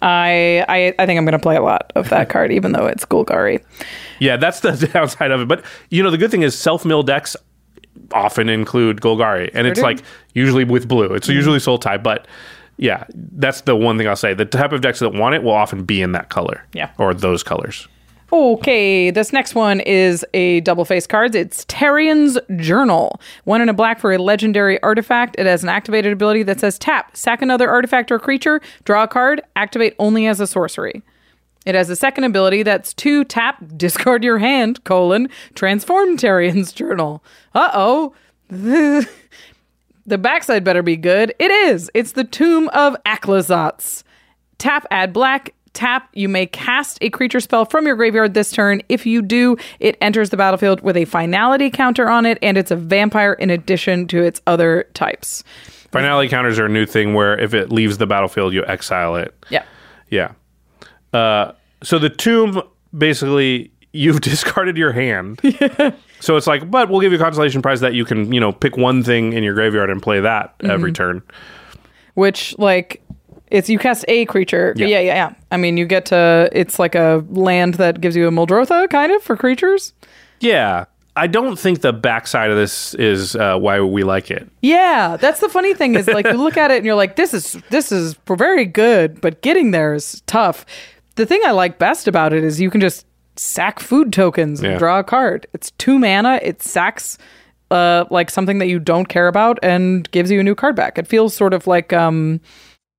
I I I think I'm gonna play a lot of that card, even though it's Golgari. Yeah, that's the downside of it. But you know, the good thing is self mill decks often include Golgari, and it's do. like usually with blue. It's mm-hmm. usually soul type, but yeah, that's the one thing I'll say. The type of decks that want it will often be in that color, Yeah. or those colors. Okay, this next one is a double face card. It's Tarrian's Journal. One in a black for a legendary artifact. It has an activated ability that says tap, sack another artifact or creature, draw a card, activate only as a sorcery. It has a second ability that's two tap, discard your hand, colon, transform Tarrian's Journal. Uh oh. The backside better be good. It is. It's the Tomb of Aclazotz. Tap, add black. Tap, you may cast a creature spell from your graveyard this turn. If you do, it enters the battlefield with a finality counter on it, and it's a vampire in addition to its other types. Finality counters are a new thing where if it leaves the battlefield, you exile it. Yeah. Yeah. Uh, so the tomb basically you've discarded your hand. So it's like, but we'll give you a consolation prize that you can, you know, pick one thing in your graveyard and play that every Mhm. turn. Which, like, it's you cast a creature. Yeah. Yeah. yeah, yeah, I mean, you get to. It's like a land that gives you a Muldrotha, kind of, for creatures. Yeah. I don't think the backside of this is uh, why we like it. Yeah, that's the funny thing is like you look at it and you're like, this is this is very good, but getting there is tough. The thing I like best about it is you can just sack food tokens and Yeah. draw a card. It's two mana. It sacks uh like something that you don't care about and gives you a new card back. It feels sort of like um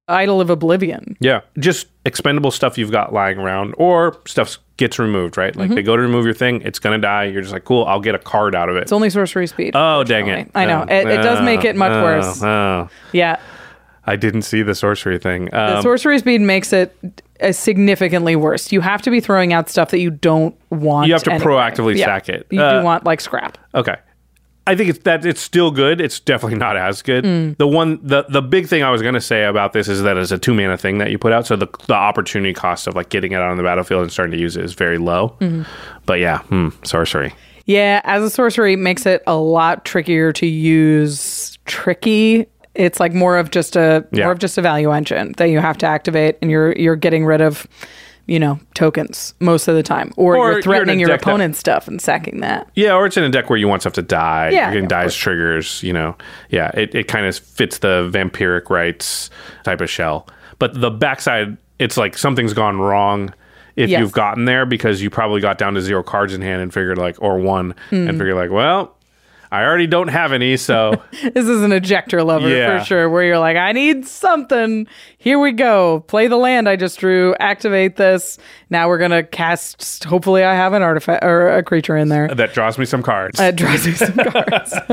Idol of Oblivion. Yeah. Just expendable stuff you've got lying around or stuff gets removed, right? Like Mhm. they go to remove your thing, it's going to die. You're just like, cool, I'll get a card out of it. It's only sorcery speed. Oh, dang it. I know. Oh, It- it does make it much oh, worse. Oh. Yeah. I didn't see the sorcery thing. The Um, sorcery speed makes it significantly worse. You have to be throwing out stuff that you don't want. You have to anyway. proactively Yeah. sack it. You Uh, do want like scrap. Okay. I think it's that it's still good. It's definitely not as good. Mm. The one the the big thing I was going to say about this is that it's a two mana thing that you put out, so the the opportunity cost of like getting it out on the battlefield and starting to use it is very low. Mhm. But yeah, hmm, sorcery. Yeah, as a sorcery, makes it a lot trickier to use. Tricky. It's like more of just a Yeah. more of just a value engine that you have to activate, and you're you're getting rid of, you know, tokens most of the time, or, Or you're you're threatening your deck that- opponent's stuff and sacking that. Yeah, or it's in a deck where you want stuff to die. Yeah, You're getting of dies triggers, you know. Yeah, it, it kind of fits the vampiric rites type of shell. But the backside, it's like something's gone wrong if Yes. you've gotten there because you probably got down to zero cards in hand and figured like, or one, Mm. and figured like, well, I already don't have any, so This is an ejector lover Yeah. for sure, where you're like, I need something. Here we go. Play the land I just drew. Activate this. Now we're gonna cast. Hopefully, I have an artifact or a creature in there. that draws me some cards. It draws me some cards.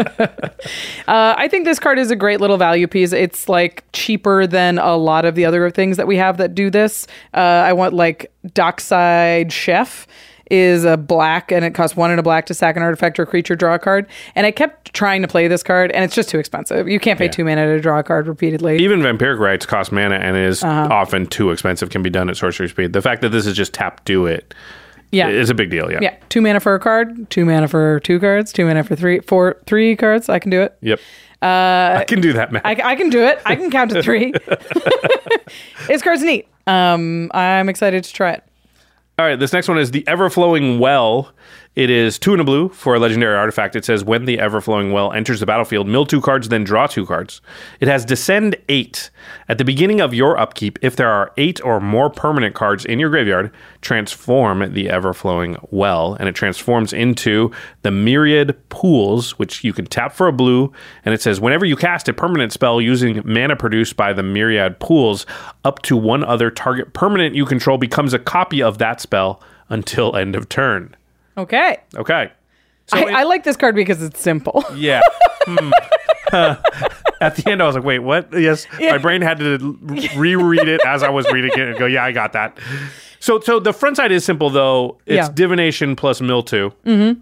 uh, I think this card is a great little value piece. It's like cheaper than a lot of the other things that we have that do this. Uh, I want like Dockside Chef is a black and it costs one and a black to sack an artifact or creature, draw a card. And I kept trying to play this card and it's just too expensive. You can't pay two mana to draw a card repeatedly. Even vampiric rites cost mana and is Uh-huh. often too expensive. Can be done at sorcery speed. The fact that this is just tap do it Yeah. is a big deal. Yeah. yeah, two mana for a card, two mana for two cards, two mana for three, four, three cards. I can do it. Yep. Uh, I can do that, man. I, I can do it. I can count to three. this card's neat. Um, I'm excited to try it. All right, this next one is the Everflowing Well. It is two and a blue for a legendary artifact. It says when the Everflowing Well enters the battlefield, mill two cards, then draw two cards. It has Descend eight. At the beginning of your upkeep, if there are eight or more permanent cards in your graveyard, transform the Everflowing Well, and it transforms into the Myriad Pools, which you can tap for a blue. And it says whenever you cast a permanent spell using mana produced by the Myriad Pools, up to one other target permanent you control becomes a copy of that spell until end of turn. Okay. Okay. I, I like this card because it's simple. Yeah. Hmm. At the end, I was like, wait, what? Yes. Yeah. My brain had to reread it as I was reading it and go, yeah, I got that. So, so the front side is simple, though. It's Yeah. divination plus mill two. Mm-hmm.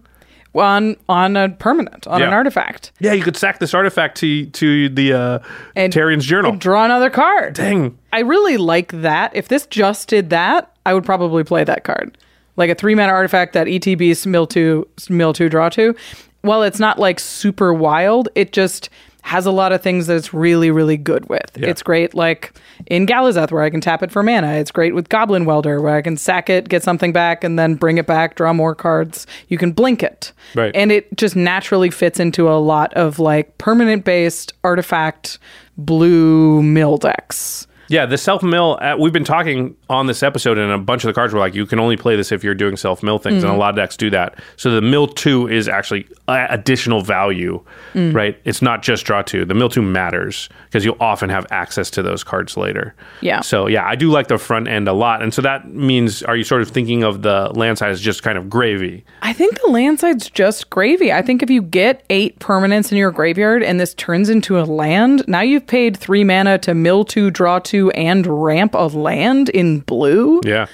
On on a permanent, on an artifact. Yeah, you could sack this artifact to to the uh, And- Tarrian's journal. And draw another card. Dang. I really like that. If this just did that, I would probably play that card. Like a three mana artifact that ETBs mill two, mill two, draw two. While it's not like super wild, it just has a lot of things that it's really, really good with. Yeah. It's great like in Galazeth where I can tap it for mana. It's great with Goblin Welder where I can sack it, get something back, and then bring it back, draw more cards. You can blink it. Right. And it just naturally fits into a lot of like permanent based artifact blue mill decks. Yeah, the self mill. Uh, we've been talking on this episode, and a bunch of the cards were like, you can only play this if you're doing self mill things, and a Mhm. lot of decks do that. So the mill two is actually uh, additional value, Mm. right? It's not just draw two. The mill two matters because you'll often have access to those cards later. Yeah. So yeah, I do like the front end a lot, and so that means, are you sort of thinking of the land side as just kind of gravy? I think the land side's just gravy. I think if you get eight permanents in your graveyard and this turns into a land, now you've paid three mana to mill two, draw two, and ramp a land in blue. Yeah.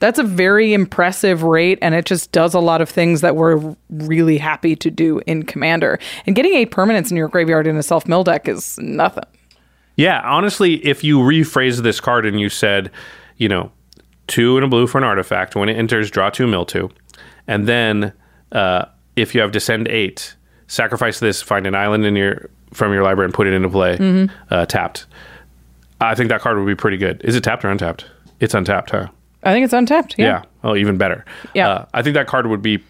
That's a very impressive rate, and it just does a lot of things that we're really happy to do in Commander. And getting eight permanents in your graveyard in a self mill deck is nothing. Yeah, honestly, if you rephrase this card and you said, you know, two and a blue for an artifact, when it enters, draw two, mill two, and then uh, if you have descend eight, sacrifice this, find an island in your from your library and put it into play, Mhm. uh, tapped. I think that card would be pretty good. Is it tapped or untapped? It's untapped, huh? I think it's untapped. Yeah. yeah. Oh, even better. Yeah. Uh, I think that card would be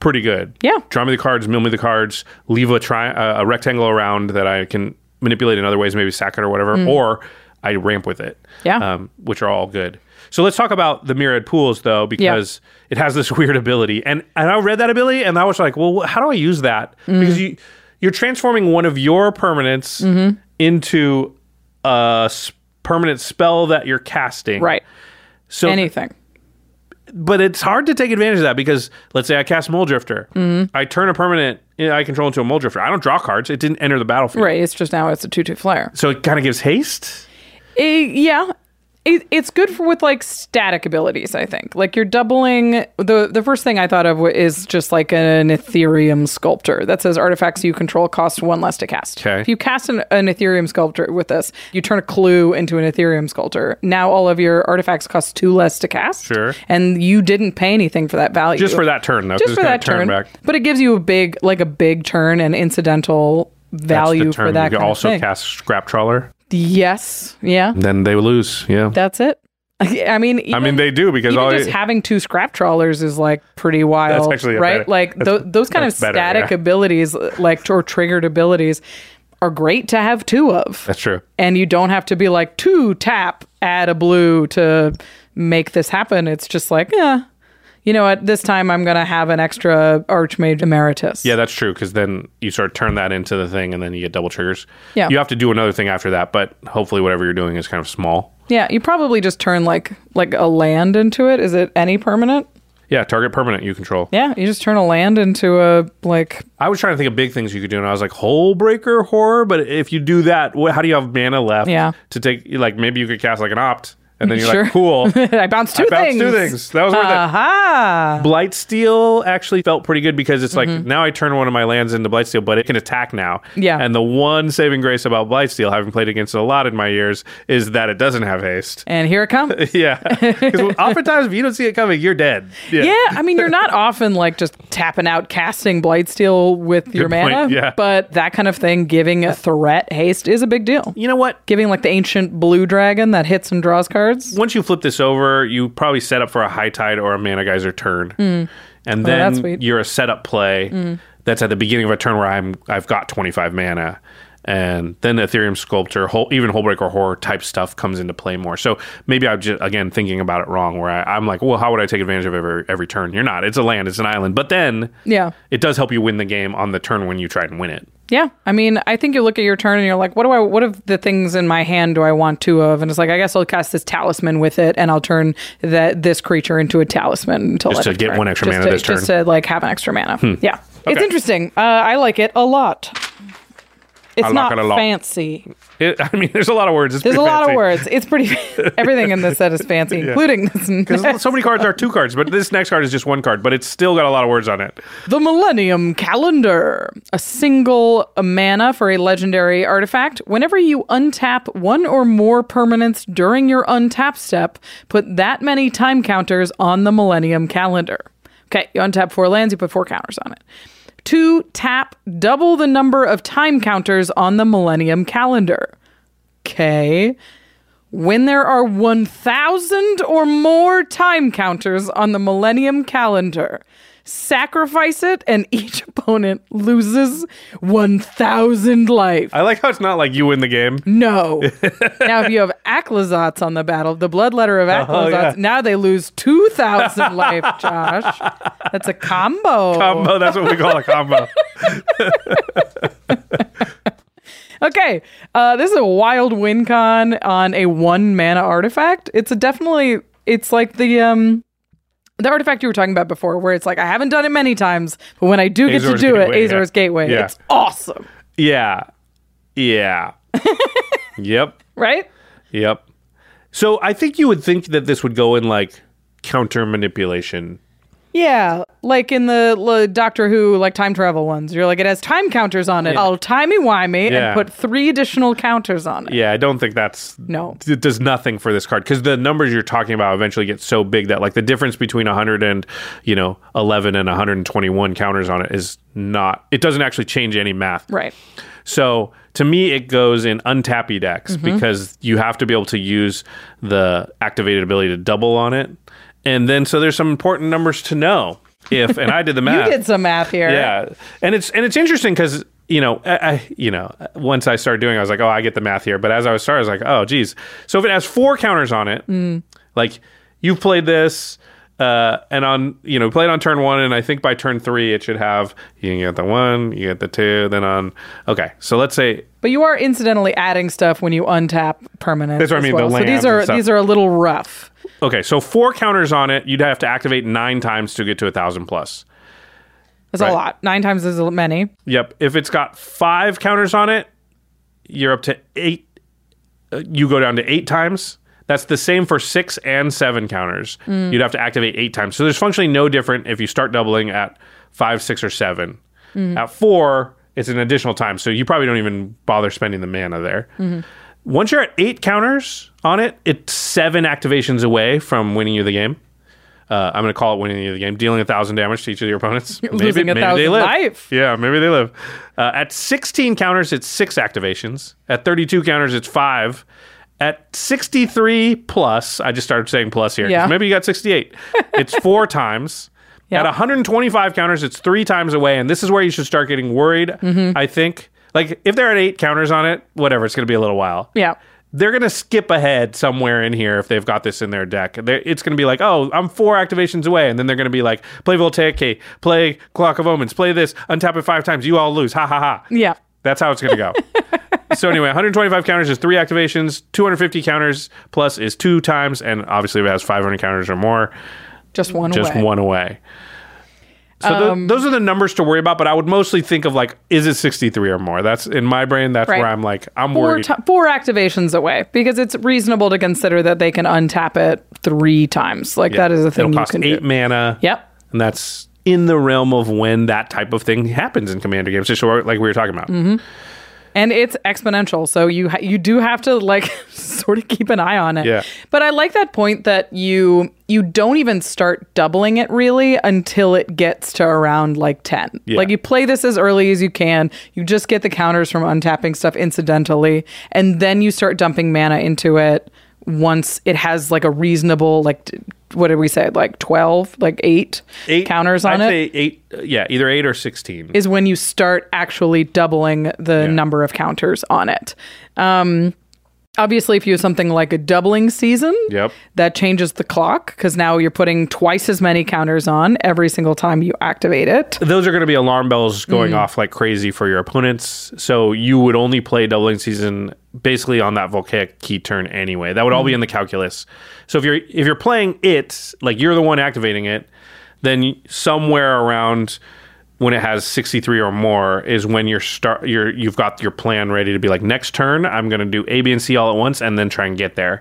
pretty good. Yeah. Draw me the cards, mill me the cards, leave a tri- uh, a rectangle around that I can manipulate in other ways, maybe sack it or whatever, Mm. or I ramp with it. Yeah. Um, which are all good. So let's talk about the myriad pools though, because it has this weird ability, and and I read that ability, and I was like, well, how do I use that? Mm. Because you you're transforming one of your permanents Mhm. into a permanent spell that you're casting. Right. So Anything. but it's hard to take advantage of that because let's say I cast Mulldrifter, Mhm. I turn a permanent I control into a Mulldrifter. I don't draw cards; it didn't enter the battlefield. Right. It's just now it's a two-two flare. So it kind of gives haste. Eh, yeah. It, it's good for with like static abilities, I think. Like you're doubling the the first thing I thought of is just like an Etherium sculptor that says artifacts you control cost one less to cast. Okay. If you cast an, an Etherium sculptor with this, you turn a clue into an Etherium sculptor. Now all of your artifacts cost two less to cast. Sure. And you didn't pay anything for that value. Just for that turn, though. Just for that turn back. But it gives you a big like a big turn and incidental value for that You can also thing. cast Scrap Trawler. Yes. Yeah. Then they lose. Yeah. That's it. I mean, I mean, they do because even all just having two scrap trawlers is like pretty wild, that's actually right? better- like tho- those kind of better, static yeah. abilities, like or triggered abilities, are great to have two of, That's true. and you don't have to be like two tap, add a blue to make this happen. It's just like, yeah, you know what? This time I'm gonna have an extra Archmage Emeritus. Yeah, that's true because then you sort of turn that into the thing, and then you get double triggers. Yeah. You have to do another thing after that, but hopefully, whatever you're doing is kind of small. Yeah, you probably just turn like like a land into it. Is it any permanent? Yeah, target permanent you control. Yeah, you just turn a land into a like I was trying to think of big things you could do, and I was like, Hullbreaker Horror. But if you do that, what, how do you have mana left? Yeah. To take, like, maybe you could cast like an opt, and then you're Sure. like, cool. I bounced two I bounced things. two things. That was worth it. Aha! Blightsteel actually felt pretty good because it's like Mhm. now I turn one of my lands into Blightsteel, but it can attack now. Yeah. And the one saving grace about Blightsteel, having played against it a lot in my years, is that it doesn't have haste. And here it comes. yeah. Because oftentimes, if you don't see it coming, you're dead. Yeah. I mean, you're not often like just tapping out casting Blightsteel with your point, mana, yeah. but that kind of thing, giving a threat haste is a big deal. You know what? Giving like the ancient blue dragon that hits and draws cards. Once you flip this over, you probably set up for a high tide or a mana geyser turn. Mm. And Oh, then you're a setup play Mm. that's at the beginning of a turn where I'm I've got 25 mana. And then the Etherium Sculptor, whole, even Hullbreaker Horror type stuff comes into play more. So maybe I'm just, again, thinking about it wrong, where I, I'm like, well, how would I take advantage of every, every turn? You're not. It's a land, it's an island. But then Yeah. it does help you win the game on the turn when you try and win it. Yeah, I mean, I think you look at your turn and you're like, what do I, what of the things in my hand do I want two of? And it's like, I guess I'll cast this talisman with it, and I'll turn that this creature into a talisman until Just to get turn. one extra Just mana to, this just to like have an extra mana. Hmm. Yeah, it's interesting. Uh, I like it a lot. It's I like not it a lot. fancy. It, I mean, there's a lot of words. It's There's a lot of words. It's pretty. everything in this set is fancy, Yeah. including this. Because so many cards are two cards, but this next card is just one card, but it's still got a lot of words on it. The Millennium Calendar. A single mana for a legendary artifact. Whenever you untap one or more permanents during your untap step, put that many time counters on the Millennium Calendar. Okay, you untap four lands, you put four counters on it. Two, tap double the number of time counters on the Millennium Calendar. Okay. When there are 1,000 or more time counters on the Millennium Calendar, sacrifice it and each opponent loses 1,000 life. I like how it's not like you win the game. No. now, if you have Aclazotz on the battle, the bloodletter of Oh, yeah. now they lose 2,000 life, Josh. That's a combo. Combo, that's what we call a combo. Okay, uh, this is a wild win con on a one mana artifact. It's a definitely it's like the um the artifact you were talking about before, where it's like I haven't done it many times, but when I do get Azor's to do Gateway, it, yeah. Azor's Gateway, Yeah. it's awesome, Yeah. Yeah. yep. right? Yep. So I think you would think that this would go in like counter manipulation. Yeah, like in the Doctor Who like time travel ones, you're like it has time counters on it. Yeah. I'll timey wimey Yeah. and put three additional counters on it. Yeah, I don't think that's No. It does nothing for this card because the numbers you're talking about eventually get so big that like the difference between 100 and you know 11 and 121 counters on it is not. It doesn't actually change any math. Right. So to me, it goes in untappy decks Mhm. because you have to be able to use the activated ability to double on it, and then so there's some important numbers to know. If and I did the math. You did some math here. Yeah, and it's and it's interesting because you know I, I you know once I started doing, it, I was like, oh, I get the math here. But as I was starting, I was like, oh, geez. So if it has four counters on it, Mm. like you've played this. Uh, and on you know played on turn one, and I think by turn three it should have you get the one, you get the two, then on okay. So let's say But you are incidentally adding stuff when you untap permanents. That's what I mean, the well. so these are these are a little rough. Okay, so four counters on it, you'd have to activate nine times to get to a thousand plus. That's a lot. Nine times is many. Yep. If it's got five counters on it, you're up to eight. Uh, you go down to eight times. That's the same for six and seven counters. Mm. You'd have to activate eight times. So there's functionally no different if you start doubling at five, six, or seven. Mm. At four, it's an additional time. So you probably don't even bother spending the mana there. Mhm. Once you're at eight counters on it, it's seven activations away from winning you the game. Uh, I'm going to call it winning you the game, dealing a thousand damage to each of your opponents. Losing a they thousand live. life. Yeah, maybe they live. Uh, at 16 counters, it's six activations. At 32 counters, it's five. At 63 plus, I just started saying plus here. Yeah. Maybe you got 68. it's four times. Yeah. At 125 counters, it's three times away. And this is where you should start getting worried, Mhm. I think. Like, if they're at eight counters on it, whatever, it's going to be a little while Yeah. they're going to skip ahead somewhere in here if they've got this in their deck. They're, it's going to be like, oh, I'm four activations away. And then they're going to be like, play Voltaic, Key, play Clock of Omens, play this, untap it five times. You all lose. Ha ha ha. Yeah. That's how it's going to go. so anyway, 125 counters is three activations. 250 counters plus is two times. And obviously if it has 500 counters or more, Just one away. just away. one away. So Um, those are the numbers to worry about, but I would mostly think of like, is it 63 or more? That's in my brain. That's Right. where I'm like, I'm Four, worried. ti- four activations away because it's reasonable to consider that they can untap it three times. Like Yeah. that is a thing It'll you cost can eight do. mana. Yep. And that's in the realm of when that type of thing happens in Commander games, just like we were talking about. hmm And it's exponential, so you ha- you do have to like sort of keep an eye on it. Yeah. But I like that point that you you don't even start doubling it really until it gets to around like ten. Yeah. Like you play this as early as you can. You just get the counters from untapping stuff incidentally, and then you start dumping mana into it once it has like a reasonable like what did we say like 12 like 8, Eight counters on I'd it say eight. yeah, either eight or sixteen. is when you start actually doubling the number of counters on it. Um, obviously, if you have something like a doubling season, Yep. that changes the clock because now you're putting twice as many counters on every single time you activate it. Those are going to be alarm bells going Mhm. off like crazy for your opponents. So you would only play doubling season basically on that voltaic key turn anyway. That would all be Mhm. in the calculus. So if you're if you're playing it, like you're the one activating it, then somewhere around when it has 63 or more is when you're start you're you've got your plan ready to be like next turn I'm going to do A B and C all at once and then try and get there.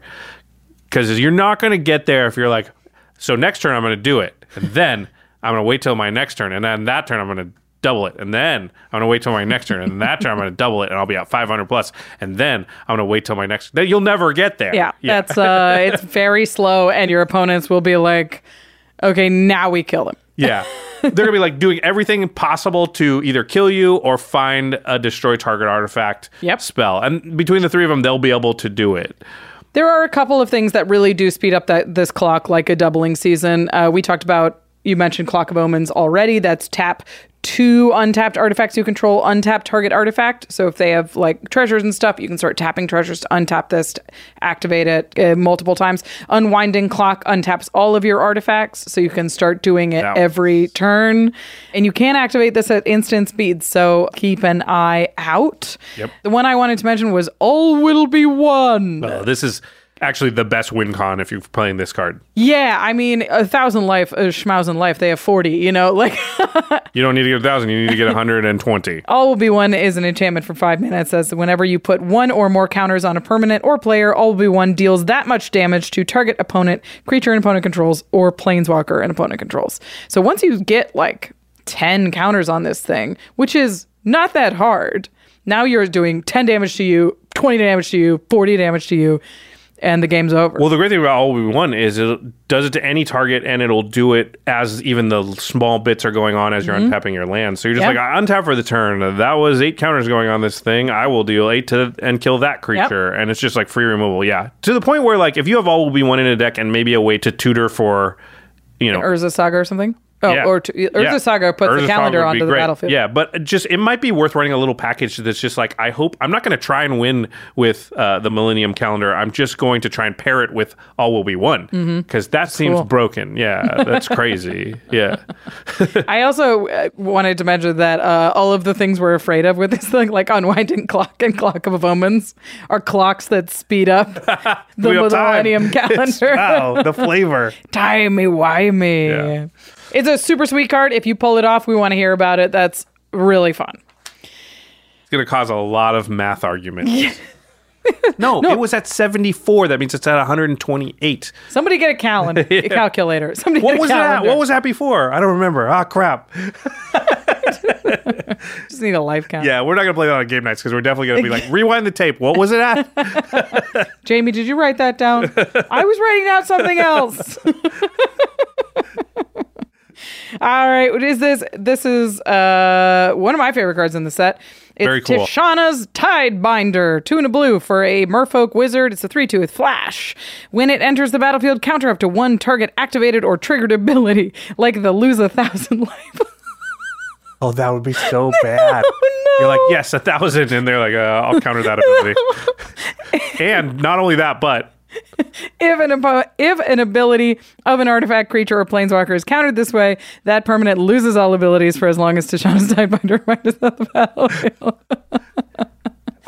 Cuz you're not going to get there if you're like so next turn I'm going to do it and then I'm going to wait till my next turn and then that turn I'm going to double it and then I'm going to wait till my next turn and that turn I'm going to double it and I'll be at 500 plus and then I'm going to wait till my next then you'll never get there. Yeah, that's uh, it's very slow, and your opponents will be like, "Okay, now we kill him." Yeah. They're going to be like doing everything possible to either kill you or find a destroy target artifact Yep. spell. And between the three of them, they'll be able to do it. There are a couple of things that really do speed up that this clock, like a doubling season. Uh, we talked about. You mentioned Clock of Omens already. That's tap two untapped artifacts you control, untap target artifact. So if they have like treasures and stuff, you can start tapping treasures to untap this, to activate it uh, multiple times. Unwinding clock untaps all of your artifacts, so you can start doing it every turn. And you can activate this at instant speed, so keep an eye out. Yep. The one I wanted to mention was All Will Be One. Uh, this is actually the best win con if you're playing this card. Yeah, I mean, a thousand life, a schmausen life, they have 40, you know, like You don't need to get a thousand, you need to get 120. all will be one is an enchantment for five minutes. Says whenever you put one or more counters on a permanent or player, all will be one deals that much damage to target opponent, creature and opponent controls, or planeswalker and opponent controls. So once you get like 10 counters on this thing, which is not that hard, now you're doing 10 damage to you, 20 damage to you, 40 damage to you, and the game's over. Well, the great thing about all will be one is it does it to any target, and it'll do it as even the small bits are going on as you're Mhm. untapping your land. So you're just Yeah. like, I untap for the turn. That was eight counters going on this thing. I will deal eight to and kill that creature, and it's just like free removal. Yeah, to the point where like if you have all will be one in a deck and maybe a way to tutor for, you know, Urza Saga or something? Oh, Yeah. or to, Urza Yeah. Saga puts Urza the calendar onto the great. battlefield. Yeah, but just it might be worth running a little package that's just like I hope I'm not going to try and win with uh, the Millennium Calendar. I'm just going to try and pair it with All Will Be One because that seems Cool. broken. Yeah, that's crazy. Yeah, I also uh, wanted to mention that uh, all of the things we're afraid of with this thing, like unwinding clock and clock of omens, are clocks that speed up the Wheel of time. Millennium It's- Calendar. wow, the flavor. Timey wimey. It's a super sweet card. If you pull it off, we want to hear about it. That's really fun. it's going to cause a lot of math arguments. no, it was at 74. That means it's at 128. Somebody get a calendar, a calculator. Somebody What get a was that? What was that before? I don't remember. Ah, crap. Just need a life count. Yeah, we're not gonna play that on game nights because we're definitely gonna be like, rewind the tape. What was it at? Jamie, did you write that down? I was writing down something else. All right, what is this? This is uh one of my favorite cards in the set. It's Very cool. Tishana's Tidebinder, two and a blue for a Merfolk Wizard. It's a 3 2 with Flash. When it enters the battlefield, counter up to one target activated or triggered ability, like the Lose a Thousand Life. oh, that would be so bad. Oh, You're like, yes, a thousand, and they're like, uh, I'll counter that ability. and not only that, but If an, if an ability of an artifact, creature, or planeswalker is countered this way, that permanent loses all abilities for as long as Tishana's Tide Binder is on the battlefield.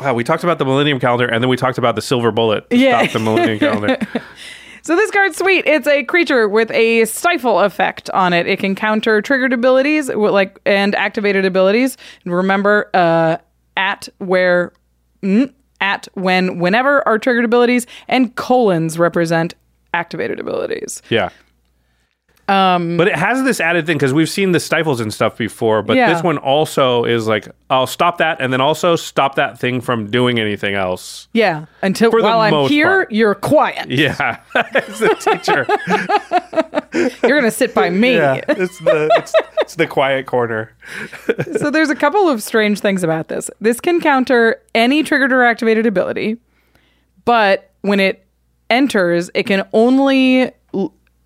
wow, we talked about the Millennium Calendar, and then we talked about the Silver Bullet. To Yeah. Stop the Millennium Calendar. So this card's sweet. It's a creature with a stifle effect on it. It can counter triggered abilities like and activated abilities. And remember, uh, at where, mm, at when, whenever are triggered abilities, and colons represent activated abilities. Yeah. Um, But it has this added thing because we've seen the stifles and stuff before, but Yeah. this one also is like, I'll stop that, and then also stop that thing from doing anything else. yeah. Until For while I'm here, part. you're quiet. Yeah, it's the teacher. You're gonna sit by me. Yeah, it's the it's, it's the quiet corner. so there's a couple of strange things about this. This can counter any triggered or activated ability, but when it enters, it can only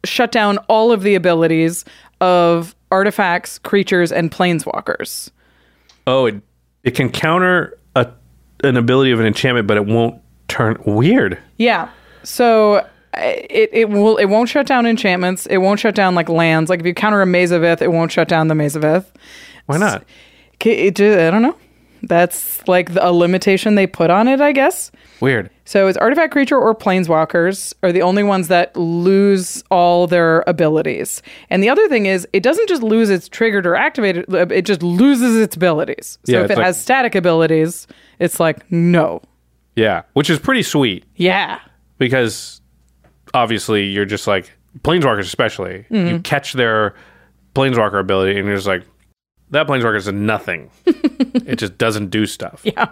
shut down all of the abilities of artifacts, creatures, and planeswalkers. Oh, it it can counter a an ability of an enchantment, but it won't turn weird. Yeah. So uh, it, it will it won't shut down enchantments. It won't shut down like lands. Like if you counter a Maze of Ith, it won't shut down the Maze of Ith. Why not? It, just, I don't know. That's like the, a limitation they put on it, I guess. Weird. So it's artifact creature or planeswalkers are the only ones that lose all their abilities. And the other thing is it doesn't just lose its triggered or activated, it just loses its abilities. So Yeah, if it like- has static abilities, it's like no. Yeah, which is pretty sweet Yeah. because obviously you're just like planeswalkers, especially you Mhm. catch their planeswalker ability, and you're just like that planeswalker is nothing. it just doesn't do stuff. Yeah.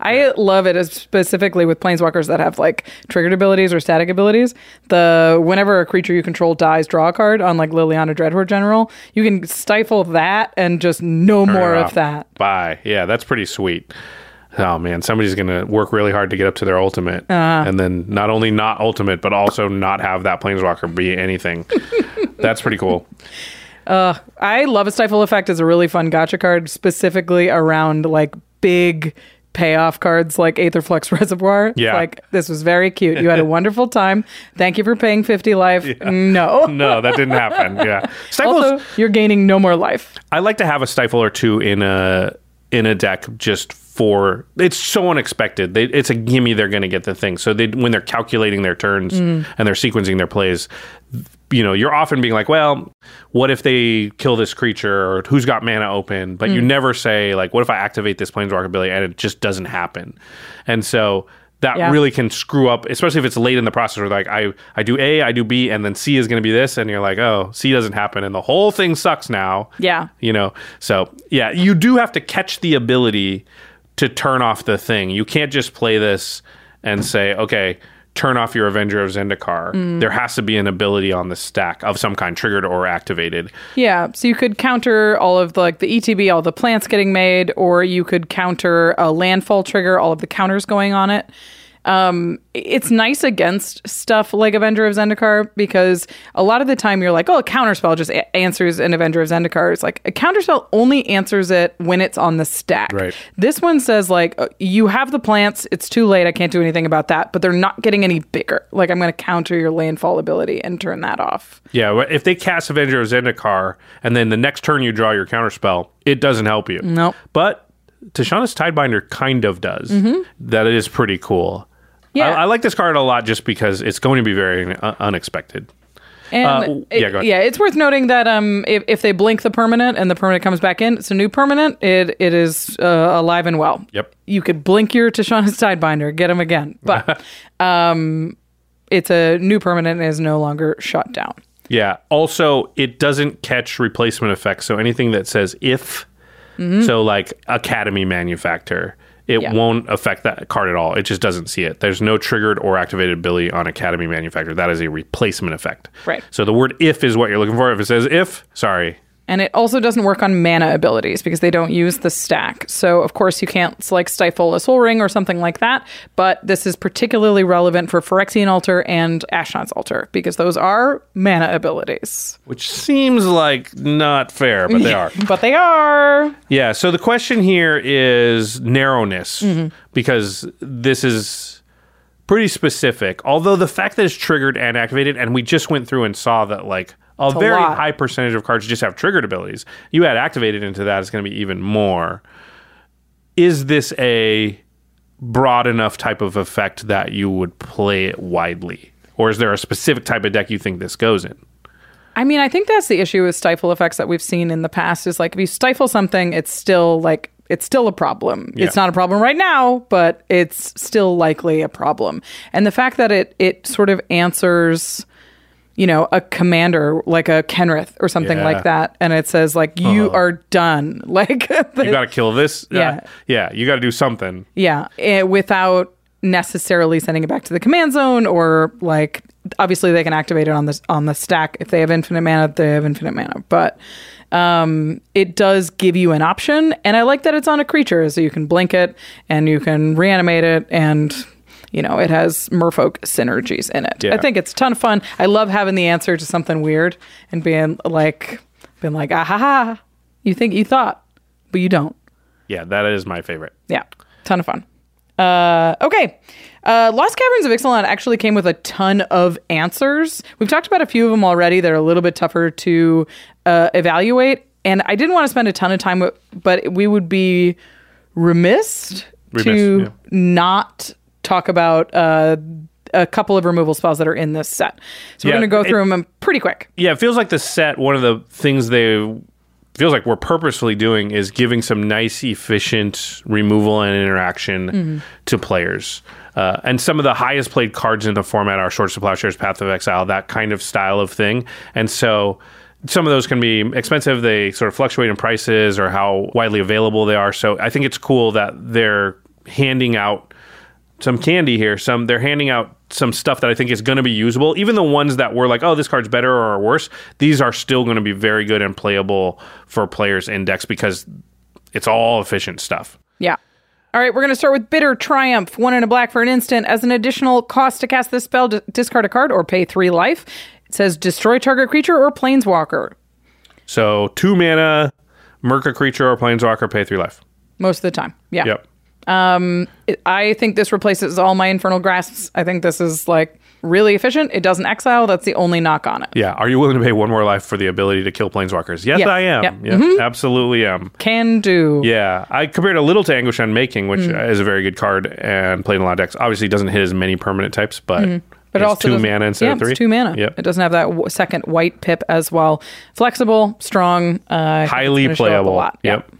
I love it as specifically with planeswalkers that have like triggered abilities or static abilities. The whenever a creature you control dies, draw a card on like Liliana Dreadhorde General, you can stifle that and just no Turn more of that. Bye. Yeah, that's pretty sweet. Oh man, somebody's gonna work really hard to get up to their ultimate, Uh-huh. and then not only not ultimate, but also not have that planeswalker be anything. that's pretty cool. Uh, I love a stifle effect as a really fun gotcha card, specifically around like big payoff cards like Aetherflux Reservoir. Yeah. Like this was very cute. You had a wonderful time. Thank you for paying 50 life. No. No, that didn't happen. Yeah, Stifles. Also, you're gaining no more life. I like to have a stifle or two in a in a deck just for it's so unexpected. They, it's a gimme they're going to get the thing. So they when they're calculating their turns Mm. and they're sequencing their plays, you know, you're often being like, well, what if they kill this creature or who's got mana open? But you Mm. never say like, what if I activate this planeswalker ability and it just doesn't happen? And so that Yeah. really can screw up, especially if it's late in the process where like I, I do A, I do B, and then C is going to be this, and you're like, oh, C doesn't happen, and the whole thing sucks now Yeah. you know so yeah you do have to catch the ability to turn off the thing you can't just play this and say okay turn off your avenger of zendikar Mm. there has to be an ability on the stack of some kind triggered or activated Yeah, so you could counter all of the, like the ETB, all the plants getting made, or you could counter a landfall trigger, all of the counters going on it. Um, it's nice against stuff like Avenger of Zendikar because a lot of the time you're like, oh, a counterspell just a- answers an Avenger of Zendikar. It's like a counterspell only answers it when it's on the stack. Right. This one says like uh, you have the plants. It's too late. I can't do anything about that. But they're not getting any bigger. Like I'm going to counter your landfall ability and turn that off. Yeah, if they cast Avenger of Zendikar and then the next turn you draw your counterspell, it doesn't help you. Nope. But Tishana's Tidebinder kind of does. Mhm. That is pretty cool. Yeah. I, I like this card a lot just because it's going to be very un- unexpected. And Uh, it- yeah, go ahead. yeah, it's worth noting that um, if, if they blink the permanent and the permanent comes back in, it's a new permanent. It it is uh, alive and well. Yep. You could blink your Tishana's Tidebinder, get him again, but um, it's a new permanent and is no longer shut down. Yeah. Also, it doesn't catch replacement effects. So anything that says if, Mhm. so like Academy Manufactor, it Yeah. won't affect that card at all. It just doesn't see it. There's no triggered or activated ability on Academy Manufactor. That is a replacement effect. Right. So the word if is what you're looking for. If it says if, sorry. And it also doesn't work on mana abilities because they don't use the stack. So, of course, you can't like stifle a sol ring or something like that. But this is particularly relevant for Phyrexian Altar and Ashnod's Altar because those are mana abilities. Which seems like not fair, but they are. but they are. Yeah. So the question here is narrowness Mm-hmm. because this is pretty specific. Although the fact that it's triggered and activated, and we just went through and saw that like a It's very lot. high percentage of cards just have triggered abilities. You add activated into that, it's going to be even more. Is this a broad enough type of effect that you would play it widely? Or is there a specific type of deck you think this goes in? I mean, I think that's the issue with stifle effects that we've seen in the past is like if you stifle something, it's still like it's still a problem. Yeah. It's not a problem right now, but it's still likely a problem. And the fact that it it sort of answers you know, a commander like a Kenrith or something Yeah. like that, and it says like you Uh-huh. are done. Like the- You got to kill this. Yeah. Uh, yeah. You got to do something. Yeah, eh, without necessarily sending it back to the command zone or like obviously they can activate it on the on the stack if they have infinite mana, they have infinite mana. But um, it does give you an option, and I like that it's on a creature, so you can blink it and you can reanimate it, and you know it has Merfolk synergies in it. Yeah. I think it's a ton of fun. I love having the answer to something weird and being like, being like, ah ha ha, you think you thought, but you don't. Yeah. That is my favorite. Yeah, ton of fun. Uh, okay. Uh, Lost Caverns of Ixalan actually came with a ton of answers. We've talked about a few of them already that are a little bit tougher to uh, evaluate. And I didn't want to spend a ton of time with, but we would be remiss, Remiss, to yeah. not talk about uh, a couple of removal spells that are in this set. So Yeah, we're going to go it- through them pretty quick. Yeah, it feels like the set. One of the things they feels like we're purposefully doing is giving some nice, efficient removal and interaction Mhm. to players. Uh, and some of the highest played cards in the format are Swords to Plowshares, Path of Exile, that kind of style of thing. And so some of those can be expensive. They sort of fluctuate in prices or how widely available they are. So I think it's cool that they're handing out some candy here. Some they're handing out some stuff that I think is going to be usable. Even the ones that were like, oh, this card's better or worse, these are still going to be very good and playable for players in decks because it's all efficient stuff. Yeah. All right, we're going to start with Bitter Triumph. One in a black for an instant. As an additional cost to cast this spell, d- discard a card or pay three life. It says destroy target creature or planeswalker So two mana, murk a creature or planeswalker, pay three life. most of the time. Yeah. Yep. Um, it- I think this replaces all my Infernal Grasps. I think this is like really efficient. It doesn't exile. That's the only knock on it. Yeah. Are you willing to pay one more life for the ability to kill planeswalkers? Yes. I am. Yep. Mhm. absolutely am. Can do. Yeah, I compared a little to Anguished Unmaking, which Mm. is a very good card and played in a lot of decks. Obviously, it doesn't hit as many permanent types, but, Mhm. But it it's also two mana instead yeah, of three. It's two mana. Yep. It doesn't have that w- second white pip as well. Flexible, strong, uh, highly it's gonna show up playable. A lot. Yeah. Yep.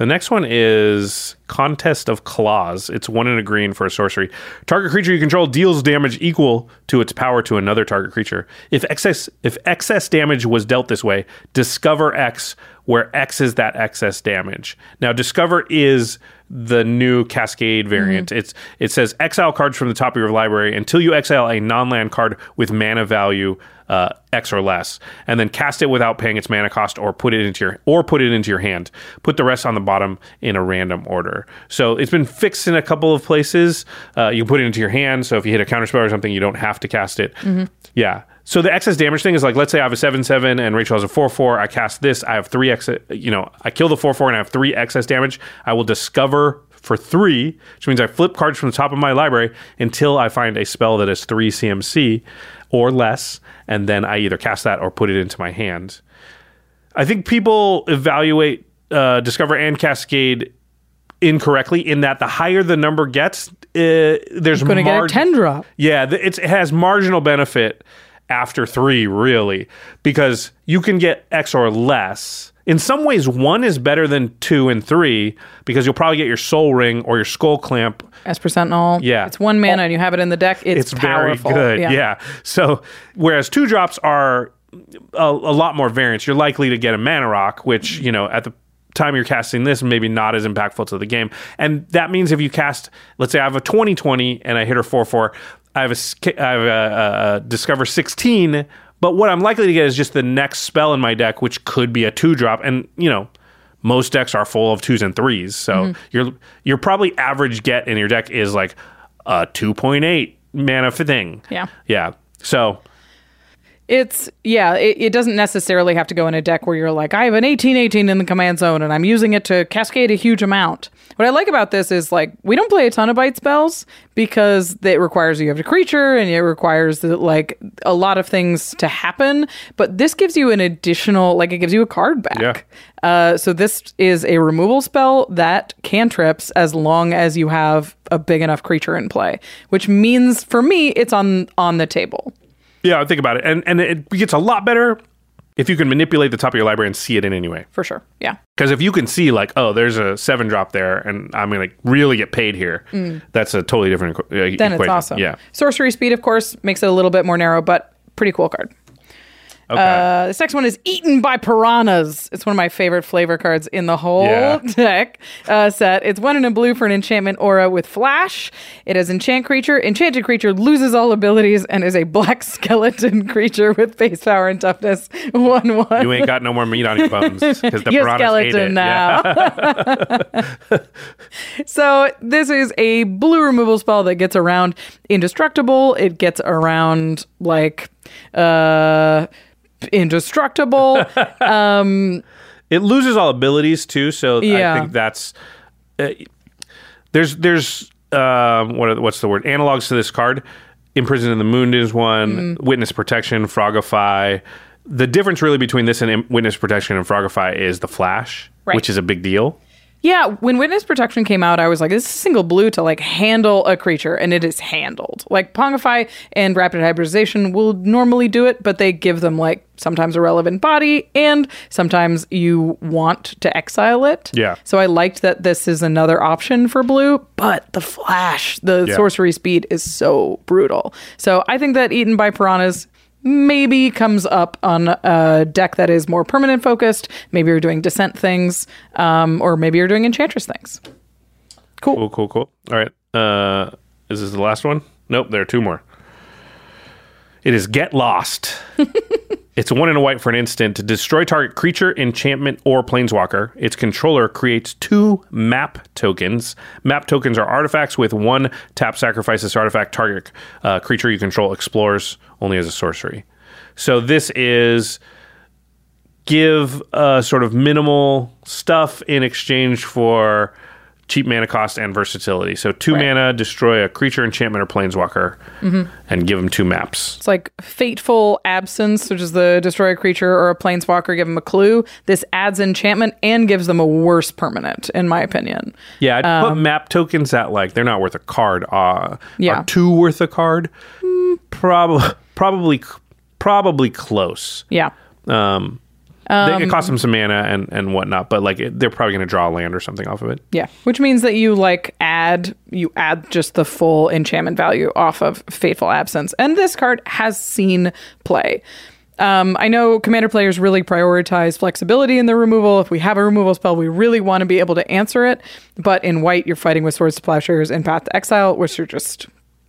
The next one is Contest of Claws. It's one in a green for a sorcery. Target creature you control deals damage equal to its power to another target creature. If excess if excess damage was dealt this way, discover X where X is that excess damage. Now, Discover is the new Cascade variant. Mm-hmm. It's it says exile cards from the top of your library until you exile a non-land card with mana value uh, X or less, and then cast it without paying its mana cost, or put it into your or put it into your hand. Put the rest on the bottom in a random order. So it's been fixed in a couple of places. Uh, you can put it into your hand, so if you hit a counterspell or something, you don't have to cast it. Yeah. So the excess damage thing is like, let's say I have a seven seven and Rachel has a four four. I cast this. I have three excess. You know, I kill the four four and I have three excess damage. I will discover for three, which means I flip cards from the top of my library until I find a spell that is three CMC or less, and then I either cast that or put it into my hand. I think people evaluate uh, Discover and Cascade incorrectly in that the higher the number gets, uh, there's Going to get a 10 drop. yeah, it's, it has marginal benefit after three, really, because you can get X or less. In some ways, one is better than two and three because you'll probably get your Sol Ring or your Skull Clamp. Esper Sentinel. Yeah. It's one mana and you have it in the deck. It's, It's powerful. very good. Yeah. So, whereas two drops are a, a lot more variance, you're likely to get a Mana Rock, which, you know, at the time you're casting this, maybe not as impactful to the game. And that means if you cast, let's say I have a 20 20 and I hit her 4 4, I have a, I have a, a, a Discover 16, but what I'm likely to get is just the next spell in my deck, which could be a two drop. And, you know, most decks are full of twos and threes. So Mhm. your your probably average get in your deck is like a 2.8 mana thing. Yeah. Yeah. So It's yeah, it, it doesn't necessarily have to go in a deck where you're like, I have an 1818 in the command zone and I'm using it to cascade a huge amount. What I like about this is like we don't play a ton of bite spells because it requires you have a creature and it requires the, like a lot of things to happen. But this gives you an additional like it gives you a card back. Yeah. Uh, so this is a removal spell that cantrips as long as you have a big enough creature in play, which means for me it's on on the table. yeah, think about it. And and it gets a lot better if you can manipulate the top of your library and see it in any way. For sure. Yeah. Because if you can see like, oh, there's a seven drop there, and I'm gonna like really get paid here, Mm. that's a totally different uh, Then equation. it's awesome. Yeah. Sorcery speed, of course, makes it a little bit more narrow, but pretty cool card. Okay. Uh, this next one is Eaten by Piranhas. It's one of my favorite flavor cards in the whole Yeah. deck uh, set. It's one in a blue for an enchantment aura with flash. It is enchant creature. Enchanted creature loses all abilities and is a black skeleton creature with face power and toughness. One one. you ain't got no more meat on your bones because the You're piranhas ate it. now. Yeah. So this is a blue removal spell that gets around indestructible. It gets around like uh indestructible. um it loses all abilities too. So Yeah. I think that's uh, there's there's um, what are- what's the word analogs to this card. Imprisoned in the Moon is one. Mm. Witness Protection, Frogify. The difference really between this and Witness Protection and Frogify is the flash, Right. which is a big deal. Yeah, when witness protection came out, I was like, this is single blue to like handle a creature, and it is handled. Like Pongify and Rapid Hybridization will normally do it, but they give them like sometimes a relevant body, and sometimes you want to exile it. Yeah. So I liked that this is another option for blue, but the flash, the Yeah. sorcery speed is so brutal. So I think that Eaten by Piranhas maybe comes up on a deck that is more permanent focused. Maybe you're doing descent things, um, or maybe you're doing enchantress things. Cool, cool, cool, cool. All right. Uh, is this the last one? Nope, there are two more. It is Get Lost. it's one in a white for an instant to destroy target creature, enchantment, or planeswalker. Its controller creates two map tokens. Map tokens are artifacts with one tap sacrifice this artifact. Target uh, creature you control explores only as a sorcery. So this is give uh, sort of minimal stuff in exchange for cheap mana cost and versatility. So two mana, destroy a creature, enchantment, or planeswalker, Mhm. and give them two maps. It's like Fateful Absence, which is the destroy a creature or a planeswalker, give them a clue. This adds enchantment and gives them a worse permanent, in my opinion. Yeah, I'd put Um, map tokens at like they're not worth a card. Uh, Yeah. are two worth a card? Probably, probably, probably close. Yeah. Um, Um, it costs them some mana and and whatnot, but like it, they're probably going to draw land or something off of it. Yeah, which means that you like add you add just the full enchantment value off of Fateful Absence, and this card has seen play. Um, I know commander players really prioritize flexibility in the removal. If we have a removal spell, we really want to be able to answer it. But in white, you're fighting with Swords to Plowshares and Path to Exile, which are just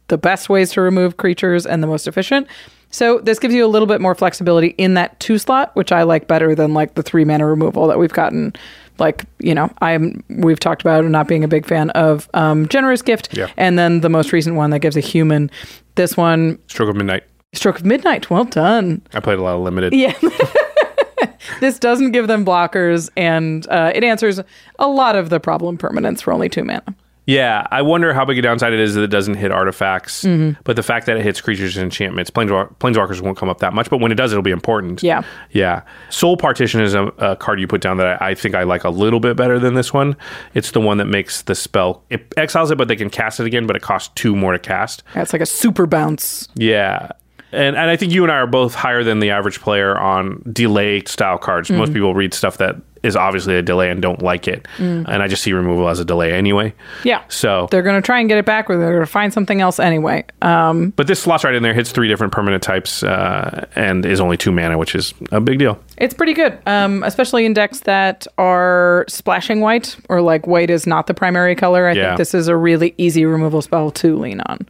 the best ways to remove creatures and the most efficient. So this gives you a little bit more flexibility in that two slot, which I like better than like the three mana removal that we've gotten. Like you know, I'm we've talked about not being a big fan of um, generous gift, Yeah. and then the most recent one that gives a human. This one, Stroke of Midnight. Stroke of Midnight. Well done. I played a lot of limited. Yeah. this doesn't give them blockers, and uh, it answers a lot of the problem permanents for only two mana. Yeah, I wonder how big a downside it is that it doesn't hit artifacts. Mhm. But the fact that it hits creatures and enchantments, planeswalk- planeswalkers won't come up that much. But when it does, it'll be important. Yeah. Yeah. Soul Partition is a, a card you put down that I, I think I like a little bit better than this one. It's the one that makes the spell, it exiles it, but they can cast it again, but it costs two more to cast. Yeah, it's like a super bounce. Yeah. And, and I think you and I are both higher than the average player on delay style cards. Most Mhm. people read stuff that is obviously a delay and don't like it. Mm. And I just see removal as a delay anyway. Yeah. So They're going to try and get it back, or they're going to find something else anyway. Um, But this slots right in there, hits three different permanent types, uh, and is only two mana, which is a big deal. it's pretty good, um, especially in decks that are splashing white, or like white is not the primary color. I Yeah. think this is a really easy removal spell to lean on.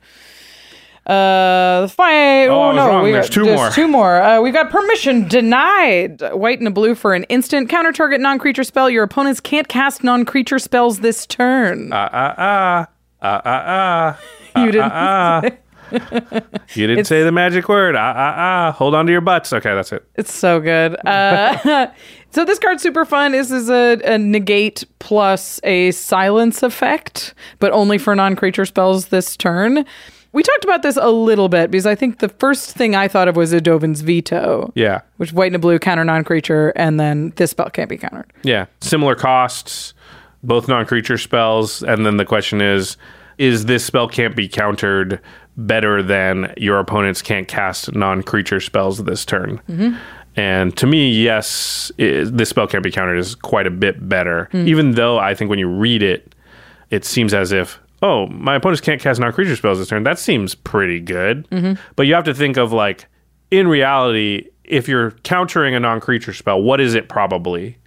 Uh, the fight. Oh, Oh, no, we There's got, two there's more. Two more. Uh, we've got permission denied. White and a blue for an instant counter target non-creature spell. Your opponents can't cast non-creature spells this turn. Ah, ah, ah. Ah, ah, ah. You didn't Ah, ah, ah. You didn't say the magic word. Ah, ah, ah. Hold on to your butts. Okay, that's it. It's so good. Uh, so this card's super fun. This is a, a negate plus a silence effect, but only for non-creature spells this turn. We talked about this a little bit because I think the first thing I thought of was Adovin's veto, Yeah. which white and a blue counter non-creature, and then this spell can't be countered. Yeah. Similar costs, both non creature spells. And then the question is is this spell can't be countered better than your opponents can't cast non creature spells this turn? Mhm. And to me, yes, i this spell can't be countered is quite a bit better. Hmm. Even though I think when you read it, it seems as if, oh, my opponents can't cast non creature spells this turn. That seems pretty good. Mhm. But you have to think of like, in reality, if you're countering a non creature spell, what is it probably?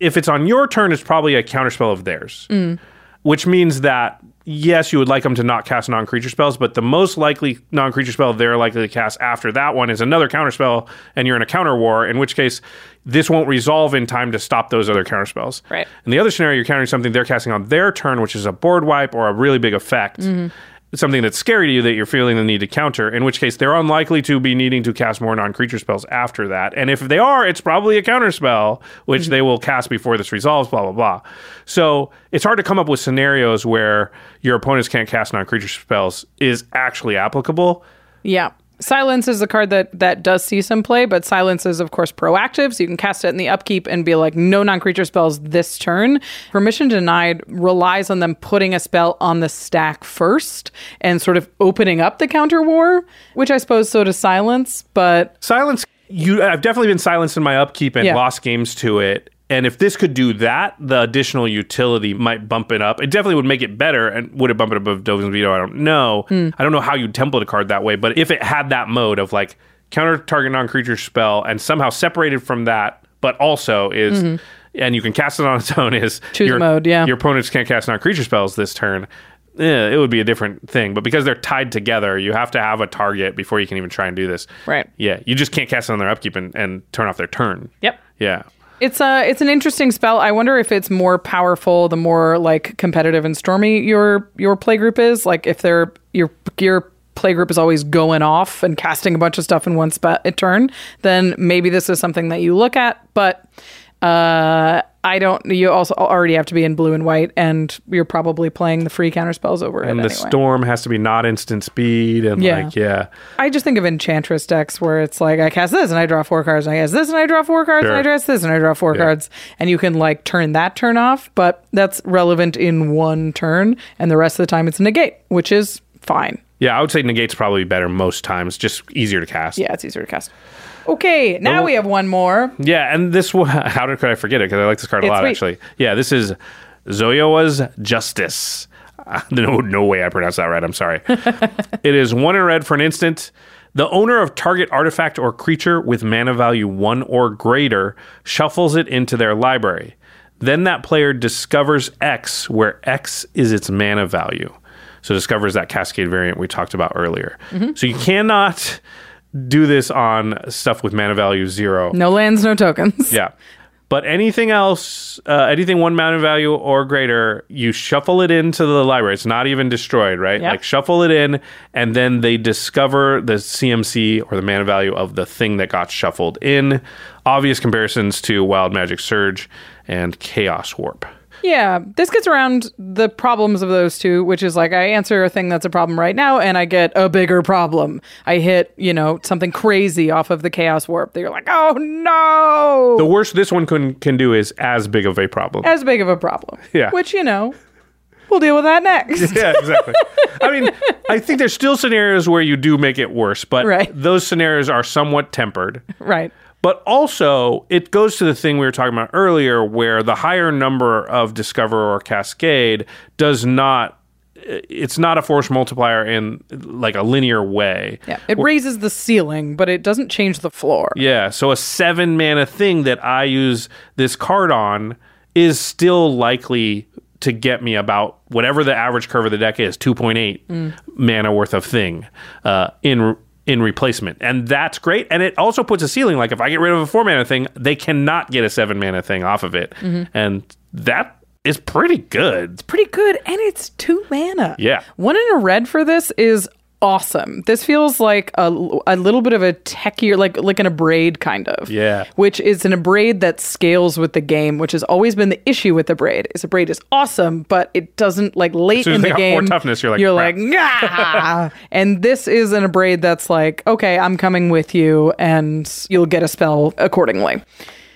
If it's on your turn, it's probably a counterspell of theirs, Mm. which means that yes, you would like them to not cast non creature spells, but the most likely non creature spell they're likely to cast after that one is another counterspell, and you're in a counter war, in which case this won't resolve in time to stop those other counterspells. Right. In the other scenario, you're countering something they're casting on their turn, which is a board wipe or a really big effect Mhm. Something that's scary to you that you're feeling the need to counter, in which case they're unlikely to be needing to cast more non creature spells after that. And if they are, it's probably a counter spell, which mm-hmm. they will cast before this resolves, blah, blah, blah. So it's hard to come up with scenarios where your opponents can't cast non creature spells is actually applicable. Yeah. Silence is a card that that does see some play, but silence is of course proactive, so you can cast it in the upkeep and be like, no non-creature spells this turn. Permission denied relies on them putting a spell on the stack first and sort of opening up the counter war, which I suppose so does silence, but Silence, you I've definitely been silenced in my upkeep and Yeah. lost games to it. And if this could do that, the additional utility might bump it up. It definitely would make it better. And would it bump it above Dovin's veto? I don't know. Hmm. I don't know how you'd template a card that way. But if it had that mode of like counter target non creature spell and somehow separated from that, but also is, Mhm. and you can cast it on its own, is Choose your, mode, yeah. Your opponents can't cast non creature spells this turn. Eh, it would be a different thing. But because they're tied together, you have to have a target before you can even try and do this. Right. Yeah, you just can't cast it on their upkeep and, and turn off their turn. Yep. Yeah. It's a it's an interesting spell. I wonder if it's more powerful the more like competitive and stormy your your playgroup is. Like if they're your your playgroup is always going off and casting a bunch of stuff in one spot a turn, then maybe this is something that you look at. But uh, I don't. You also already have to be in blue and white, and you're probably playing the free counter spells over And it the anyway. storm has to be not instant speed and Yeah. like yeah. I just think of Enchantress decks where it's like I cast this and I draw four cards, and I cast this and I draw four cards, and I Sure. draw this and I draw four Yeah. cards, and you can like turn that turn off, but that's relevant in one turn, and the rest of the time it's a negate, which is fine. Yeah, I would say negate's probably better most times, just easier to cast. Yeah, it's easier to cast. Okay, now we have one more. Yeah, and this one, how did could I forget it? Because I like this card a It's lot, sweet. actually. Yeah, this is Zoyowa's Justice. Uh, no, no way I pronounced that right. I'm sorry. it is one in red for an instant. The owner of target artifact or creature with mana value 1 or greater shuffles it into their library. Then that player discovers X, where X is its mana value. So discovers that cascade variant we talked about earlier. So you cannot do this on stuff with mana value 0. No lands, no tokens. Yeah. But anything else, uh, anything one mana value or greater, you shuffle it into the library. It's not even destroyed, right? Yep. Like shuffle it in, and then they discover the CMC or the mana value of the thing that got shuffled in. Obvious comparisons to Wild Magic Surge and Chaos Warp. Yeah, this gets around the problems of those two, which is like I answer a thing that's a problem right now and I get a bigger problem. I hit, you know, something crazy off of the chaos warp. They're like, oh no. The worst this one can can do is as big of a problem. As big of a problem. Yeah. Which, you know, we'll deal with that next. yeah, exactly. I mean, I think there's still scenarios where you do make it worse, but Right. those scenarios are somewhat tempered. right. But also, it goes to the thing we were talking about earlier, where the higher number of Discover or Cascade does not. It's not a force multiplier in like a linear way. Yeah. It raises the ceiling, but it doesn't change the floor. Yeah, so a seven mana thing that I use this card on is still likely to get me about whatever the average curve of the deck is, two point eight Mm. mana worth of thing uh, in in replacement, and that's great. And it also puts a ceiling. Like if I get rid of a four mana thing, they cannot get a seven mana thing off of it, Mhm. and that is pretty good. It's pretty good. And it's two mana. Yeah. One in a red for this is awesome. This feels like a, a little bit of a techier, like like an abrade kind of. Yeah. Which is an abrade that scales with the game, which has always been the issue with abrade. Is abrade is awesome, but it doesn't like late as in the game. more toughness, you're like, you're crap. like, "Gah!" and this is an abrade that's like, okay, I'm coming with you, and you'll get a spell accordingly.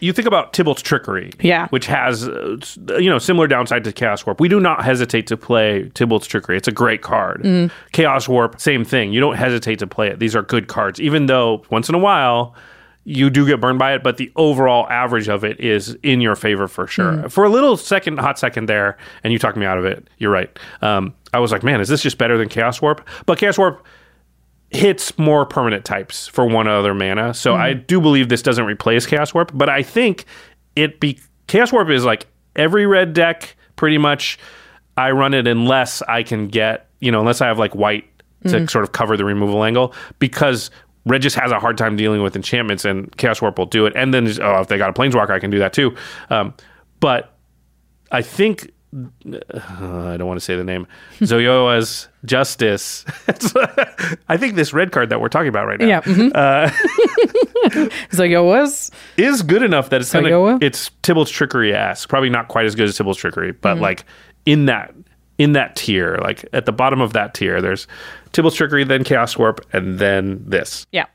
You think about Tibalt's trickery, Yeah. which has uh, you know similar downside to Chaos Warp. We do not hesitate to play Tibalt's trickery. It's a great card. Mm. Chaos Warp, same thing. You don't hesitate to play it. These are good cards, even though once in a while you do get burned by it, but the overall average of it is in your favor for sure. Mm. For a little second, hot second there, and you talked me out of it. You're right. Um, I was like, man, is this just better than Chaos Warp? But Chaos Warp hits more permanent types for one other mana. So I do believe this doesn't replace Chaos Warp, but I think it be Chaos Warp is like every red deck pretty much I run it unless I can get, you know, unless I have like white to Mhm. sort of cover the removal angle because Red just has a hard time dealing with enchantments and Chaos Warp will do it. And then just, oh, if they got a Planeswalker, I can do that too. Um, but I think I don't want to say the name. Zoyowa's Justice. I think this red card that we're talking about right now. Yeah, mhm. Uh, Zoyowa's is good enough that it's gonna, Zoyowa? it's Tibalt's trickery ass. Probably not quite as good as Tibalt's trickery, but Mhm. like in that in that tier, like at the bottom of that tier, there's Tibalt's trickery, then Chaos Warp, and then this. Yeah.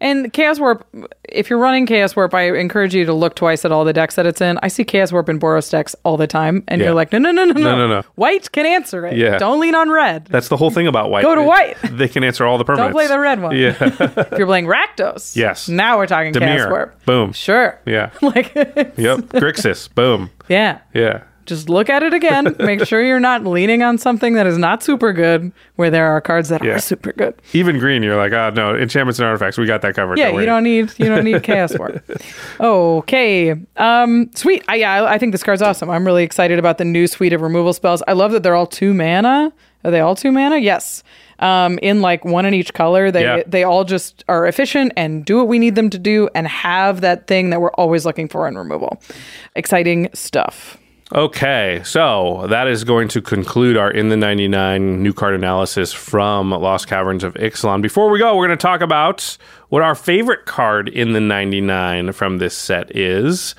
And Chaos Warp, if you're running Chaos Warp, I encourage you to look twice at all the decks that it's in. I see Chaos Warp in Boros decks all the time, and Yeah. you're like, no, no, no, no, no, No, no, no. White can answer it. Yeah. Don't lean on red. That's the whole thing about white. Go to white. They can answer all the permanents. Don't play the red one. Yeah. if you're playing Rakdos, yes. now we're talking Chaos Dimir. Warp. Boom. Sure. Yeah. like, Yep. Grixis. Boom. yeah. Yeah. Just look at it again. Make sure you're not leaning on something that is not super good, where there are cards that Yeah. are super good. Even green, you're like, oh no, enchantments and artifacts, we got that covered. Yeah, worry. you don't need you don't need chaos warp. Okay, um, sweet. I, yeah, I I think this card's awesome. I'm really excited about the new suite of removal spells. I love that they're all two mana. Are they all two mana? Yes. Um, in like one in each color. They Yeah. they all just are efficient and do what we need them to do and have that thing that we're always looking for in removal. Exciting stuff. Okay, so that is going to conclude our in the 99 new card analysis from Lost Caverns of Ixalan. Before we go, we're going to talk about what our favorite card in the 99 from this set is.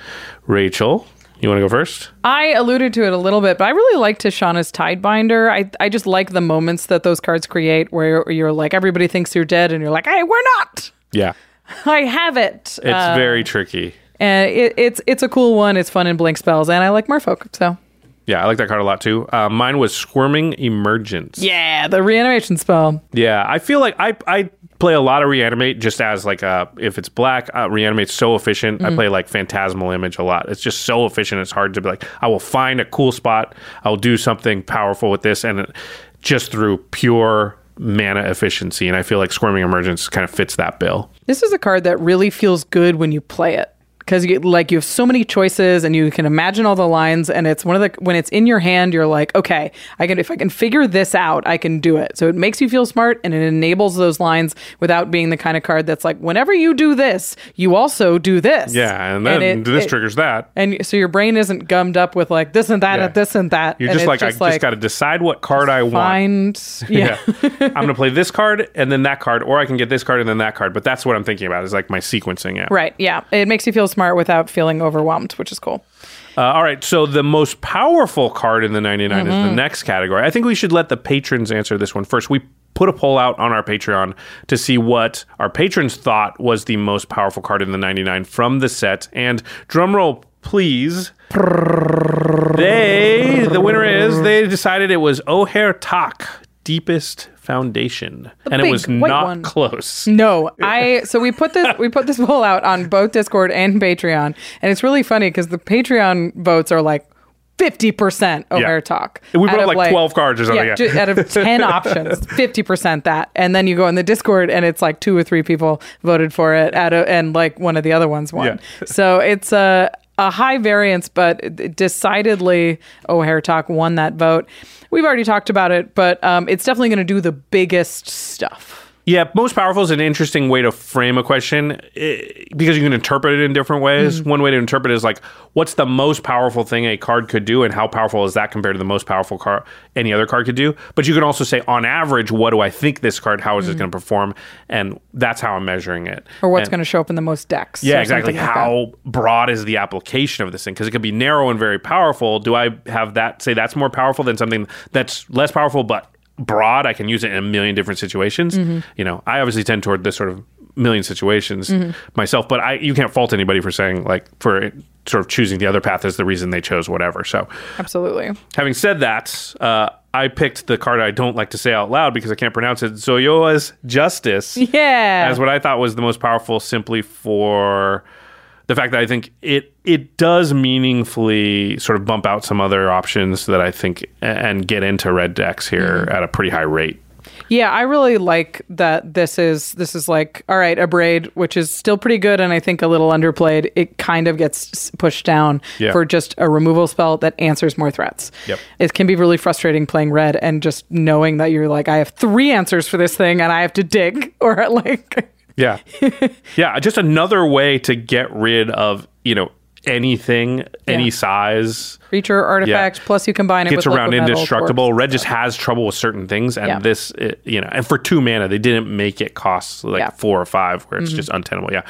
Rachel, you want to go first? I alluded to it a little bit, but I really like Tishana's Tidebinder. I, I just like the moments that those cards create where you're like, everybody thinks you're dead, and you're like, hey, we're not. Yeah, I have it. it's Uh, very tricky. And it, it's it's a cool one. It's fun in blink spells, and I like Merfolk. So Yeah, I like that card a lot too. Uh, mine was Squirming Emergence. yeah, the reanimation spell. Yeah, I feel like I I play a lot of reanimate just as like uh if it's black, uh, reanimate's so efficient. I Mhm. play like Phantasmal Image a lot. It's just so efficient. It's hard to be like I will find a cool spot. I'll do something powerful with this, and it, just through pure mana efficiency, and I feel like Squirming Emergence kind of fits that bill. This is a card that really feels good when you play it because you like you have so many choices and you can imagine all the lines and it's one of the when it's in your hand you're like okay i can if i can figure this out i can do it so it makes you feel smart and it enables those lines without being the kind of card that's like whenever you do this you also do this Yeah, and then it- this it- triggers that. and so your brain isn't gummed up with like this and that Yeah. and this and that You're and just like, I just got to decide what card I want. find yeah, I'm going to play this card and then that card, or I can get this card and then that card. But that's what I'm thinking about is like my sequencing. Yeah. right yeah it makes you feel smart without feeling overwhelmed which is cool Uh, all right. So the most powerful card in the 99 is the Mhm. next category. I think we should let the patrons answer this one first. We put a poll out on our Patreon to see what our patrons thought was the most powerful card in the 99 from the set. And drumroll, please. They, the winner is, they decided it was Ojer Taq, Deepest Foundation. The and it was not one. close. No, I so we put this we put this poll out on both Discord and Patreon, and it's really funny because the Patreon votes are like. 50% Ojer Yeah. Taq. We put up of, like 12 cards or something, Yeah, yeah. out of 10 options, 50% that. And then you go in the Discord and it's like two or three people voted for it out of, and like one of the other ones won. Yeah. so it's a, a high variance, but decidedly Ojer Taq won that vote. We've already talked about it, but um, it's definitely going to do the biggest stuff. Yeah, most powerful is an interesting way to frame a question eh, because you can interpret it in different ways. Mm-hmm. One way to interpret it is like, what's the most powerful thing a card could do, and how powerful is that compared to the most powerful card any other card could do? But you can also say, on average, what do I think this card? How is it Mhm. going to perform? And that's how I'm measuring it. Or what's going to show up in the most decks. yeah, exactly. like that. How broad is the application of this thing? Because it could be narrow and very powerful. Do I have that say that's more powerful than something that's less powerful but broad? I can use it in a million different situations. Mhm. You know, I obviously tend toward this sort of million situations Mhm. myself, but I you can't fault anybody for saying like for sort of choosing the other path as the reason they chose whatever. So Absolutely. having said that, uh, I picked the card I don't like to say out loud because I can't pronounce it. Zoyowa's Justice Yeah. as what I thought was the most powerful, simply for the fact that I think it it does meaningfully sort of bump out some other options that I think and get into red decks here Mm-hmm. at a pretty high rate. Yeah, I really like that this is this is like all right, Abrade, which is still pretty good and I think a little underplayed. It kind of gets pushed down Yeah. for just a removal spell that answers more threats. Yep. It can be really frustrating playing red and just knowing that you're like I have three answers for this thing and I have to dig or like Yeah. yeah, just another way to get rid of, you know, anything, any size. creature artifact plus you combine it gets around indestructible. Red just has trouble with certain things, and Yeah. this, it, you know, and for two mana, they didn't make it cost like Yeah. four or five, where it's Mhm. just untenable. Yeah,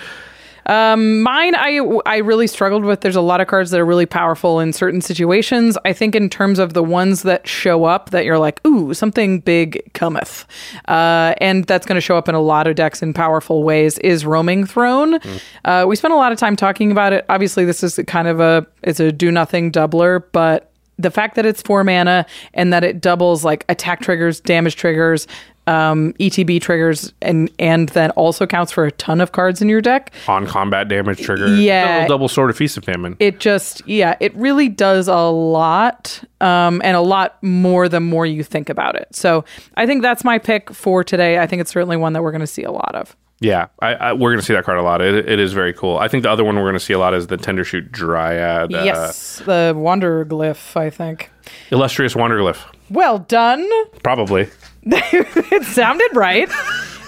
Um, mine, I I really struggled with. There's a lot of cards that are really powerful in certain situations. I think in terms of the ones that show up, that you're like, ooh, something big cometh, uh, and that's going to show up in a lot of decks in powerful ways. Is Roaming Throne? Uh, we spent a lot of time talking about it. Obviously, this is kind of a it's a do nothing doubler, but the fact that it's four mana and that it doubles like attack triggers, damage triggers, um, ETB triggers, and and then also counts for a ton of cards in your deck. on combat damage trigger. Yeah. double, double sword of feast of famine. It just, yeah, it really does a lot, um, and a lot more the more you think about it. So I think that's my pick for today. I think it's certainly one that we're going to see a lot of. Yeah, I, I, we're going to see that card a lot. It, it is very cool. I think the other one we're going to see a lot is the Tender Shoot Dryad. uh, yes, the Wanderglyph, I think. illustrious Wanderglyph. Well done. Probably. It sounded right.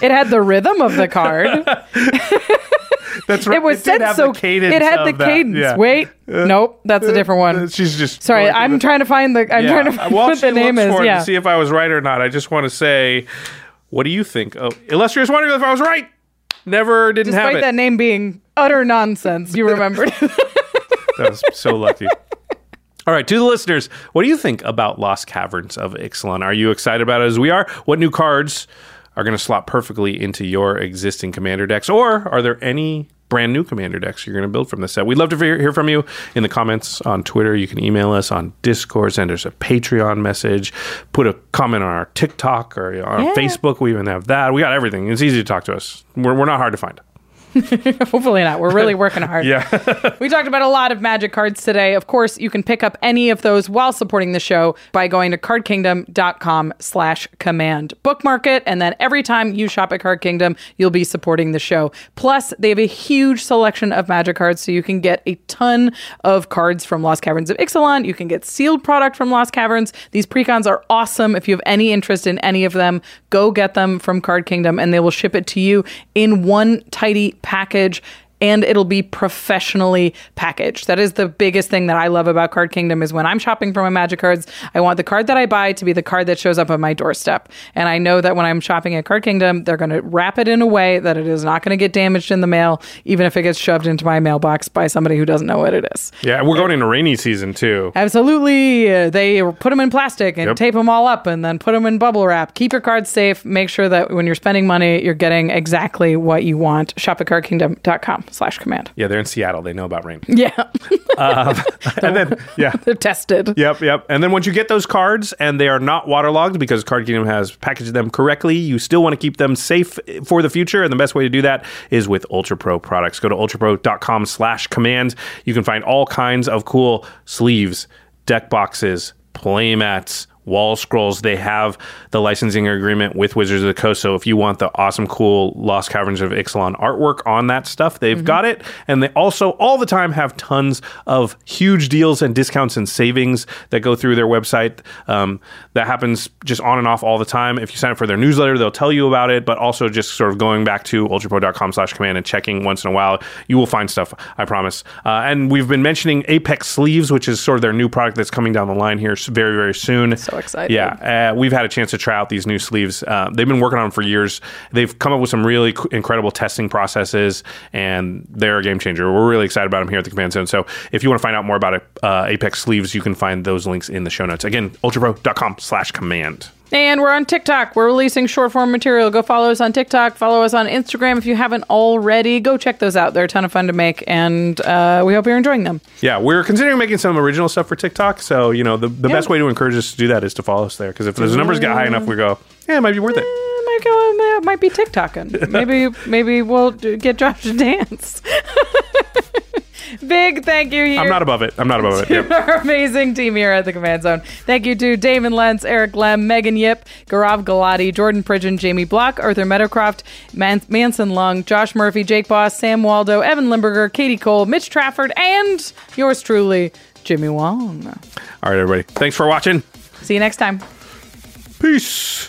It had the rhythm of the card. That's right. It was did said so. it had the cadence. yeah. Wait, Uh, nope, that's a different one. She's just Sorry, I'm the- trying to find the. I'm Yeah. trying to find While what the name is. Yeah. To see if I was right or not, I just want to say, what do you think? Oh, illustrious If I was right. Never didn't Despite have it. that name being utter nonsense, you remembered. That was so lucky. All right, to the listeners, what do you think about Lost Caverns of Ixalan? Are you excited about it as we are? What new cards are going to slot perfectly into your existing commander decks? Or are there any brand new commander decks you're going to build from this set? We'd love to hear from you in the comments on Twitter. You can email us on Discord, send us a Patreon message, put a comment on our TikTok or on Yeah. Facebook. We even have that. We got everything. It's easy to talk to us. We're, we're not hard to find. Hopefully not. We're really working hard. Yeah. we talked about a lot of magic cards today. Of course, you can pick up any of those while supporting the show by going to cardkingdom.com slash command. Bookmark it, and then every time you shop at Card Kingdom, you'll be supporting the show. Plus, they have a huge selection of magic cards, so you can get a ton of cards from Lost Caverns of Ixalan. You can get sealed product from Lost Caverns. These precons are awesome. If you have any interest in any of them, go get them from Card Kingdom, and they will ship it to you in one tidy package and it'll be professionally packaged. That is the biggest thing that I love about Card Kingdom is when I'm shopping for my magic cards, I want the card that I buy to be the card that shows up on my doorstep. And I know that when I'm shopping at Card Kingdom, they're going to wrap it in a way that it is not going to get damaged in the mail, even if it gets shoved into my mailbox by somebody who doesn't know what it is. Yeah, we're going into rainy season too. Absolutely. They put them in plastic and Yep. tape them all up and then put them in bubble wrap. Keep your cards safe. Make sure that when you're spending money, you're getting exactly what you want. Shop at cardkingdom.com slash command. Yeah, they're in Seattle. They know about rain. Yeah. Um, and then, yeah. They're tested. Yep, yep. And then once you get those cards and they are not waterlogged because Card Kingdom has packaged them correctly, you still want to keep them safe for the future. And the best way to do that is with Ultra Pro products. Go to ultrapro.com slash command. You can find all kinds of cool sleeves, deck boxes, play mats, wall scrolls. They have the licensing agreement with Wizards of the Coast. So if you want the awesome, cool Lost Caverns of Ixalan artwork on that stuff, they've got it. And they also all the time have tons of huge deals and discounts and savings that go through their website. Um, that happens just on and off all the time. If you sign up for their newsletter, they'll tell you about it, but also just sort of going back to ultrapro.com slash command and checking once in a while, you will find stuff, I promise. Uh, and we've been mentioning Apex Sleeves, which is sort of their new product that's coming down the line here very, very soon. So excited. Yeah, uh, we've had a chance to try out these new sleeves. Uh, they've been working on them for years. They've come up with some really incredible testing processes, and they're a game changer. We're really excited about them here at the Command Zone. So if you want to find out more about uh, Apex Sleeves, you can find those links in the show notes. Again, ultrapro.com slash command. And we're on TikTok. We're releasing short form material. Go follow us on TikTok. Follow us on Instagram if you haven't already. Go check those out. They're a ton of fun to make, and uh, we hope you're enjoying them. Yeah, we're considering making some original stuff for TikTok. So, you know, the, the best way to encourage us to do that is to follow us there. Because if those numbers get high enough, we go, yeah, it might be worth it. Might, go, might be TikToking. maybe maybe we'll get Josh to dance. Big thank you here. I'm not above it. I'm not above it. Yep. our amazing team here at the Command Zone. Thank you to Damon Lentz, Eric Lem, Megan Yip, Gaurav Galati, Jordan Pridgeon, Jamie Block, Arthur Meadowcroft, Man- Manson Lung, Josh Murphy, Jake Boss, Sam Waldo, Evan Limburger, Katie Cole, Mitch Trafford, and yours truly, Jimmy Wong. All right, everybody. Thanks for watching. See you next time. Peace.